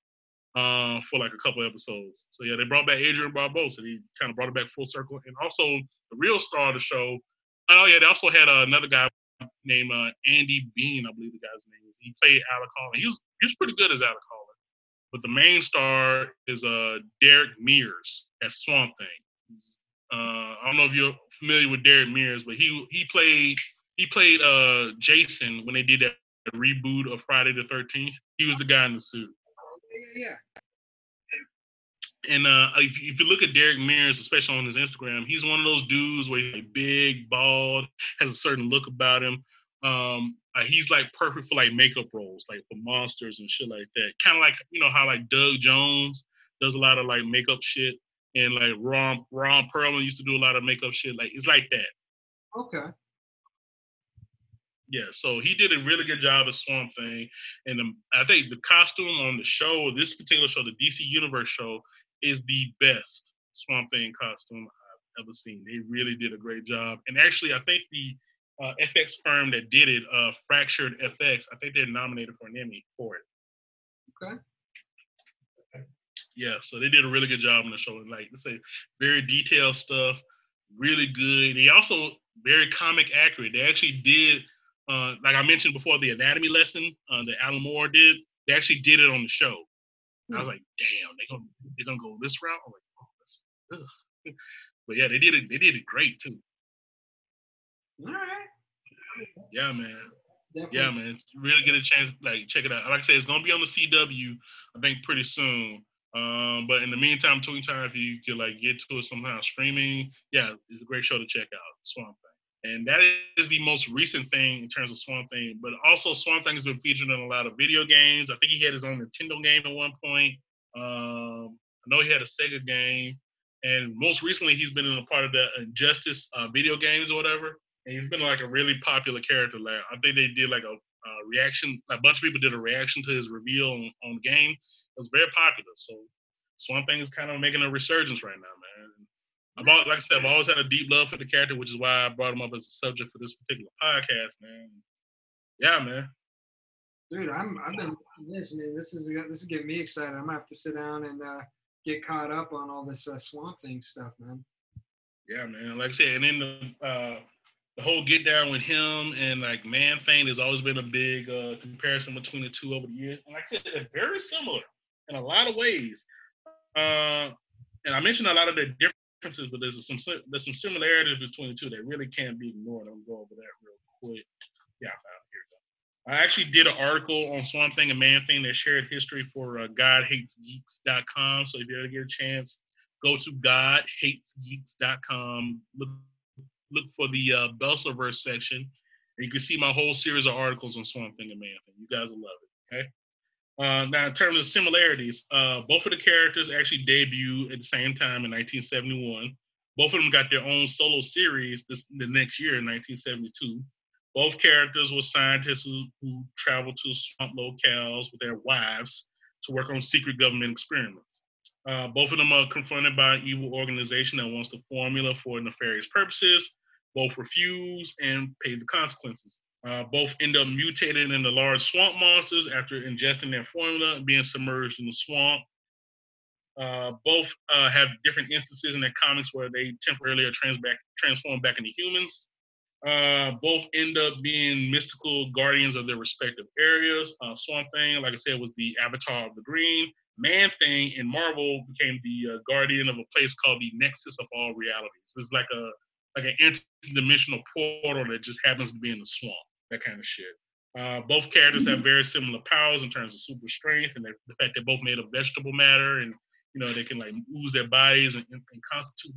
uh, for like a couple episodes. So yeah, they brought back Adrienne Barbeau. So they kind of brought it back full circle. And also the real star of the show. Oh yeah, they also had uh, another guy named uh, Andy Bean, I believe the guy's name is. He played Alec. He was he was pretty good as Alec. But the main star is uh Derek Mears as Swamp Thing. Uh, I don't know if you're familiar with Derek Mears, but he he played he played uh Jason when they did that reboot of Friday the Thirteenth. He was the guy in the suit. Yeah, yeah. And uh, if, if you look at Derek Mears, especially on his Instagram, he's one of those dudes where he's like big, bald, has a certain look about him. Um, uh, he's like perfect for like makeup roles, like for monsters and shit like that. Kind of like you know how like Doug Jones does a lot of like makeup shit, and like Ron Ron Perlman used to do a lot of makeup shit. Like it's like that. Okay. Yeah, so he did a really good job as Swamp Thing, and um, I think the costume on the show, this particular show, the DC Universe show, is the best Swamp Thing costume I've ever seen. They really did a great job, and actually, I think the uh, FX firm that did it, uh, Fractured FX, I think they're nominated for an Emmy for it. Okay. Yeah, so they did a really good job on the show. and Like, let's say, very detailed stuff, really good. They also very comic accurate. They actually did uh, like I mentioned before, the anatomy lesson uh, that Alan Moore did, they actually did it on the show. I was like, damn, they gonna they gonna go this route. I'm like, oh, that's, ugh. but yeah, they did it. They did it great too. All right. Yeah, man. Definitely. Yeah, man. Really get a chance, like check it out. Like I said, it's gonna be on the CW, I think, pretty soon. Um, but in the meantime, between time, if you could like get to it somehow streaming, yeah, it's a great show to check out. Swamp. And that is the most recent thing in terms of Swamp Thing. But also, Swamp Thing has been featured in a lot of video games. I think he had his own Nintendo game at one point. Um, I know he had a Sega game. And most recently, he's been in a part of the Injustice uh, video games or whatever. And he's been like a really popular character. Like I think they did like a, a reaction. A bunch of people did a reaction to his reveal on, on the game. It was very popular. So Swamp Thing is kind of making a resurgence right now, man. I've al- like I said, I've always had a deep love for the character, which is why I brought him up as a subject for this particular podcast, man. Yeah, man. Dude, I'm I've been this. man. this is this is getting me excited. I'm gonna have to sit down and uh, get caught up on all this uh, Swamp Thing stuff, man. Yeah, man. Like I said, and then the uh, the whole get down with him and like Man Thing has always been a big uh, comparison between the two over the years. And like I said, they're very similar in a lot of ways. Uh, and I mentioned a lot of the differences, but there's some there's some similarities between the two that really can't be ignored. I'm to go over that real quick. Yeah, I found it. here. I actually did an article on Swamp Thing and Man Thing that shared history for uh, GodHatesGeeks.com. So if you ever get a chance, go to GodHatesGeeks.com. Look look for the uh, section, and you can see my whole series of articles on Swamp Thing and Man Thing. You guys will love it. Okay. Uh, now, in terms of similarities, uh, both of the characters actually debuted at the same time in 1971. Both of them got their own solo series this, the next year in 1972. Both characters were scientists who, who traveled to swamp locales with their wives to work on secret government experiments. Uh, both of them are confronted by an evil organization that wants the formula for nefarious purposes. Both refuse and pay the consequences. Uh, both end up mutated into large swamp monsters after ingesting their formula and being submerged in the swamp. Uh, both uh, have different instances in their comics where they temporarily are trans- back, transformed back into humans. Uh, both end up being mystical guardians of their respective areas. Uh, Swamp Thing, like I said, was the avatar of the green. Man Thing in Marvel became the guardian of a place called the Nexus of All Realities. It's like a like an interdimensional portal that just happens to be in the swamp. That kind of shit. Uh, both characters have very similar powers in terms of super strength and the, fact they're both made of vegetable matter and you know they can like ooze their bodies and, and, constitute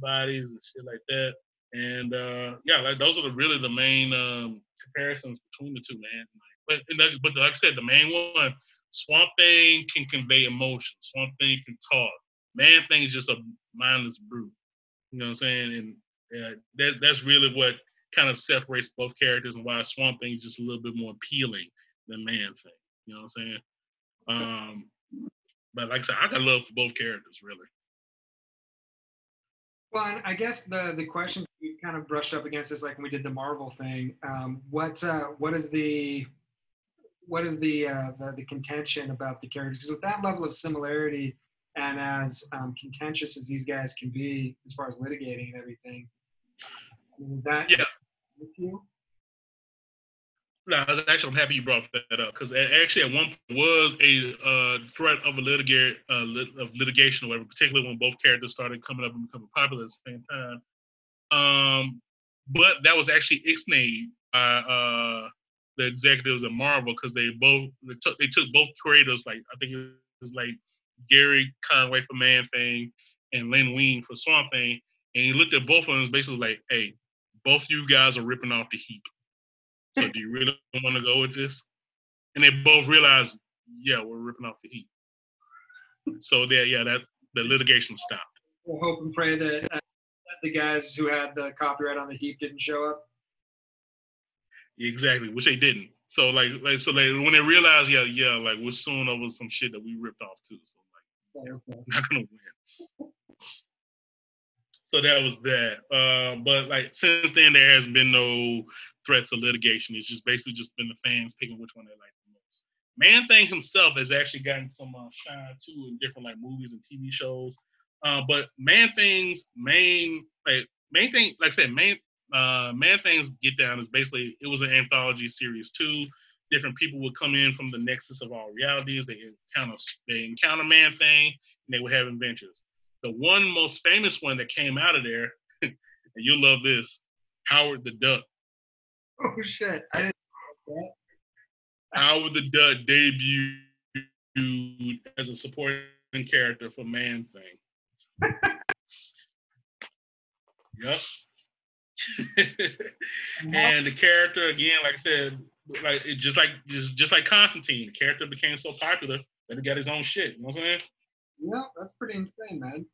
bodies and shit like that. And uh, yeah, like those are the, really the main um, comparisons between the two, man. But but like I said, the main one, Swamp Thing can convey emotion. Swamp Thing can talk. Man Thing is just a mindless brute. You know what I'm saying? And yeah, that that's really what kind of separates both characters and why Swamp Thing is just a little bit more appealing than Man Thing. You know what I'm saying? Um, but like I said, I got love for both characters, really. Well, and I guess the the question we kind of brushed up against is like when we did the Marvel thing. Um, what uh, what is the what is the, uh, the the contention about the characters? Because with that level of similarity and as um, contentious as these guys can be as far as litigating and everything, is that Yeah. With you? No, actually I'm happy you brought that up because actually at one point was a uh, threat of a litigate uh, lit- of litigation or whatever, particularly when both characters started coming up and becoming popular at the same time. Um, but that was actually ixnayed by uh, the executives at Marvel because they both they took they took both creators like I think it was like Gerry Conway for Man Thing and Len Wein for Swamp Thing, and he looked at both of them basically like, "Hey, both you guys are ripping off the heap." So do you really want to go with this? And they both realized, yeah, we're ripping off the Heap. So there, yeah, that the litigation stopped. We'll hope and pray that, uh, that the guys who had the copyright on the heap didn't show up. Exactly, which they didn't. So like, like so like when they realized, yeah, yeah, like we're suing over some shit that we ripped off too. So like, okay. not gonna win. So that was that. Uh, but like since then, there has been no threats of litigation. It's just basically just been the fans picking which one they like the most. Man Thing himself has actually gotten some uh, shine too in different like movies and TV shows. Uh, but Man Thing's main like main thing, like I said, main uh, Man Thing's Get Down is basically it was an anthology series too. Different people would come in from the nexus of all realities. They encounter they encounter Man Thing and they would have adventures. The one most famous one that came out of there, and you'll love this, Howard the Duck. Oh shit! I didn't. know that. Howard the Duck debuted as a supporting character for Man Thing. yep. and the character again, like I said, like it just like just, just like Constantine, the character became so popular that he got his own shit. You know what I'm saying? Yeah, that's pretty insane, man.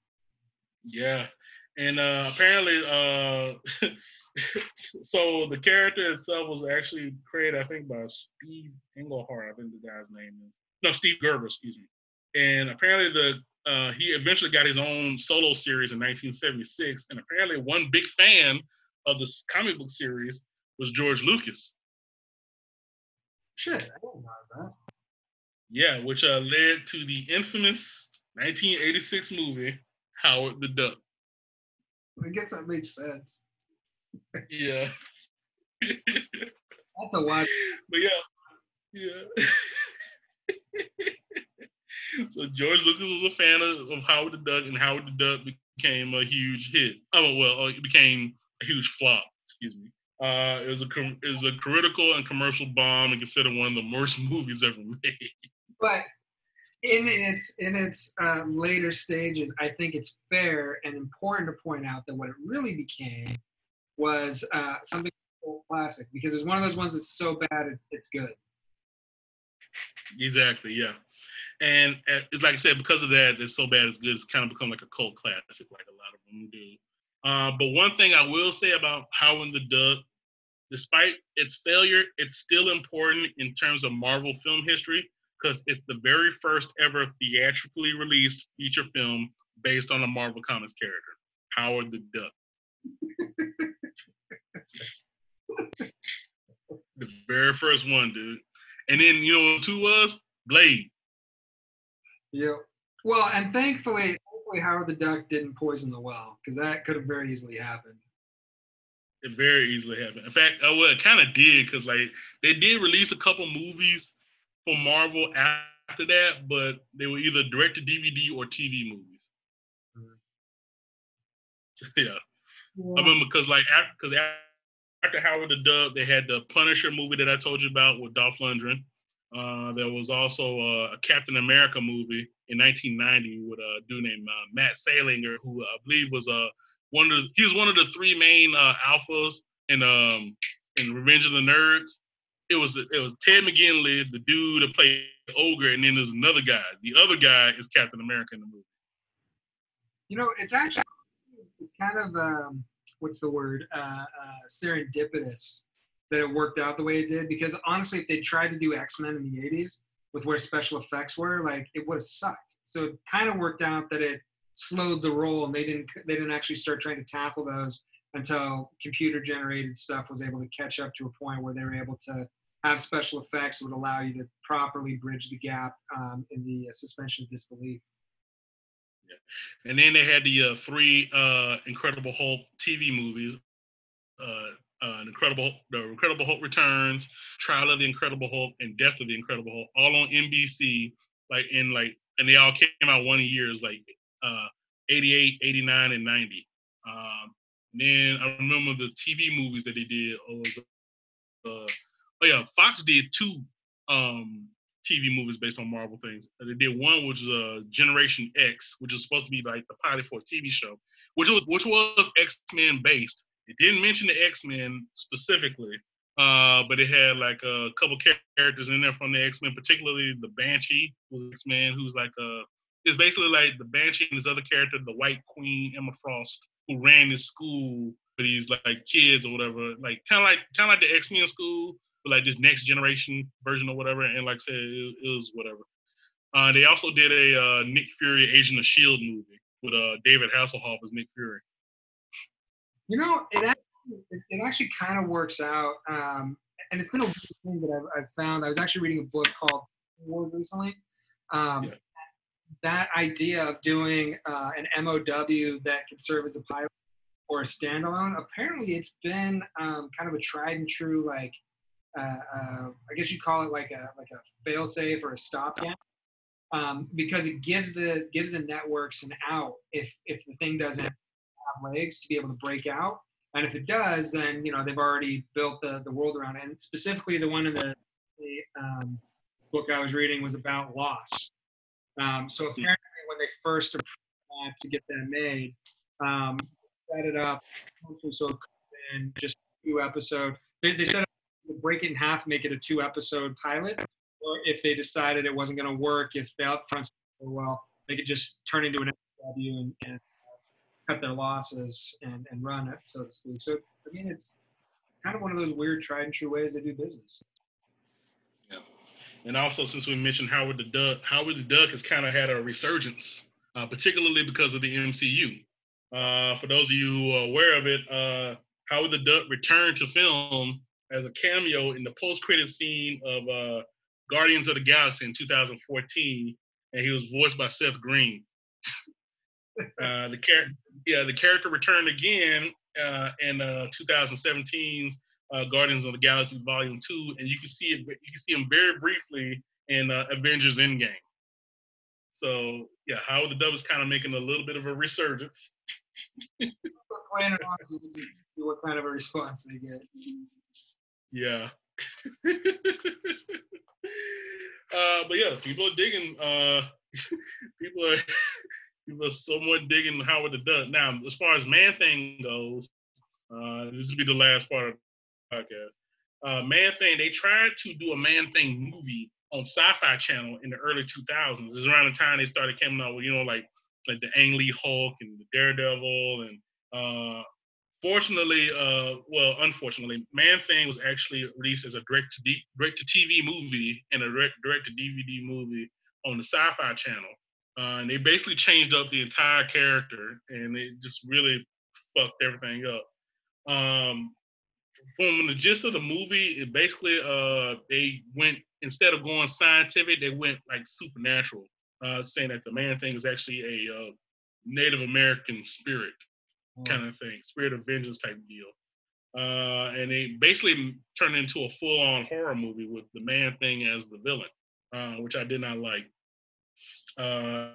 Yeah. And uh apparently uh so the character itself was actually created, I think, by Steve Englehart, I think the guy's name is. No, Steve Gerber, excuse me. And apparently the uh, he eventually got his own solo series in 1976. And apparently one big fan of this comic book series was George Lucas. Shit, I didn't realize that. Yeah, which uh, led to the infamous 1986 movie Howard the Duck. I guess that makes sense. Yeah. That's a wild. But yeah, yeah. so George Lucas was a fan of, of Howard the Duck, and Howard the Duck became a huge hit. Oh well, uh, it became a huge flop. Excuse me. Uh, it was a com- it was a critical and commercial bomb, and considered one of the worst movies ever made. But in its in its uh, later stages, I think it's fair and important to point out that what it really became was uh, something classic because it's one of those ones that's so bad it, it's good. Exactly, yeah. And it's like I said, because of that, it's so bad it's good. It's kind of become like a cult classic, like a lot of them do. Uh, but one thing I will say about Howard the Duck, despite its failure, it's still important in terms of Marvel film history because it's the very first ever theatrically released feature film based on a Marvel Comics character, Howard the Duck. the very first one, dude. And then you know what two was? Blade. Yeah. Well, and thankfully, hopefully Howard the Duck didn't poison the well because that could have very easily happened. It very easily happened. In fact, uh, well, it kind of did because like they did release a couple movies Marvel after that, but they were either direct to DVD or TV movies. Mhm. yeah. I remember because like because after Howard the Duck, they had the Punisher movie that I told you about with Dolph Lundgren. Uh, there was also uh, a Captain America movie in 1990 with a dude named uh, Matt Salinger, who I believe was uh, one of the, he was one of the three main uh, alphas in um in Revenge of the Nerds. It was it was Ted McGinley, the dude that played Ogre, and then there's another guy. The other guy is Captain America in the movie. You know, it's actually it's kind of um, what's the word uh, uh, serendipitous that it worked out the way it did because honestly, if they tried to do X Men in the '80s with where special effects were, like it would have sucked. So it kind of worked out that it slowed the roll and they didn't they didn't actually start trying to tackle those until computer generated stuff was able to catch up to a point where they were able to have special effects would allow you to properly bridge the gap um, in the uh, suspension of disbelief. Yeah. And then they had the uh, three uh, Incredible Hulk TV movies. Uh, uh, Incredible, the Incredible Hulk Returns, Trial of the Incredible Hulk, and Death of the Incredible Hulk, all on NBC. Like in like, and they all came out one year. Is like uh, 88, 89, and 90. Um, then I remember the TV movies that they did. Was, oh yeah, Fox did two um, TV movies based on Marvel things. Uh, They did one which was uh, Generation X, which was supposed to be like the pilot for a TV show, which was which was X Men based. It didn't mention the X Men specifically, uh, but it had like a couple characters in there from the X Men, particularly the Banshee was X Men, who's like a it's basically like the Banshee and this other character, the White Queen Emma Frost, who ran this school for these like kids or whatever, like kind of like kind of like the X Men school, like this next generation version or whatever. And like I said, it, it was whatever. Uh, they also did a uh, Nick Fury Agent of Shield movie with uh, David Hasselhoff as Nick Fury. You know, it actually, it, actually kind of works out, um, and it's been a weird thing that I've, I've found. I was actually reading a book called War recently. Um, Yeah. That idea of doing uh, an MOW that can serve as a pilot or a standalone, apparently it's been um, kind of a tried and true, like uh, uh, I guess you call it like a like a failsafe or a stopgap. Um, because it gives the gives the networks an out if if the thing doesn't have legs to be able to break out. And if it does, then you know they've already built the, the world around it. And specifically, the one in the, the um, book I was reading was about Lost. Um, so apparently, when they first approved that to get that made, um, set it up mostly so it could have been just two episode. They, they set up break it in half, make it a two episode pilot. Or if they decided it wasn't going to work, if the upfront said, well, they could just turn into an FW and, and cut their losses and, and run it, so to speak. So it's, I mean, it's kind of one of those weird tried and true ways they do business. Yeah. And also, since we mentioned Howard the Duck, Howard the Duck has kind of had a resurgence, uh, particularly because of the MCU. Uh, for those of you who are aware of it, uh, Howard the Duck returned to film as a cameo in the post-credit scene of uh, Guardians of the Galaxy in 2014, and he was voiced by Seth Green. uh, the character, yeah, the character returned again uh, in uh, 2017's uh, Guardians of the Galaxy Volume Two, and you can see it. You can see him very briefly in uh, Avengers Endgame. So yeah, Howard the Duck is kind of making a little bit of a resurgence. playing it on, you can just see what kind of a response they get. Yeah. uh, but yeah, people are digging. Uh, people are people are somewhat digging Howard the Duck. Now, as far as Man Thing goes, uh, this will be the last part of the podcast. Uh, Man Thing, they tried to do a Man Thing movie on Sci-Fi Channel in the early 2000s. This is around the time they started coming out with, you know, like like the Ang Lee Hulk and the Daredevil and uh, fortunately, uh, well, unfortunately, Man Thing was actually released as a direct to D- direct to TV movie and a direct, direct to DVD movie on the Sci-Fi Channel. Uh, and they basically changed up the entire character, and it just really fucked everything up. Um, from the gist of the movie, it basically uh, they went instead of going scientific, they went like supernatural, uh, saying that the Man Thing is actually a uh, Native American spirit kind of thing, spirit of vengeance type deal. Uh, and they basically turned into a full-on horror movie with the man thing as the villain, uh, which I did not like. Uh,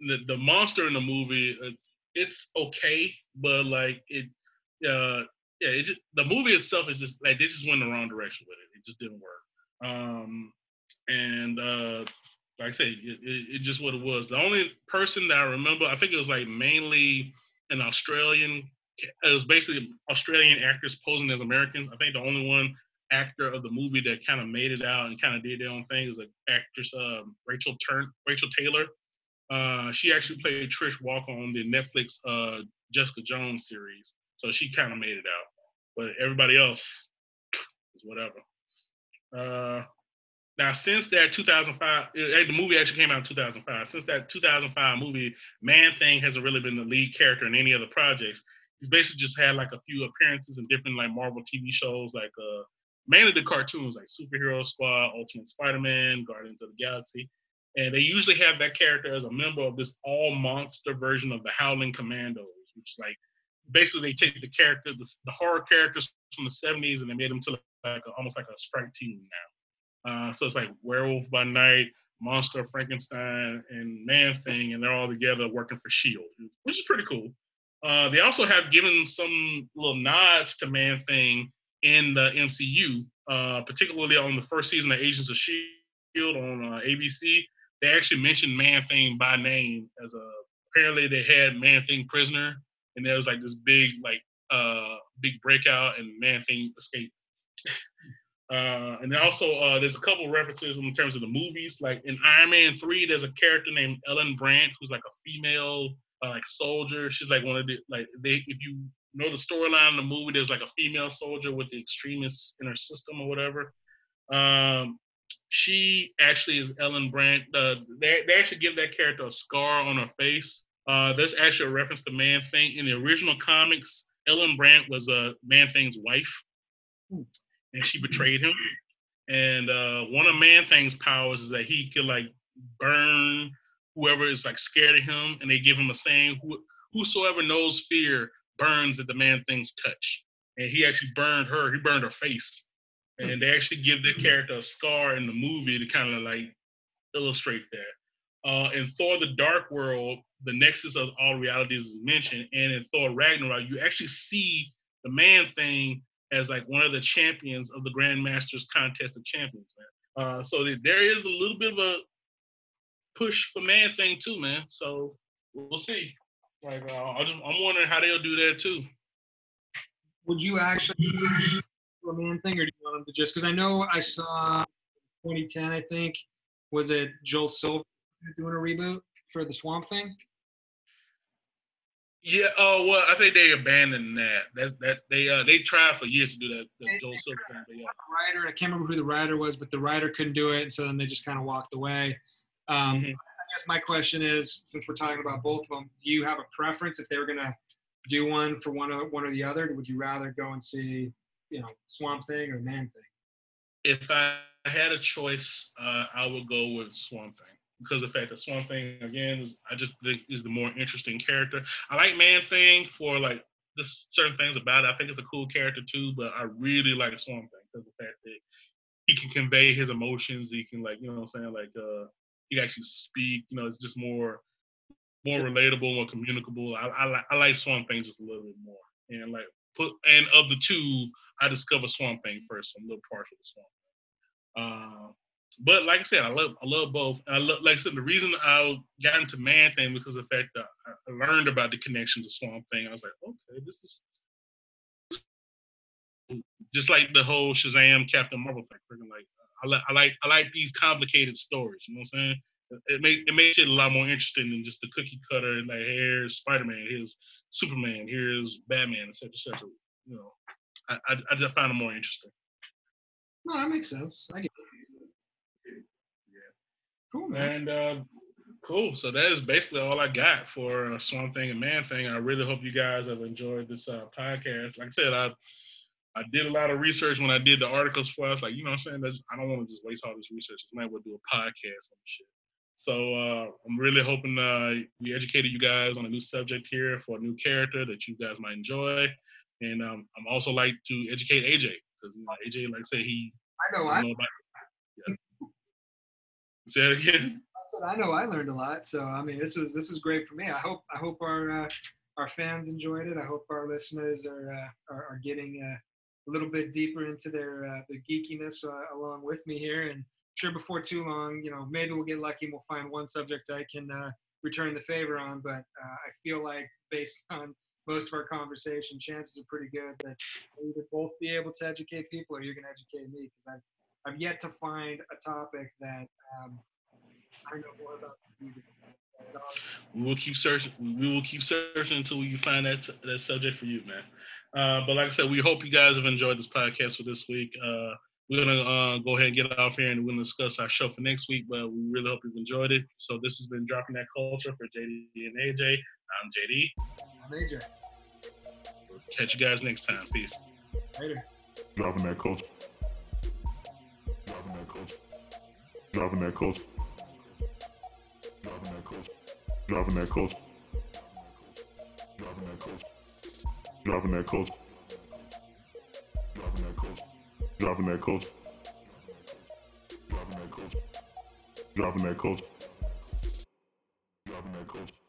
the the monster in the movie, uh, it's okay, but like it, uh, yeah, it just, the movie itself is just like they just went the wrong direction with it. It just didn't work. Um, and uh, like I said, it, it, it just what it was. The only person that I remember, I think it was like mainly an Australian. It was basically Australian actors posing as Americans. I think the only one actor of the movie that kind of made it out and kind of did their own thing is an actress um, Rachel Turn Rachel Taylor. Uh, she actually played Trish Walker on the Netflix uh, Jessica Jones series, so she kind of made it out. But everybody else is whatever. Uh, now, since that 2005, the movie actually came out in 2005. Since that 2005 movie, Man Thing hasn't really been the lead character in any of the projects. He's basically just had like a few appearances in different like Marvel TV shows, like uh, mainly the cartoons like Superhero Squad, Ultimate Spider-Man, Guardians of the Galaxy, and they usually have that character as a member of this all monster version of the Howling Commandos, which is like basically they take the character, the, the horror characters from the 70s, and they made them to like a, almost like a strike team now. Uh, so it's like Werewolf by Night, Monster Frankenstein, and Man Thing, and they're all together working for Shield, which is pretty cool. Uh, they also have given some little nods to Man Thing in the MCU, uh, particularly on the first season of Agents of Shield on uh, ABC. They actually mentioned Man Thing by name as a. Apparently, they had Man Thing prisoner, and there was like this big like uh big breakout, and Man Thing escaped. Uh, and also uh, there's a couple references in terms of the movies. Like in Iron Man three, there's a character named Ellen Brandt who's like a female uh, like soldier. She's like one of the like they if you know the storyline in the movie, there's like a female soldier with the Extremis in her system or whatever. Um, she actually is Ellen Brandt. Uh, they they actually give that character a scar on her face. Uh, actually a reference to Man Thing. In the original comics, Ellen Brandt was a uh, Man Thing's wife and she betrayed him. And uh, one of Man Thing's powers is that he could like burn whoever is like scared of him, and they give him a saying: Who, "Whosoever knows fear burns at the Man Thing's touch." And he actually burned her. He burned her face, and they actually give the character a scar in the movie to kind of like illustrate that. Uh, in Thor: The Dark World, the nexus of all realities is mentioned, and in Thor: Ragnarok, you actually see the Man Thing as like one of the champions of the Grandmasters Contest of Champions, man. Uh, so there is a little bit of a push for man thing too, man. So we'll see. Like uh, I'm wondering how they'll do that too. Would you actually do a man thing, or do you want them to just? Because I know I saw 2010, I think, was it Joel Silver doing a reboot for the Swamp Thing? Yeah. Oh well, I think they abandoned that. That's that they uh they tried for years to do that. The Joel Silver thing. But yeah. Writer, I can't remember who the writer was, but the writer couldn't do it, and so then they just kind of walked away. Um, mm-hmm. I guess my question is, since we're talking about both of them, do you have a preference if they were gonna do one for one or one or the other? Would you rather go and see, you know, Swamp Thing or Man Thing? If I had a choice, uh, I would go with Swamp Thing because the fact that Swamp Thing again is I just think is the more interesting character. I like Man Thing for like just certain things about it. I think it's a cool character too, but I really like Swamp Thing because the fact that he can convey his emotions. He can like you know what I'm saying like uh he can actually speak. You know, it's just more more relatable, more communicable. I, I like I like Swamp Thing just a little bit more. And like put and of the two, I discovered Swamp Thing first. So I'm a little partial to Swamp Thing. Uh, but like I said, I love I love both. I love like I said, the reason I got into Man Thing because of the fact that I learned about the connection to Swamp Thing. I was like, okay, this is just like the whole Shazam Captain Marvel thing. Like uh, I like I like I like these complicated stories. You know what I'm saying? It make it makes it a lot more interesting than just the cookie cutter. And like here's Spider Man, here's Superman, here's Batman, etc. etc. You know, I, I I just find it more interesting. No, that makes sense. I get it. Cool, man. And uh, cool. So that is basically all I got for uh, Swamp Thing and Man Thing. I really hope you guys have enjoyed this uh, podcast. Like I said, I I did a lot of research when I did the articles for us. Like, you know what I'm saying? That's, I don't want to just waste all this research. I might well do a podcast and shit. So uh, I'm really hoping uh, we educated you guys on a new subject here for a new character that you guys might enjoy. And um, I'm also like to educate AJ because you know, AJ, like I said, he I know I, know about. Yeah. Say it again. I know I learned a lot. So I mean, this was this was great for me. I hope I hope our uh, our fans enjoyed it. I hope our listeners are uh, are, are getting uh, a little bit deeper into their uh, the geekiness uh, along with me here. And sure, before too long, you know, maybe we'll get lucky and we'll find one subject I can uh, return the favor on. But I feel like based on most of our conversation, chances are pretty good that we would both be able to educate people, or you're going to educate me because I've I've yet to find a topic that um, I know more about. We will keep searching. We will keep searching until we find that that subject for you, man. Uh, but like I said, we hope you guys have enjoyed this podcast for this week. Uh, we're gonna uh, go ahead and get off here, and we're gonna discuss our show for next week. But we really hope you've enjoyed it. So this has been dropping that culture for JD and AJ. I'm JD. I'm AJ. Catch you guys next time. Peace. Later. Dropping that culture. Dropping that culture. Dropping that culture. Dropping that culture. Dropping that culture. Dropping that culture. Dropping that culture. Dropping that culture. Dropping that culture. Dropping that culture. Culture. That culture.